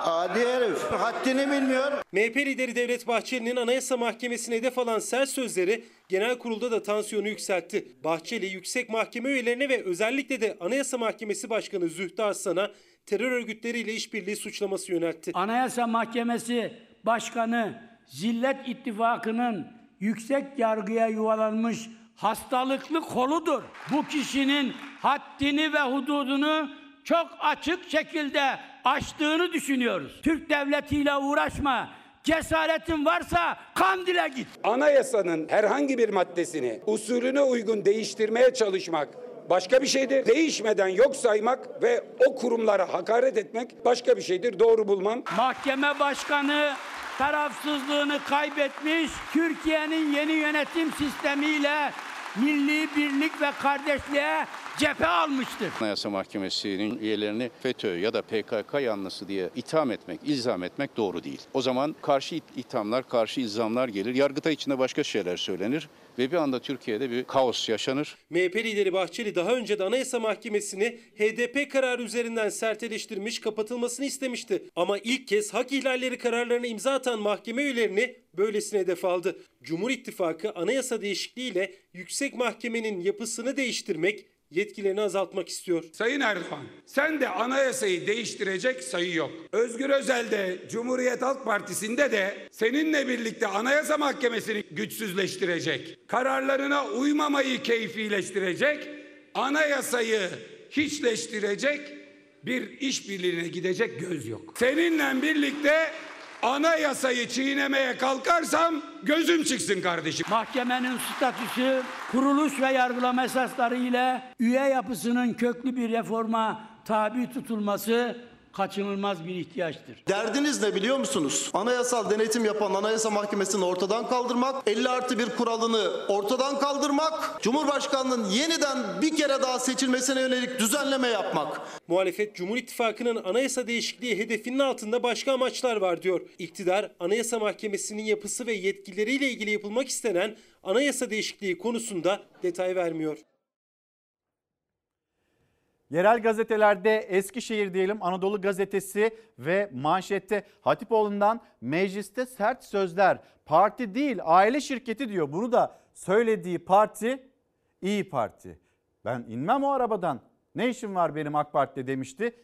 Adi herif. Haddini bilmiyor. MHP lideri Devlet Bahçeli'nin Anayasa Mahkemesi'ne hedef alan sert sözleri genel kurulda da tansiyonu yükseltti. Bahçeli yüksek mahkeme üyelerine ve özellikle de Anayasa Mahkemesi Başkanı Zühtü Aslan'a terör örgütleriyle işbirliği suçlaması yöneltti. Anayasa Mahkemesi Başkanı Zillet İttifakı'nın yüksek yargıya yuvalanmış hastalıklı koludur. Bu kişinin haddini ve hududunu çok açık şekilde aştığını düşünüyoruz. Türk devletiyle uğraşma. Cesaretin varsa Kandil'e git. Anayasanın herhangi bir maddesini usulüne uygun değiştirmeye çalışmak başka bir şeydir. Değişmeden yok saymak ve o kurumlara hakaret etmek başka bir şeydir. Doğru bulmam. Mahkeme başkanı tarafsızlığını kaybetmiş, Türkiye'nin yeni yönetim sistemiyle milli birlik ve kardeşliğe cephe almıştır. Anayasa Mahkemesi'nin üyelerini FETÖ ya da PKK yanlısı diye itham etmek, ilzam etmek doğru değil. O zaman karşı ithamlar, karşı ilzamlar gelir. Yargıtay içinde başka şeyler söylenir ve bir anda Türkiye'de bir kaos yaşanır. MHP lideri Bahçeli daha önce de Anayasa Mahkemesi'ni HDP kararı üzerinden sert eleştirmiş, kapatılmasını istemişti. Ama ilk kez hak ihlalleri kararlarına imza atan mahkeme üyelerini böylesine hedef aldı. Cumhur İttifakı anayasa değişikliğiyle yüksek mahkemenin yapısını değiştirmek, yetkilerini azaltmak istiyor. Sayın Erdoğan, sen de anayasayı değiştirecek sayı yok. Özgür Özel de Cumhuriyet Halk Partisi'nde de seninle birlikte Anayasa Mahkemesi'ni güçsüzleştirecek, kararlarına uymamayı keyfileştirecek, anayasayı hiçleştirecek bir işbirliğine gidecek göz yok. Seninle birlikte anayasayı çiğnemeye kalkarsam gözüm çıksın kardeşim. Mahkemenin statüsü, kuruluş ve yargılama esasları ile üye yapısının köklü bir reforma tabi tutulması kaçınılmaz bir ihtiyaçtır. Derdiniz ne biliyor musunuz? Anayasal denetim yapan Anayasa Mahkemesi'ni ortadan kaldırmak, 50 artı bir kuralını ortadan kaldırmak, Cumhurbaşkanlığının yeniden bir kere daha seçilmesine yönelik düzenleme yapmak. Muhalefet Cumhur İttifakı'nın anayasa değişikliği hedefinin altında başka amaçlar var diyor. İktidar Anayasa Mahkemesi'nin yapısı ve yetkileriyle ilgili yapılmak istenen anayasa değişikliği konusunda detay vermiyor. Yerel gazetelerde Eskişehir diyelim Anadolu Gazetesi ve manşette Hatipoğlu'ndan mecliste sert sözler. Parti değil aile şirketi diyor. Bunu da söylediği parti İyi Parti. Ben inmem o arabadan. Ne işim var benim AK Parti'de demişti.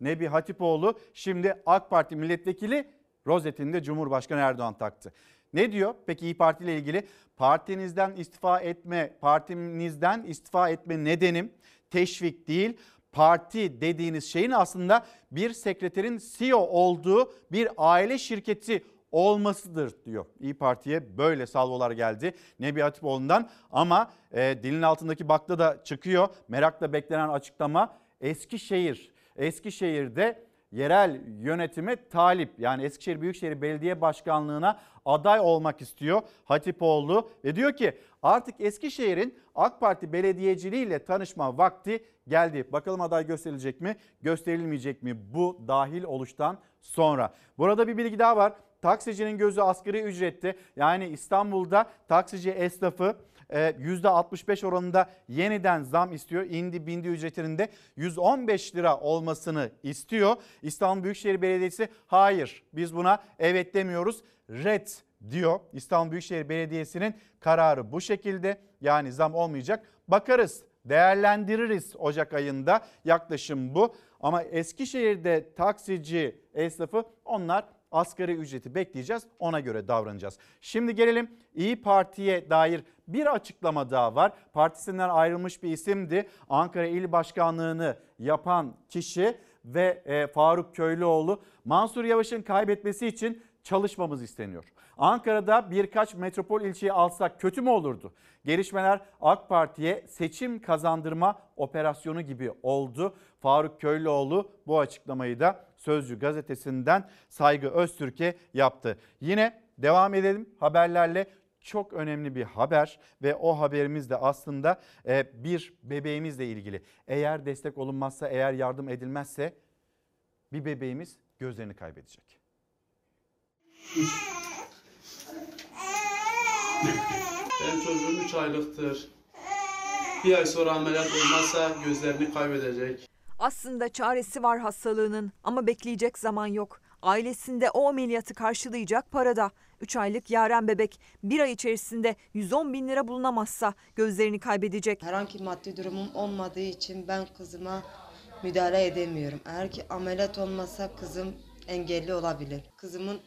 Nebi Hatipoğlu şimdi AK Parti milletvekili rozetinde Cumhurbaşkanı Erdoğan taktı. Ne diyor peki İyi Parti ile ilgili? Partinizden istifa etme, partinizden istifa etme nedenim teşvik değil. Parti dediğiniz şeyin aslında bir sekreterin CEO olduğu bir aile şirketi olmasıdır diyor. İyi Parti'ye böyle salvolar geldi Nebi Hatipoğlu'ndan ama e, dilin altındaki bakla da çıkıyor. Merakla beklenen açıklama Eskişehir. Eskişehir'de yerel yönetime talip yani Eskişehir Büyükşehir Belediye Başkanlığı'na aday olmak istiyor Hatipoğlu ve diyor ki artık Eskişehir'in AK Parti belediyeciliğiyle tanışma vakti geldi. Bakalım aday gösterilecek mi gösterilmeyecek mi bu dahil oluştan sonra. Burada bir bilgi daha var. Taksicinin gözü asgari ücrette yani İstanbul'da taksici esnafı %65 oranında yeniden zam istiyor. İndi bindi ücretinde 115 lira olmasını istiyor. İstanbul Büyükşehir Belediyesi hayır biz buna evet demiyoruz red diyor. İstanbul Büyükşehir Belediyesi'nin kararı bu şekilde yani zam olmayacak. Bakarız değerlendiririz Ocak ayında yaklaşım bu. Ama Eskişehir'de taksici esnafı onlar asgari ücreti bekleyeceğiz ona göre davranacağız. Şimdi gelelim İyi Parti'ye dair bir açıklama daha var. Partisinden ayrılmış bir isimdi. Ankara İl Başkanlığı'nı yapan kişi ve e, Faruk Köylüoğlu Mansur Yavaş'ın kaybetmesi için çalışmamız isteniyor. Ankara'da birkaç metropol ilçeyi alsak kötü mü olurdu? Gelişmeler AK Parti'ye seçim kazandırma operasyonu gibi oldu. Faruk Köylüoğlu bu açıklamayı da Sözcü gazetesinden Saygı Öztürk'e yaptı. Yine devam edelim haberlerle çok önemli bir haber ve o haberimiz de aslında e, bir bebeğimizle ilgili. Eğer destek olunmazsa, eğer yardım edilmezse bir bebeğimiz gözlerini kaybedecek. Benim çocuğum 3 aylıktır. Bir ay sonra ameliyat olmazsa gözlerini kaybedecek. Aslında çaresi var hastalığının ama bekleyecek zaman yok. Ailesinde o ameliyatı karşılayacak parada. 3 aylık Yaren bebek bir ay içerisinde 110 bin lira bulunamazsa gözlerini kaybedecek. Herhangi maddi durumum olmadığı için ben kızıma müdahale edemiyorum. Eğer ki ameliyat olmasa kızım engelli olabilir. Kızımın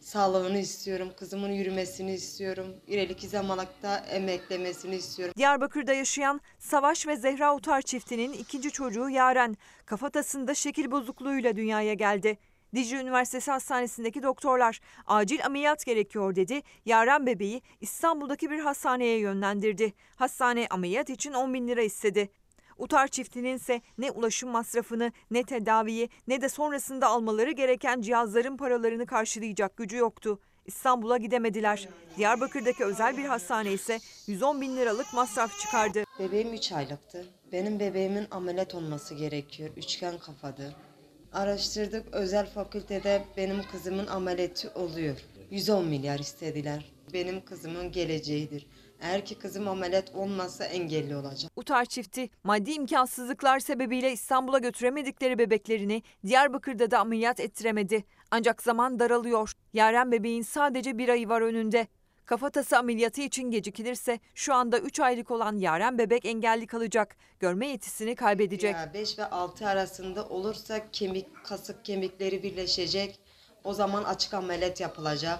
sağlığını istiyorum. Kızımın yürümesini istiyorum. İleriki zamanlıkta emeklemesini istiyorum. Diyarbakır'da yaşayan Savaş ve Zehra Utar çiftinin ikinci çocuğu Yaren kafatasında şekil bozukluğuyla dünyaya geldi. Dicle Üniversitesi Hastanesi'ndeki doktorlar acil ameliyat gerekiyor dedi. Yaren bebeği İstanbul'daki bir hastaneye yönlendirdi. Hastane ameliyat için 10 bin lira istedi. Utar çiftinin ise ne ulaşım masrafını ne tedaviyi ne de sonrasında almaları gereken cihazların paralarını karşılayacak gücü yoktu. İstanbul'a gidemediler. Diyarbakır'daki özel bir hastane ise 110 bin liralık masraf çıkardı. Bebeğim 3 aylıktı. Benim bebeğimin ameliyat olması gerekiyor. Üçgen kafadı. Araştırdık özel fakültede benim kızımın ameliyatı oluyor. 110 milyar istediler. Benim kızımın geleceğidir. Eğer ki kızım ameliyat olmazsa engelli olacak. Utar çifti maddi imkansızlıklar sebebiyle İstanbul'a götüremedikleri bebeklerini Diyarbakır'da da ameliyat ettiremedi. Ancak zaman daralıyor. Yaren bebeğin sadece bir ayı var önünde. Kafatası ameliyatı için gecikilirse şu anda 3 aylık olan Yaren bebek engelli kalacak. Görme yetisini kaybedecek. 5 ve 6 arasında olursa kemik kasık kemikleri birleşecek. O zaman açık ameliyat yapılacak.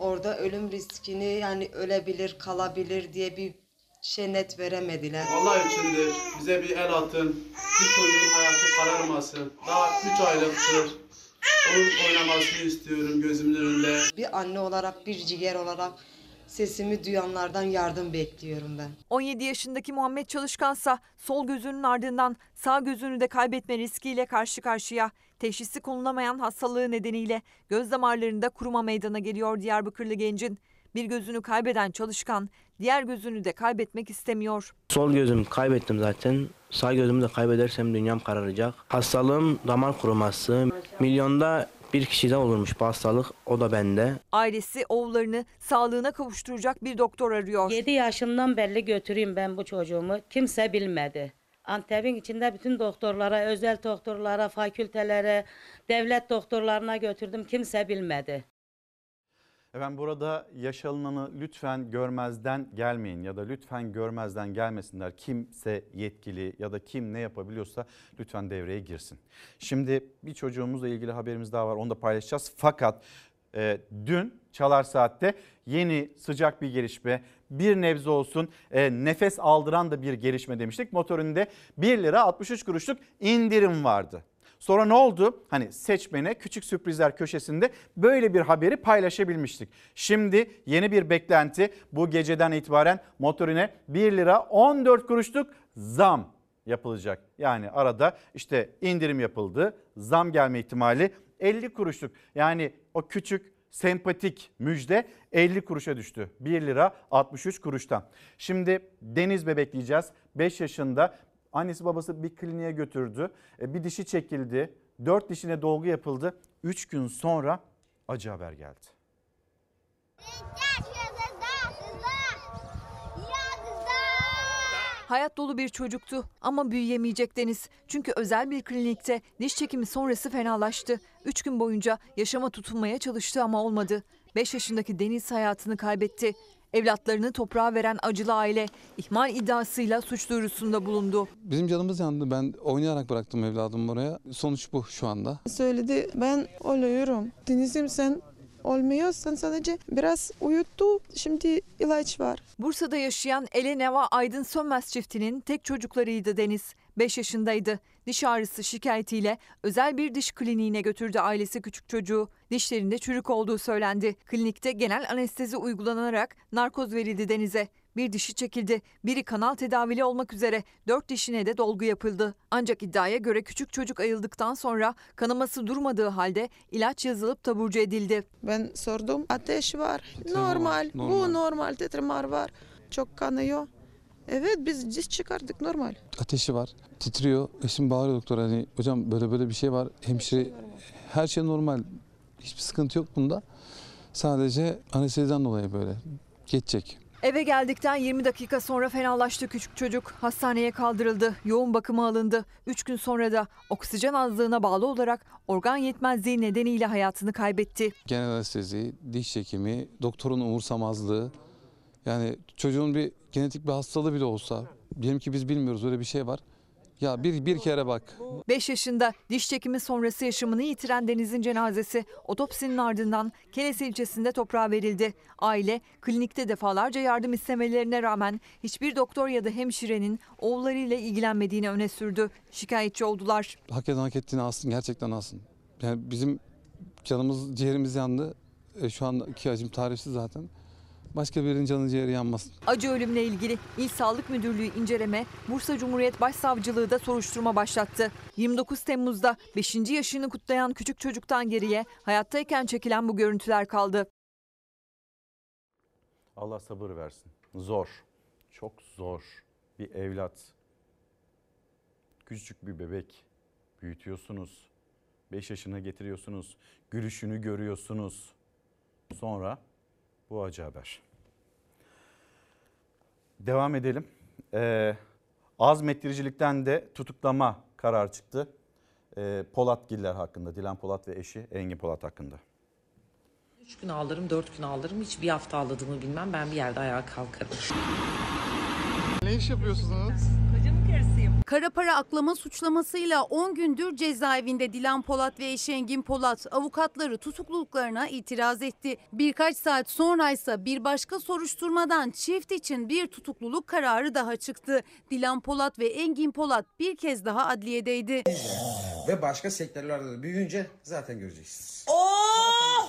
Orada ölüm riskini yani ölebilir, kalabilir diye bir şey net veremediler. Allah içindir. Bize bir el atın. Bir çocuğun hayatı kararmasın. Daha 3 aylıktır. Onun oynamasını istiyorum gözümün önünde. Bir anne olarak, bir ciğer olarak sesimi duyanlardan yardım bekliyorum ben. 17 yaşındaki Muhammed Çalışkansa sol gözünün ardından sağ gözünü de kaybetme riskiyle karşı karşıya. Teşhisi konulamayan hastalığı nedeniyle göz damarlarında kuruma meydana geliyor Diyarbakırlı gencin. Bir gözünü kaybeden Çalışkan diğer gözünü de kaybetmek istemiyor. Sol gözümü kaybettim zaten. Sağ gözümü de kaybedersem dünyam kararacak. Hastalığım damar kuruması. Milyonda bir kişide olurmuş bu hastalık. O da bende. Ailesi oğullarını sağlığına kavuşturacak bir doktor arıyor. 7 yaşından belli götüreyim ben bu çocuğumu. Kimse bilmedi. Antep'in içinde bütün doktorlara, özel doktorlara, fakültelere, devlet doktorlarına götürdüm. Kimse bilmedi. Efendim burada yaşananı lütfen görmezden gelmeyin ya da lütfen görmezden gelmesinler. Kimse yetkili ya da kim ne yapabiliyorsa lütfen devreye girsin. Şimdi bir çocuğumuzla ilgili haberimiz daha var onu da paylaşacağız. Fakat e, dün Çalar Saat'te yeni sıcak bir gelişme bir nebze olsun e, nefes aldıran da bir gelişme demiştik. Motorinde 1 lira 63 kuruşluk indirim vardı. Sonra ne oldu? Hani seçmene küçük sürprizler köşesinde böyle bir haberi paylaşabilmiştik. Şimdi yeni bir beklenti bu geceden itibaren motorine 1 lira 14 kuruşluk zam yapılacak. Yani arada işte indirim yapıldı, zam gelme ihtimali 50 kuruşluk. Yani o küçük sempatik müjde 50 kuruşa düştü. 1 lira 63 kuruştan. Şimdi Deniz bebekleyeceğiz. 5 yaşında Annesi babası bir kliniğe götürdü. E, Bir dişi çekildi. 4 dişine dolgu yapıldı. 3 gün sonra acı haber geldi. Hayat dolu bir çocuktu ama büyüyemeyecek Deniz. Çünkü özel bir klinikte diş çekimi sonrası fenalaştı. 3 gün boyunca yaşama tutunmaya çalıştı ama olmadı. 5 yaşındaki Deniz hayatını kaybetti. Evlatlarını toprağa veren acılı aile ihmal iddiasıyla suç duyurusunda bulundu. Bizim canımız yandı. Ben oynayarak bıraktım evladımı oraya. Sonuç bu şu anda. Söyledi ben oluyorum. Denizim sen olmuyorsan sadece biraz uyuttu. Şimdi ilaç var. Bursa'da yaşayan Eleneva Aydın Sönmez çiftinin tek çocuklarıydı Deniz. 5 yaşındaydı. Diş ağrısı şikayetiyle özel bir diş kliniğine götürdü ailesi küçük çocuğu. Dişlerinde çürük olduğu söylendi. Klinikte genel anestezi uygulanarak narkoz verildi Deniz'e. Bir dişi çekildi. Biri kanal tedavili olmak üzere dört dişine de dolgu yapıldı. Ancak iddiaya göre küçük çocuk ayıldıktan sonra kanaması durmadığı halde ilaç yazılıp taburcu edildi. Ben sordum ateş var. Normal. normal. Bu normal tetremar var. Çok kanıyor. Evet biz diş çıkardık normal. Ateşi var. Titriyor. Eşim bağırıyor doktor hani hocam böyle böyle bir şey var. Hemşire her şey normal. Hiçbir sıkıntı yok bunda. Sadece anesteziden dolayı böyle geçecek. Eve geldikten 20 dakika sonra fenalaştı küçük çocuk. Hastaneye kaldırıldı. Yoğun bakıma alındı. 3 gün sonra da oksijen azlığına bağlı olarak organ yetmezliği nedeniyle hayatını kaybetti. Genel anestezi, diş çekimi, doktorun umursamazlığı. Yani çocuğun bir genetik bir hastalığı bile olsa diyelim ki biz bilmiyoruz öyle bir şey var. Ya bir bir kere bak 5 yaşında diş çekimi sonrası yaşamını yitiren Deniz'in cenazesi otopsinin ardından Keles ilçesinde toprağa verildi. Aile klinikte defalarca yardım istemelerine rağmen hiçbir doktor ya da hemşirenin oğullarıyla ilgilenmediğini öne sürdü. Şikayetçi oldular. hak eden hak ettiğini alsın gerçekten alsın. Yani bizim canımız ciğerimiz yandı. E, şu andaki acım tarifsiz zaten. Başka birinin canı ciğeri yanmasın. Acı ölümle ilgili İl Sağlık Müdürlüğü inceleme, Bursa Cumhuriyet Başsavcılığı da soruşturma başlattı. 29 Temmuz'da 5. yaşını kutlayan küçük çocuktan geriye hayattayken çekilen bu görüntüler kaldı. Allah sabır versin. Zor. Çok zor. Bir evlat. Küçücük bir bebek. Büyütüyorsunuz. 5 yaşına getiriyorsunuz. Gülüşünü görüyorsunuz. Sonra bu acı haber. Devam edelim. Ee, azmettiricilikten de tutuklama karar çıktı. Ee, Polat Giller hakkında, Dilan Polat ve eşi Engin Polat hakkında. Üç gün ağlarım, dört gün ağlarım. Hiç bir hafta ağladığımı bilmem. Ben bir yerde ayağa kalkarım. Ne iş yapıyorsunuz? Kara para aklama suçlamasıyla 10 gündür cezaevinde Dilan Polat ve eşi Engin Polat avukatları tutukluluklarına itiraz etti. Birkaç saat sonra ise bir başka soruşturmadan çift için bir tutukluluk kararı daha çıktı. Dilan Polat ve Engin Polat bir kez daha adliyedeydi. Ve başka sektörlerde de büyüyünce zaten göreceksiniz.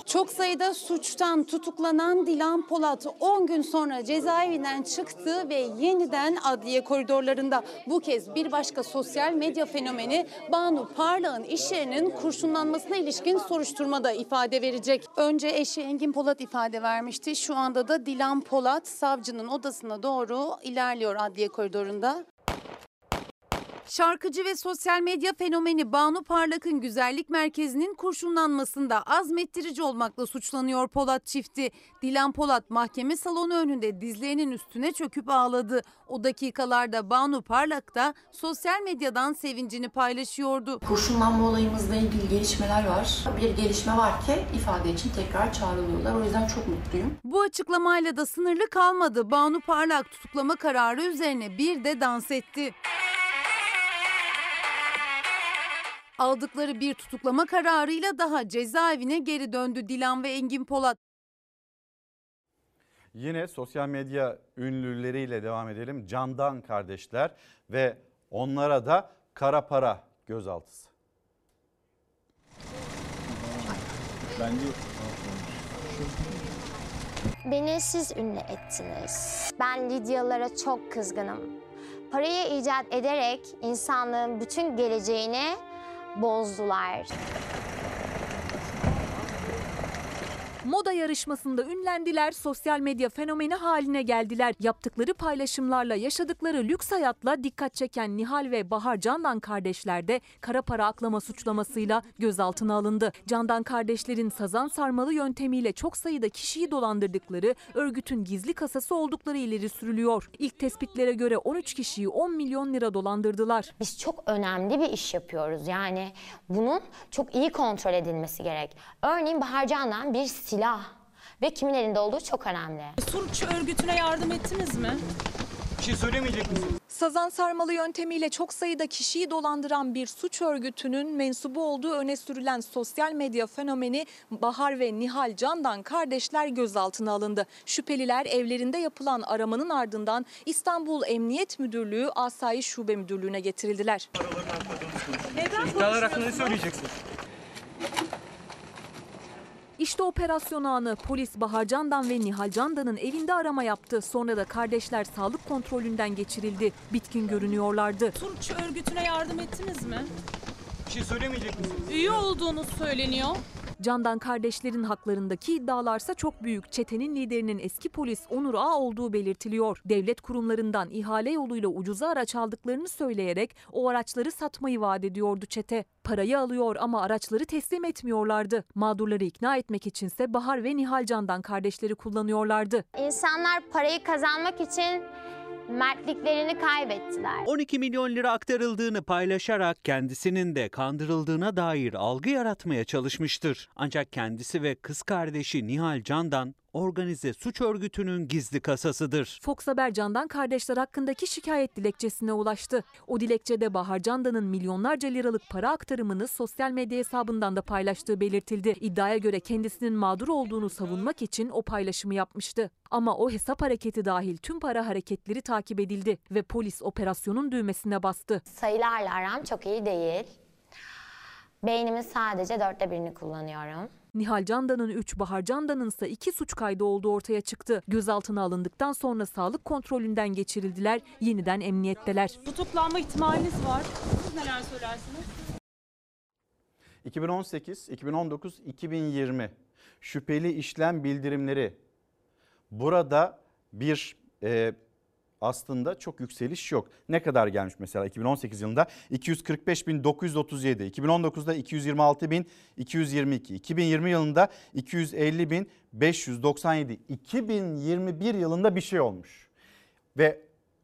Çok sayıda suçtan tutuklanan Dilan Polat 10 gün sonra cezaevinden çıktı ve yeniden adliye koridorlarında. Bu kez bir başka sosyal medya fenomeni Banu Parlak'ın iş yerinin kurşunlanmasına ilişkin soruşturmada ifade verecek. Önce eşi Engin Polat ifade vermişti. Şu anda da Dilan Polat savcının odasına doğru ilerliyor adliye koridorunda. Şarkıcı ve sosyal medya fenomeni Banu Parlak'ın güzellik merkezinin kurşunlanmasında azmettirici olmakla suçlanıyor Polat çifti. Dilan Polat mahkeme salonu önünde dizlerinin üstüne çöküp ağladı. O dakikalarda Banu Parlak da sosyal medyadan sevincini paylaşıyordu. Kurşunlanma olayımızla ilgili gelişmeler var. Bir gelişme var ki ifade için tekrar çağrılıyorlar. O yüzden çok mutluyum. Bu açıklamayla da sınırlı kalmadı. Banu Parlak tutuklama kararı üzerine bir de dans etti. Aldıkları bir tutuklama kararıyla daha cezaevine geri döndü Dilan ve Engin Polat. Yine sosyal medya ünlüleriyle devam edelim. Candan kardeşler ve onlara da kara para gözaltısı. Bence Beni siz ünlü ettiniz. Ben Lidyalara çok kızgınım. Parayı icat ederek insanlığın bütün geleceğini bozdular. Moda yarışmasında ünlendiler, sosyal medya fenomeni haline geldiler. Yaptıkları paylaşımlarla, yaşadıkları lüks hayatla dikkat çeken Nihal ve Bahar Candan kardeşler de kara para aklama suçlamasıyla gözaltına alındı. Candan kardeşlerin sazan sarmalı yöntemiyle çok sayıda kişiyi dolandırdıkları, örgütün gizli kasası oldukları ileri sürülüyor. İlk tespitlere göre 13 kişiyi 10 milyon lira dolandırdılar. Biz çok önemli bir iş yapıyoruz. Yani bunun çok iyi kontrol edilmesi gerek. Örneğin Bahar Candan bir silah ve kimin elinde olduğu çok önemli. Suç örgütüne yardım ettiniz mi? Bir şey söylemeyecek misin? Sazan sarmalı yöntemiyle çok sayıda kişiyi dolandıran bir suç örgütünün mensubu olduğu öne sürülen sosyal medya fenomeni Bahar ve Nihal Candan kardeşler gözaltına alındı. Şüpheliler evlerinde yapılan aramanın ardından İstanbul Emniyet Müdürlüğü Asayiş Şube Müdürlüğü'ne getirildiler. İddialar hakkında ne söyleyeceksin? İşte operasyon anı polis Bahar Candan ve Nihal Candan'ın evinde arama yaptı. Sonra da kardeşler sağlık kontrolünden geçirildi. Bitkin görünüyorlardı. Suç örgütüne yardım ettiniz mi? Bir şey söylemeyecek misiniz? Üye olduğunuz söyleniyor. Candan kardeşlerin haklarındaki iddialarsa çok büyük. Çetenin liderinin eski polis Onur Ağ olduğu belirtiliyor. Devlet kurumlarından ihale yoluyla ucuza araç aldıklarını söyleyerek o araçları satmayı vaat ediyordu çete. Parayı alıyor ama araçları teslim etmiyorlardı. Mağdurları ikna etmek içinse Bahar ve Nihal Candan kardeşleri kullanıyorlardı. İnsanlar parayı kazanmak için mertliklerini kaybettiler. 12 milyon lira aktarıldığını paylaşarak kendisinin de kandırıldığına dair algı yaratmaya çalışmıştır. Ancak kendisi ve kız kardeşi Nihal Candan organize suç örgütünün gizli kasasıdır. Fox Haber Candan kardeşler hakkındaki şikayet dilekçesine ulaştı. O dilekçede Bahar Candan'ın milyonlarca liralık para aktarımını sosyal medya hesabından da paylaştığı belirtildi. İddiaya göre kendisinin mağdur olduğunu savunmak için o paylaşımı yapmıştı. Ama o hesap hareketi dahil tüm para hareketleri takip edildi ve polis operasyonun düğmesine bastı. Sayılarla aram çok iyi değil. Beynimin sadece dörtte birini kullanıyorum. Nihal Candan'ın 3, Bahar Candan'ın ise 2 suç kaydı olduğu ortaya çıktı. Gözaltına alındıktan sonra sağlık kontrolünden geçirildiler, yeniden emniyetteler. Tutuklanma ihtimaliniz var. Siz neler söylersiniz? 2018, 2019, 2020 şüpheli işlem bildirimleri. Burada bir e, aslında çok yükseliş yok. Ne kadar gelmiş mesela 2018 yılında 245.937, 2019'da 226.222, 2020 yılında 250.597, 2021 yılında bir şey olmuş. Ve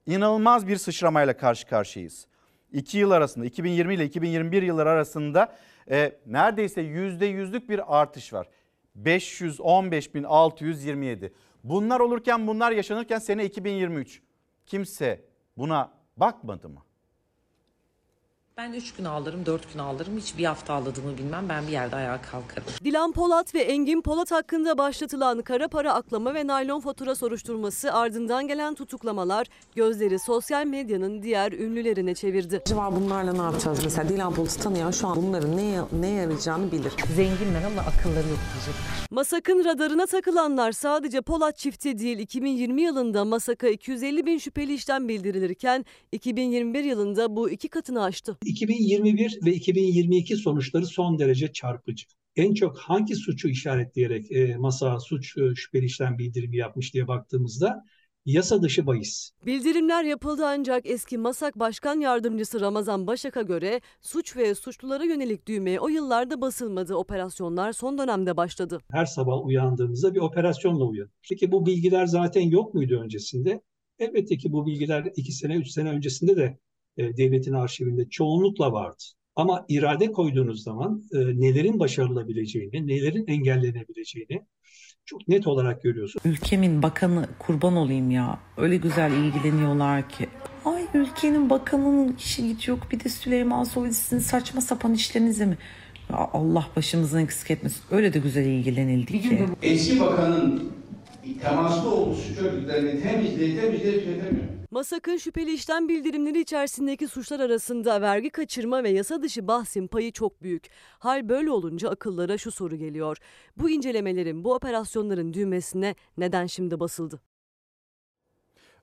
inanılmaz bir sıçramayla karşı karşıyayız. 2 yıl arasında 2020 ile 2021 yılları arasında e, neredeyse %100'lük bir artış var. 515.627. Bunlar olurken bunlar yaşanırken sene 2023. Kimse buna bakmadı mı? Ben 3 gün ağlarım, 4 gün ağlarım. Hiç bir hafta ağladığımı bilmem. Ben bir yerde ayağa kalkarım. Dilan Polat ve Engin Polat hakkında başlatılan kara para aklama ve naylon fatura soruşturması ardından gelen tutuklamalar gözleri sosyal medyanın diğer ünlülerine çevirdi. Acaba bunlarla ne yapacağız? Mesela Dilan Polat'ı tanıyan şu an bunların neye, neye yarayacağını bilir. Zenginler ama akılları yok diyecekler. Masak'ın radarına takılanlar sadece Polat çifti değil 2020 yılında Masak'a 250 bin şüpheli işlem bildirilirken 2021 yılında bu iki katını aştı. 2021 ve 2022 sonuçları son derece çarpıcı. En çok hangi suçu işaretleyerek e, masa suç e, şüpheli işlem bildirimi yapmış diye baktığımızda yasa dışı bahis. Bildirimler yapıldı ancak eski Masak Başkan Yardımcısı Ramazan Başak'a göre suç ve suçlulara yönelik düğmeye o yıllarda basılmadı. Operasyonlar son dönemde başladı. Her sabah uyandığımızda bir operasyonla uyanıyoruz. Peki bu bilgiler zaten yok muydu öncesinde? Elbette ki bu bilgiler iki sene, üç sene öncesinde de e, devletin arşivinde çoğunlukla vardı. Ama irade koyduğunuz zaman e, nelerin başarılabileceğini, nelerin engellenebileceğini çok net olarak görüyorsunuz. Ülkemin bakanı kurban olayım ya. Öyle güzel ilgileniyorlar ki. Ay ülkenin bakanının işi gücü yok. Bir de Süleyman Soylu sizin saçma sapan işlerinize mi? Ya Allah başımızdan eksik etmesin. Öyle de güzel ilgilenildi ki. Eski bakanın temaslı olduğu suç örgütlerini temizleyip temizleyip tüketemiyor. Masak'ın şüpheli işlem bildirimleri içerisindeki suçlar arasında vergi kaçırma ve yasa dışı bahsin payı çok büyük. Hal böyle olunca akıllara şu soru geliyor. Bu incelemelerin, bu operasyonların düğmesine neden şimdi basıldı?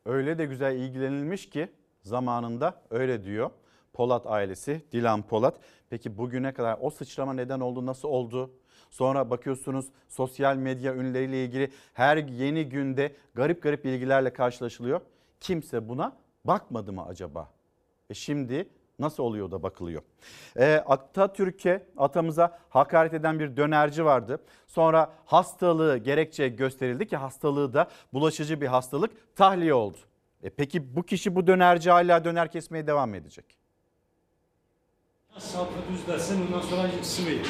Öyle de güzel ilgilenilmiş ki zamanında öyle diyor. Polat ailesi, Dilan Polat. Peki bugüne kadar o sıçrama neden oldu, nasıl oldu? Sonra bakıyorsunuz sosyal medya ünlüleriyle ilgili her yeni günde garip garip bilgilerle karşılaşılıyor. Kimse buna bakmadı mı acaba? E şimdi nasıl oluyor da bakılıyor? E, Atatürk'e, atamıza hakaret eden bir dönerci vardı. Sonra hastalığı gerekçe gösterildi ki hastalığı da bulaşıcı bir hastalık tahliye oldu. E peki bu kişi bu dönerci hala döner kesmeye devam edecek. Sapı düzlesin ondan sonra simit.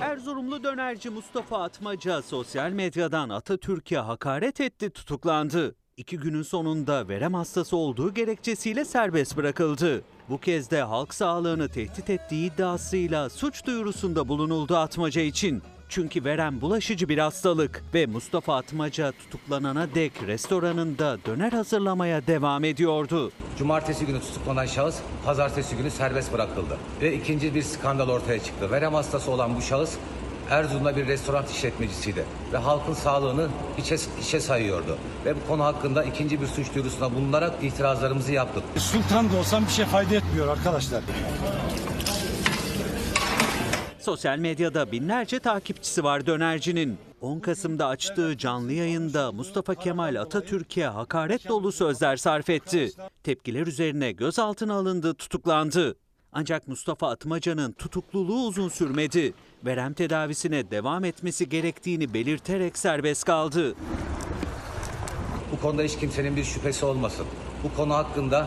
Erzurumlu dönerci Mustafa Atmaca sosyal medyadan Atatürk'e hakaret etti tutuklandı. İki günün sonunda verem hastası olduğu gerekçesiyle serbest bırakıldı. Bu kez de halk sağlığını tehdit ettiği iddiasıyla suç duyurusunda bulunuldu Atmaca için. Çünkü verem bulaşıcı bir hastalık ve Mustafa Atmaca tutuklanana dek restoranında döner hazırlamaya devam ediyordu. Cumartesi günü tutuklanan şahıs pazartesi günü serbest bırakıldı. Ve ikinci bir skandal ortaya çıktı. Verem hastası olan bu şahıs Erzurum'da bir restoran işletmecisiydi ve halkın sağlığını hiçe, hiçe sayıyordu. Ve bu konu hakkında ikinci bir suç duyurusuna bulunarak itirazlarımızı yaptık. Sultan da olsam bir şey fayda etmiyor arkadaşlar. Sosyal medyada binlerce takipçisi var dönercinin. 10 Kasım'da açtığı canlı yayında Mustafa Kemal Atatürk'e hakaret dolu sözler sarf etti. Tepkiler üzerine gözaltına alındı, tutuklandı. Ancak Mustafa Atmaca'nın tutukluluğu uzun sürmedi. Verem tedavisine devam etmesi gerektiğini belirterek serbest kaldı. Bu konuda hiç kimsenin bir şüphesi olmasın. Bu konu hakkında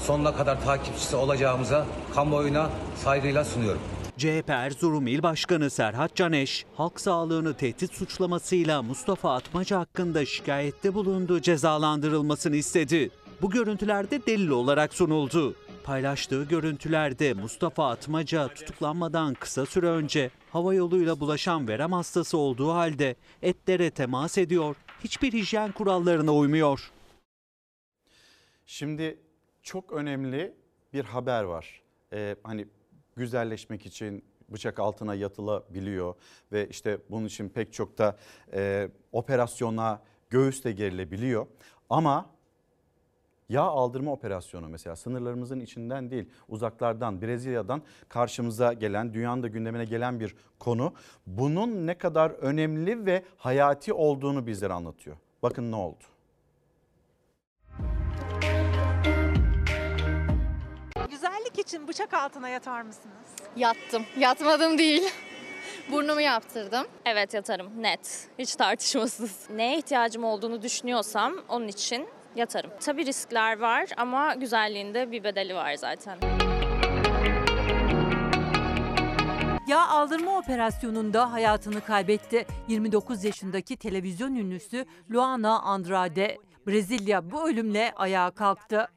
sonuna kadar takipçisi olacağımıza kamuoyuna saygıyla sunuyorum. CHP Erzurum İl Başkanı Serhat Caneş, halk sağlığını tehdit suçlamasıyla Mustafa Atmaca hakkında şikayette bulunduğu cezalandırılmasını istedi. Bu görüntülerde delil olarak sunuldu. Paylaştığı görüntülerde Mustafa Atmaca tutuklanmadan kısa süre önce hava yoluyla bulaşan verem hastası olduğu halde etlere temas ediyor, hiçbir hijyen kurallarına uymuyor. Şimdi çok önemli bir haber var. Ee, hani güzelleşmek için bıçak altına yatılabiliyor ve işte bunun için pek çok da e, operasyona göğüs de gerilebiliyor. Ama yağ aldırma operasyonu mesela sınırlarımızın içinden değil uzaklardan Brezilya'dan karşımıza gelen dünyanın da gündemine gelen bir konu. Bunun ne kadar önemli ve hayati olduğunu bizlere anlatıyor. Bakın ne oldu. İçin bıçak altına yatar mısınız? Yattım. Yatmadım değil. Burnumu yaptırdım. Evet yatarım net. Hiç tartışmasız. Neye ihtiyacım olduğunu düşünüyorsam onun için yatarım. Tabii riskler var ama güzelliğinde bir bedeli var zaten. Yağ aldırma operasyonunda hayatını kaybetti. 29 yaşındaki televizyon ünlüsü Luana Andrade. Brezilya bu ölümle ayağa kalktı.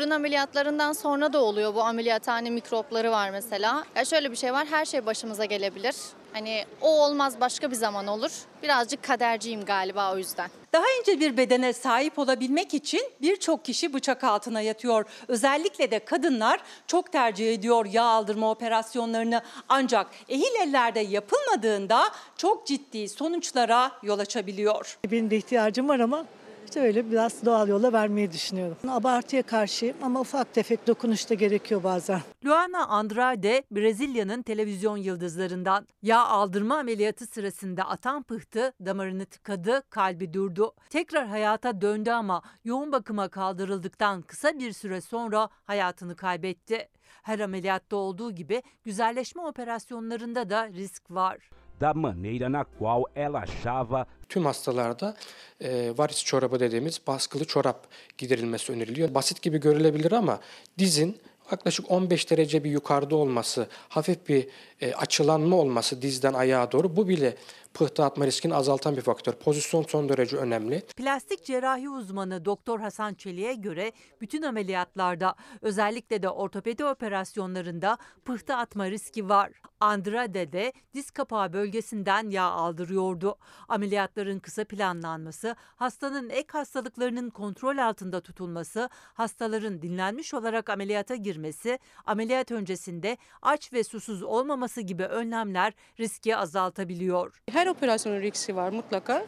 Burun ameliyatlarından sonra da oluyor bu ameliyathane mikropları var mesela. Ya şöyle bir şey var her şey başımıza gelebilir. Hani o olmaz başka bir zaman olur. Birazcık kaderciyim galiba o yüzden. Daha ince bir bedene sahip olabilmek için birçok kişi bıçak altına yatıyor. Özellikle de kadınlar çok tercih ediyor yağ aldırma operasyonlarını. Ancak ehil ellerde yapılmadığında çok ciddi sonuçlara yol açabiliyor. Benim de ihtiyacım var ama İşte öyle biraz doğal yola vermeyi düşünüyorum. Abartıya karşıyım ama ufak tefek dokunuş da gerekiyor bazen. Luana Andrade, Brezilya'nın televizyon yıldızlarından. Yağ aldırma ameliyatı sırasında atan pıhtı damarını tıkadı, kalbi durdu. Tekrar hayata döndü ama yoğun bakıma kaldırıldıktan kısa bir süre sonra hayatını kaybetti. Her ameliyatta olduğu gibi güzelleşme operasyonlarında da risk var. Da maneira na qual ela achava Tüm hastalarda e, varis çorabı dediğimiz baskılı çorap giderilmesi öneriliyor. Basit gibi görülebilir ama dizin yaklaşık 15 derece bir yukarıda olması, hafif bir e, açılanma olması dizden ayağa doğru bu bile pıhtı atma riskini azaltan bir faktör. Pozisyon son derece önemli. Plastik cerrahi uzmanı Doktor Hasan Çelik'e göre bütün ameliyatlarda özellikle de ortopedi operasyonlarında pıhtı atma riski var. Andrade de diz kapağı bölgesinden yağ aldırıyordu. Ameliyatların kısa planlanması, hastanın ek hastalıklarının kontrol altında tutulması, hastaların dinlenmiş olarak ameliyata girmesi, ameliyat öncesinde aç ve susuz olmaması gibi önlemler riski azaltabiliyor. Her operasyonun riski var mutlaka.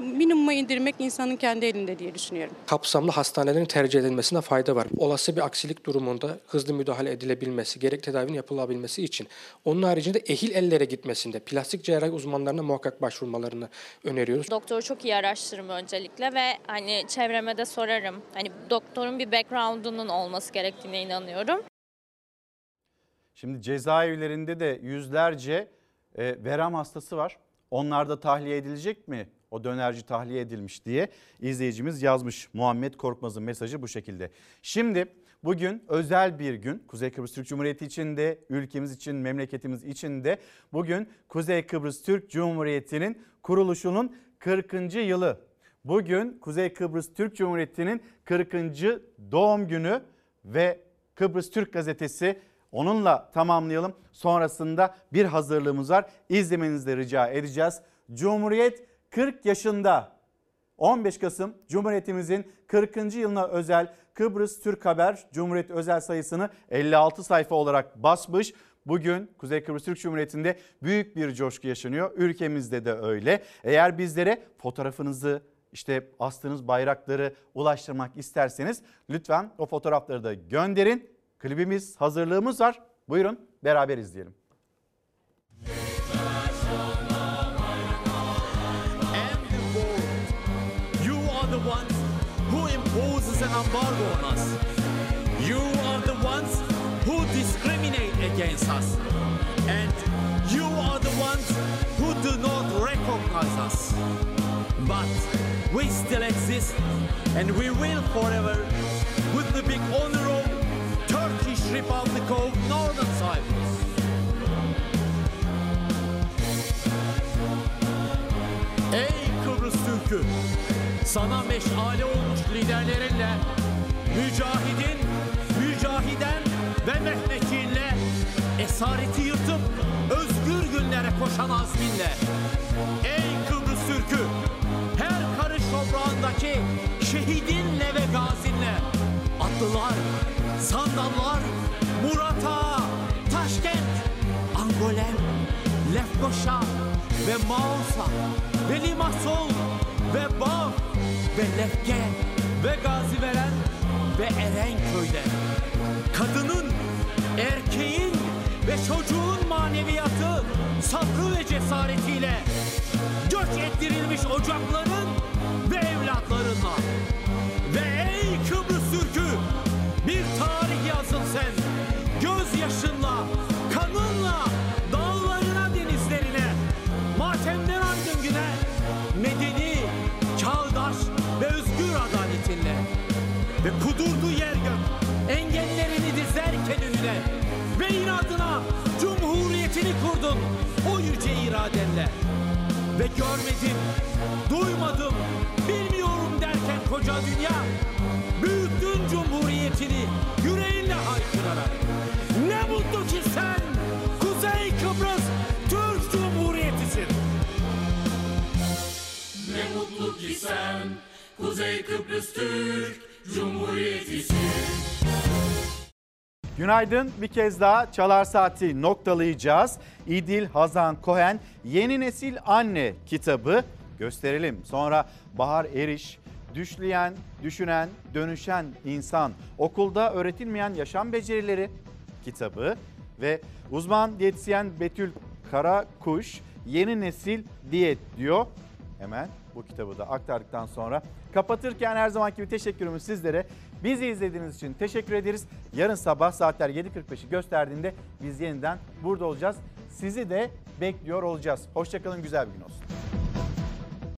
Minimuma indirmek insanın kendi elinde diye düşünüyorum. Kapsamlı hastanelerin tercih edilmesine fayda var. Olası bir aksilik durumunda hızlı müdahale edilebilmesi, gerek tedavinin yapılabilmesi için. Onun haricinde ehil ellere gitmesinde plastik cerrahi uzmanlarına muhakkak başvurmalarını öneriyoruz. Doktoru çok iyi araştırırım öncelikle ve hani çevreme de sorarım. Hani doktorun bir background'unun olması gerektiğine inanıyorum. Şimdi cezaevlerinde de yüzlerce e, verem hastası var. Onlar da tahliye edilecek mi? O dönerci tahliye edilmiş diye izleyicimiz yazmış. Muhammed Korkmaz'ın mesajı bu şekilde. Şimdi bugün özel bir gün. Kuzey Kıbrıs Türk Cumhuriyeti için de, ülkemiz için, memleketimiz için de bugün Kuzey Kıbrıs Türk Cumhuriyeti'nin kuruluşunun 40. yılı. Bugün Kuzey Kıbrıs Türk Cumhuriyeti'nin 40. doğum günü ve Kıbrıs Türk Gazetesi onunla tamamlayalım. Sonrasında bir hazırlığımız var. İzlemenizi rica edeceğiz. Cumhuriyet 40 yaşında. 15 Kasım Cumhuriyetimizin 40. yılına özel Kıbrıs Türk Haber Cumhuriyet özel sayısını 56 sayfa olarak basmış. Bugün Kuzey Kıbrıs Türk Cumhuriyeti'nde büyük bir coşku yaşanıyor. Ülkemizde de öyle. Eğer bizlere fotoğrafınızı işte astığınız bayrakları ulaştırmak isterseniz lütfen o fotoğrafları da gönderin. Klibimiz, hazırlığımız var. Buyurun beraber izleyelim. You are the ones who discriminate against us. And you are the ones who do not recognize us. But we still exist and we will forever with the big honor of Turkish Republic of Northern Cyprus. Ey Kıbrıs Türk'ü! Sana meşale olmuş liderlerinle, mücahidin, mücahiden ve Mehmetçiğinle, esareti yırtıp özgür günlere koşan azminle. Ey Kıbrıs Türk'ü! Her karış toprağındaki şehidinle ve gazinle, atlılar, sandallar, Murat Ağa, Taşkent, Angolen, Lefkoşa ve Mausa ve Limassol ve Bağ ve Lefke ve Gaziveren ve Erenköy'de. Kadının, erkeğin ve çocuğun maneviyatı, sabrı ve cesaretiyle göç ettirilmiş ocakların ve evlatlarınla ve ey Kıbrıs Türk'ü bir tarih yazın sen. Gözyaşınla, kanınla, dağlarına, denizlerine, matemden aydın güne, medeni, çağdaş ve özgür adaletinle. Ve kudurdu yer gök, engellerini dizerken önüne ve inadına cumhuriyetini kurdun o yüce iradenle. Ve görmedim, duymadım, bilmiyorum derken koca dünya büyüttün cumhuriyetini yüreğinle haykırarak. Ne mutlu ki sen Kuzey Kıbrıs Türk Cumhuriyeti'sin. Ne mutlu ki sen Kuzey Kıbrıs Türk Cumhuriyeti'sin. Günaydın. Bir kez daha Çalar Saati noktalayacağız. İdil Hazan Kohen Yeni Nesil Anne kitabı gösterelim. Sonra Bahar Eriş Düşleyen, düşünen, dönüşen insan, okulda öğretilmeyen yaşam becerileri kitabı ve uzman diyetisyen Betül Karakuş yeni nesil diyet diyor. Hemen bu kitabı da aktardıktan sonra kapatırken her zamanki gibi teşekkürümüz sizlere. Bizi izlediğiniz için teşekkür ederiz. Yarın sabah saatler 7.45'i gösterdiğinde biz yeniden burada olacağız. Sizi de bekliyor olacağız. Hoşçakalın güzel bir gün olsun.